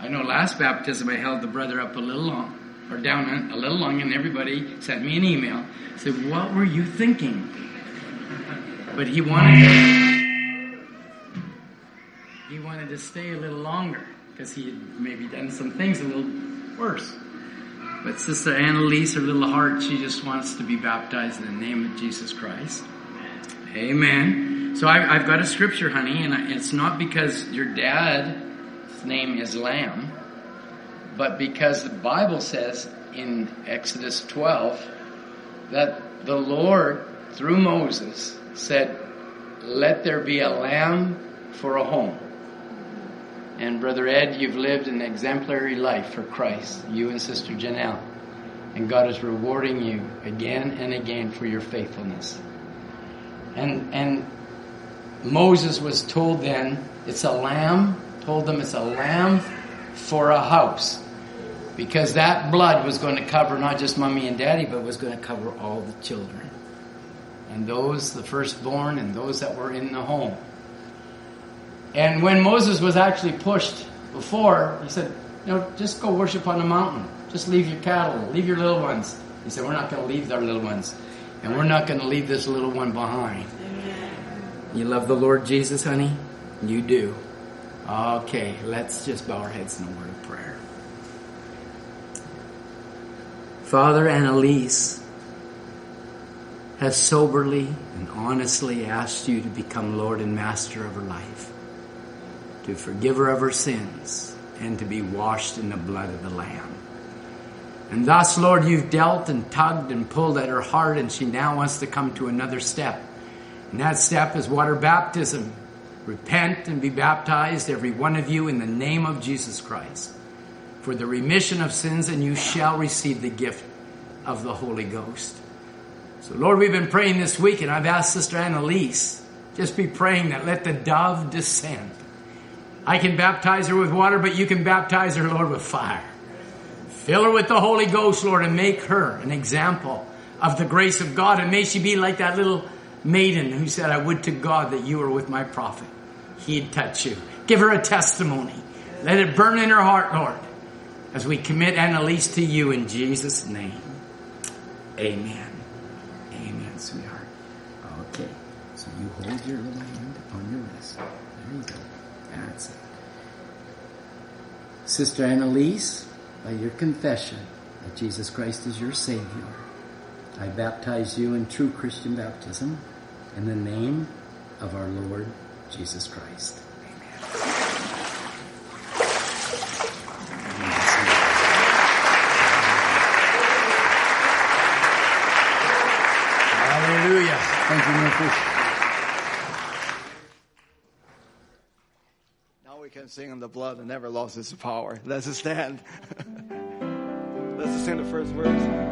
I know last baptism I held the brother up a little long, or down a little long, and everybody sent me an email. Said, "What were you thinking?" But he wanted he wanted to stay a little longer because he had maybe done some things a little worse. But Sister Annalise, her little heart, she just wants to be baptized in the name of Jesus Christ. Amen. So I, have got a scripture, honey, and it's not because your dad's name is Lamb, but because the Bible says in Exodus 12 that the Lord, through Moses, said, Let there be a lamb for a home. And Brother Ed, you've lived an exemplary life for Christ, you and Sister Janelle. And God is rewarding you again and again for your faithfulness. And, and Moses was told then, it's a lamb, told them it's a lamb for a house. Because that blood was going to cover not just mommy and daddy, but was going to cover all the children. And those, the firstborn, and those that were in the home. And when Moses was actually pushed before, he said, you know, just go worship on the mountain. Just leave your cattle, leave your little ones. He said, we're not going to leave our little ones. And we're not going to leave this little one behind. You love the Lord Jesus, honey? You do. Okay, let's just bow our heads in a word of prayer. Father Annalise has soberly and honestly asked you to become Lord and Master of her life to forgive her of her sins, and to be washed in the blood of the Lamb. And thus, Lord, you've dealt and tugged and pulled at her heart, and she now wants to come to another step. And that step is water baptism. Repent and be baptized, every one of you, in the name of Jesus Christ, for the remission of sins, and you shall receive the gift of the Holy Ghost. So, Lord, we've been praying this week, and I've asked Sister Annalise, just be praying that let the dove descend I can baptize her with water, but you can baptize her, Lord, with fire. Fill her with the Holy Ghost, Lord, and make her an example of the grace of God. And may she be like that little maiden who said, I would to God that you were with my prophet. He'd touch you. Give her a testimony. Let it burn in her heart, Lord, as we commit Annalise to you in Jesus' name. Amen. Amen, sweetheart. Okay. So you hold your little hand on your wrist. There you go. That's it. Sister Annalise, by your confession that Jesus Christ is your Savior, I baptize you in true Christian baptism in the name of our Lord Jesus Christ. Hallelujah. Thank you, Memphis. Can sing on the blood and never lost its power. Let's just stand. (laughs) Let's just sing the first verse.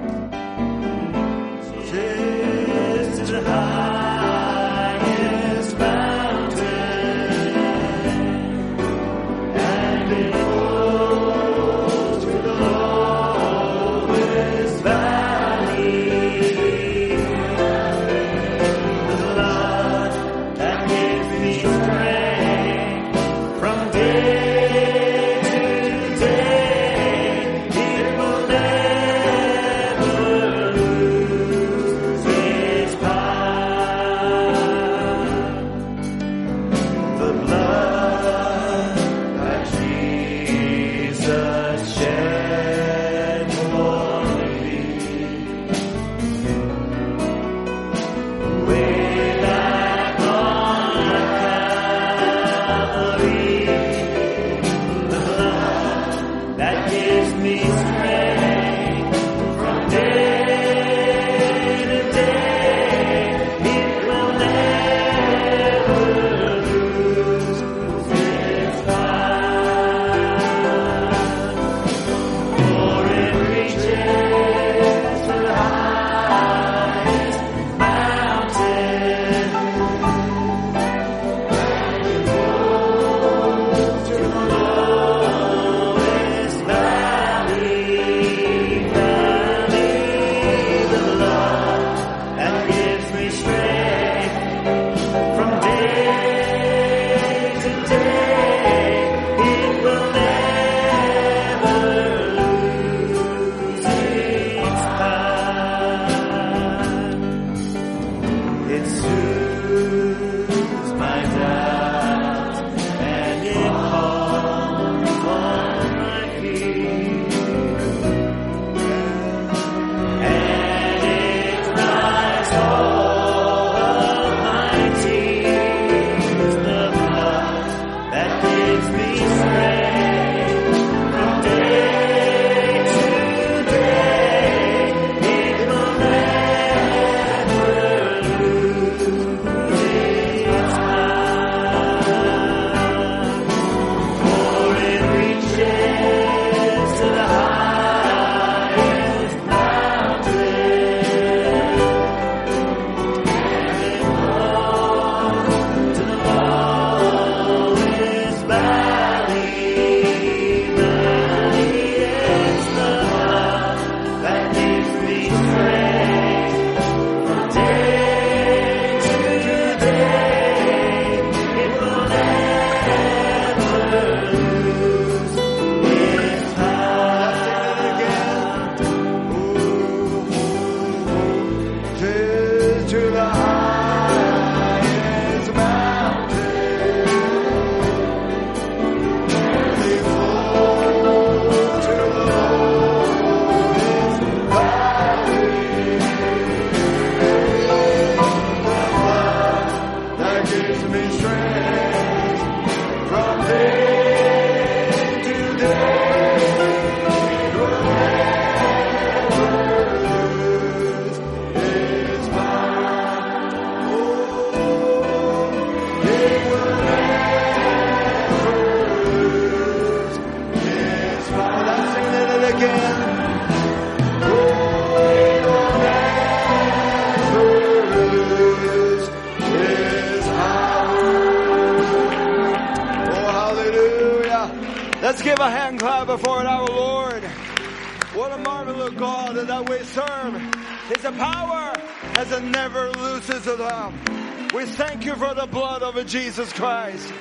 Jesus Christ.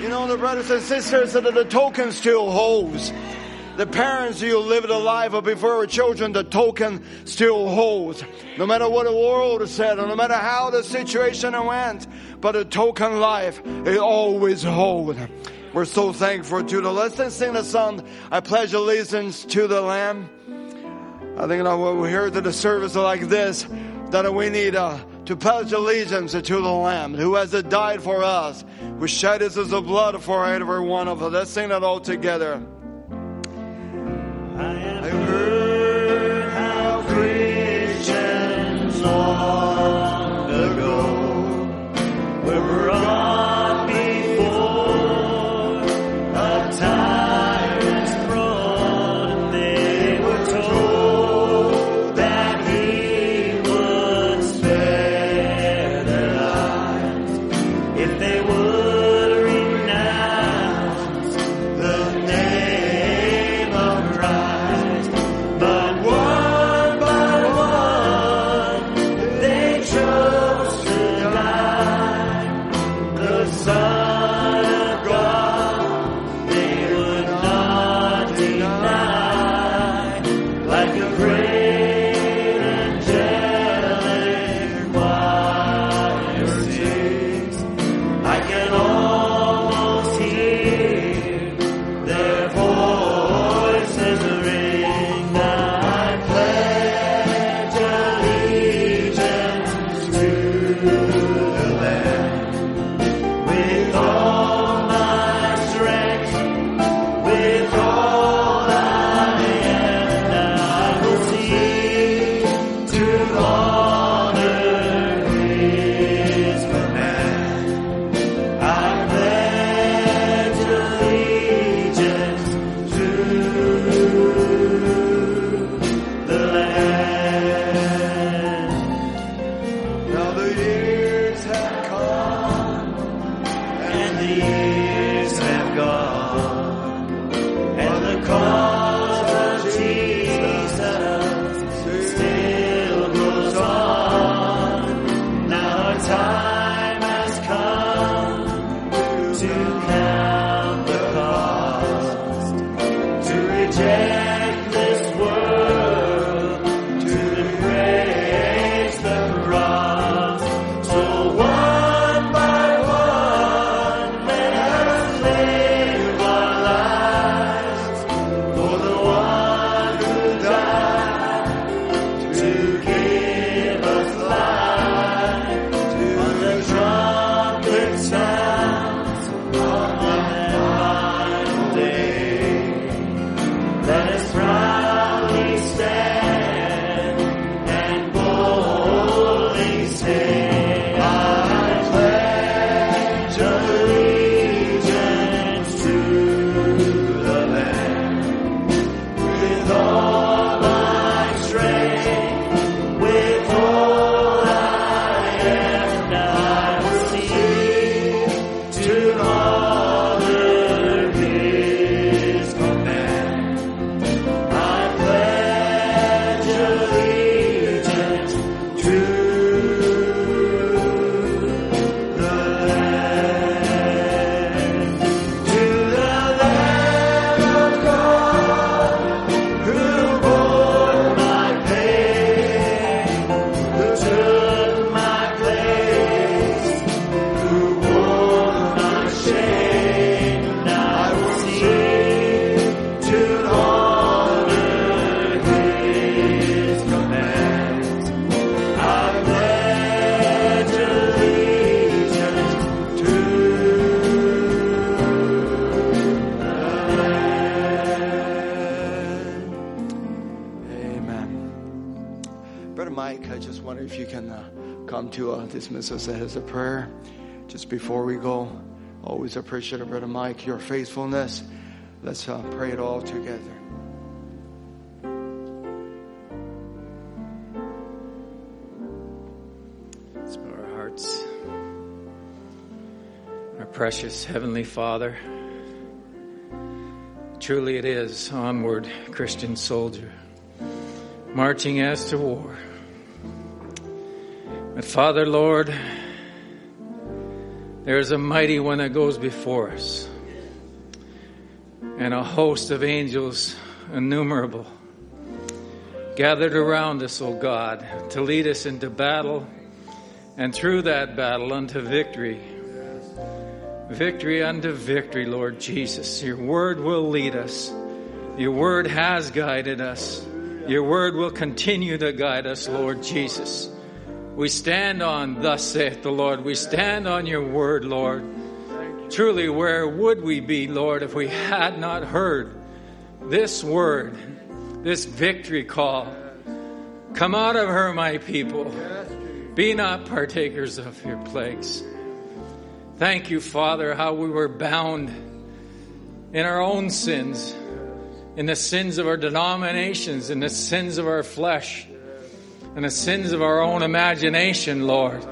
You know, the brothers and sisters that the token still holds. The parents you live the life of before children, the token still holds. No matter what the world said, no matter how the situation went, but the token life, it always holds. We're so thankful to the. Let's sing the song, I pledge allegiance to the Lamb. I think that when we hear to the service like this, that we need uh, to pledge allegiance to the Lamb who has died for us, who shed his blood for every one of us. Let's sing that all together. Prayer just before we go. Always appreciate it, Brother Mike, your faithfulness. Let's uh, pray it all together. Let's bow our hearts. Our precious Heavenly Father, truly it is onward, Christian soldier, marching as to war. But Father, Lord, there is a mighty one that goes before us, and a host of angels innumerable gathered around us, O God, to lead us into battle and through that battle unto victory. Victory unto victory, Lord Jesus. Your word will lead us. Your word has guided us. Your word will continue to guide us, Lord Jesus. We stand on, thus saith the Lord. We stand on your word, Lord. Truly, where would we be, Lord, if we had not heard this word, this victory call? Come out of her, my people. Be not partakers of your plagues. Thank you, Father, how we were bound in our own sins, in the sins of our denominations, in the sins of our flesh, in the sins of our own imagination, Lord.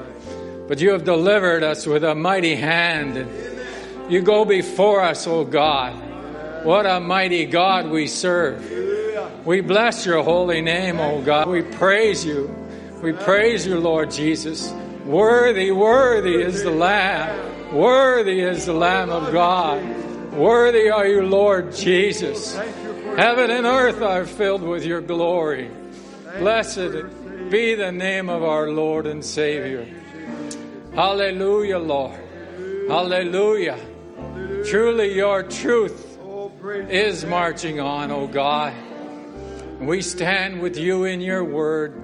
But you have delivered us with a mighty hand. And you go before us, O God. What a mighty God we serve. We bless your holy name, O God. We praise you. We praise you, Lord Jesus. Worthy, worthy is the Lamb. Worthy is the Lamb of God. Worthy are you, Lord Jesus. Heaven and earth are filled with your glory. Blessed be the name of our Lord and Savior. Hallelujah, Lord. Hallelujah. Truly, your truth is marching on, O God. We stand with you in your word.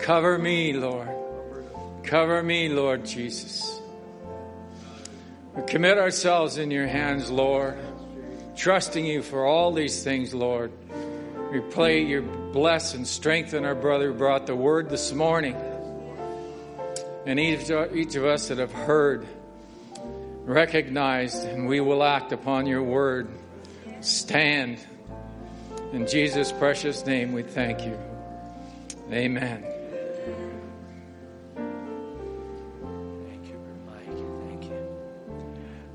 Cover me, Lord. Cover me, Lord Jesus. We commit ourselves in your hands, Lord, trusting you for all these things, Lord. We pray you bless and strengthen our brother who brought the word this morning. And each, each of us that have heard, recognized, and we will act upon your word. Stand. In Jesus' precious name, we thank you. Amen. Thank you, Mike. Thank you.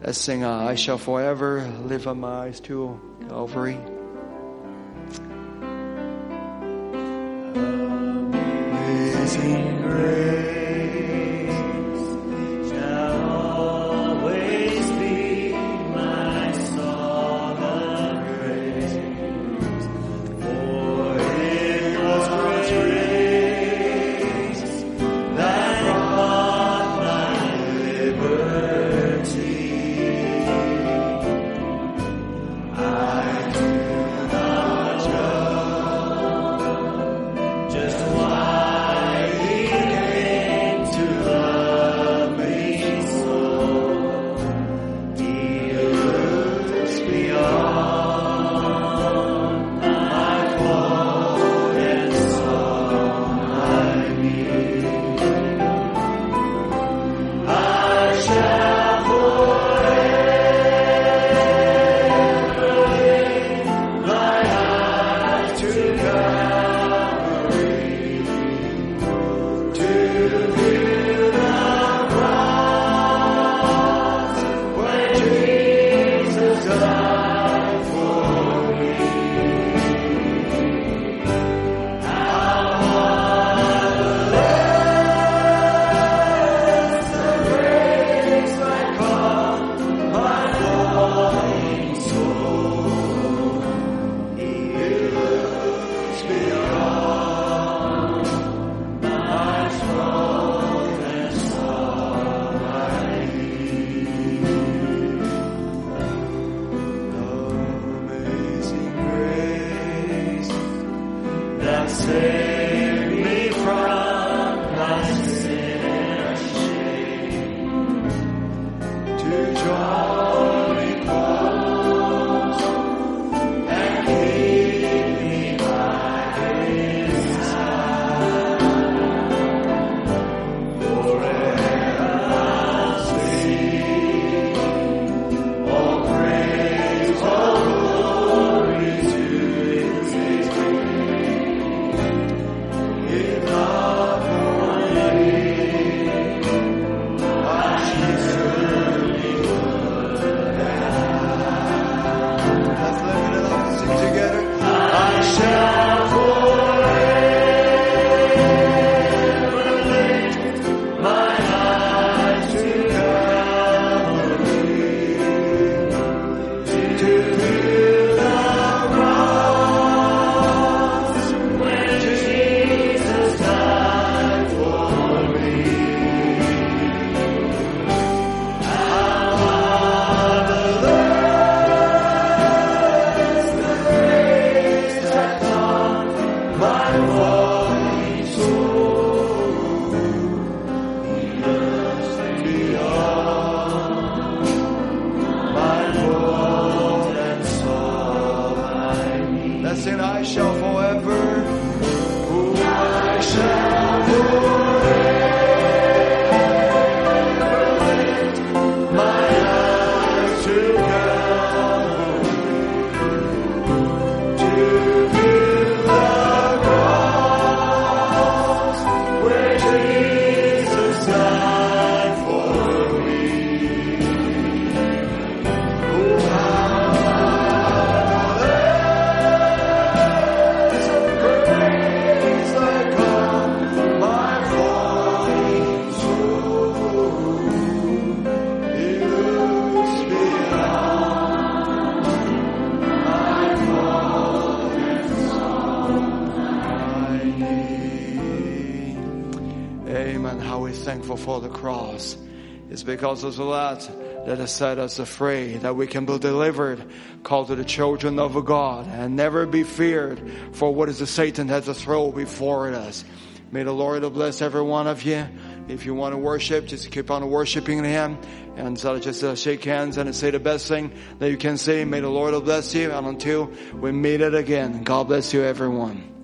Let's sing uh, I Shall Forever Lift Up My Eyes to Calvary. Amazing grace It's because of that that has set us free, that we can be delivered, called to the children of God, and never be feared for what is the Satan has to throw before us. May the Lord bless every one of you. If you want to worship, just keep on worshiping Him. And so just uh, shake hands and say the best thing that you can say. May the Lord bless you. And until we meet it again, God bless you, everyone.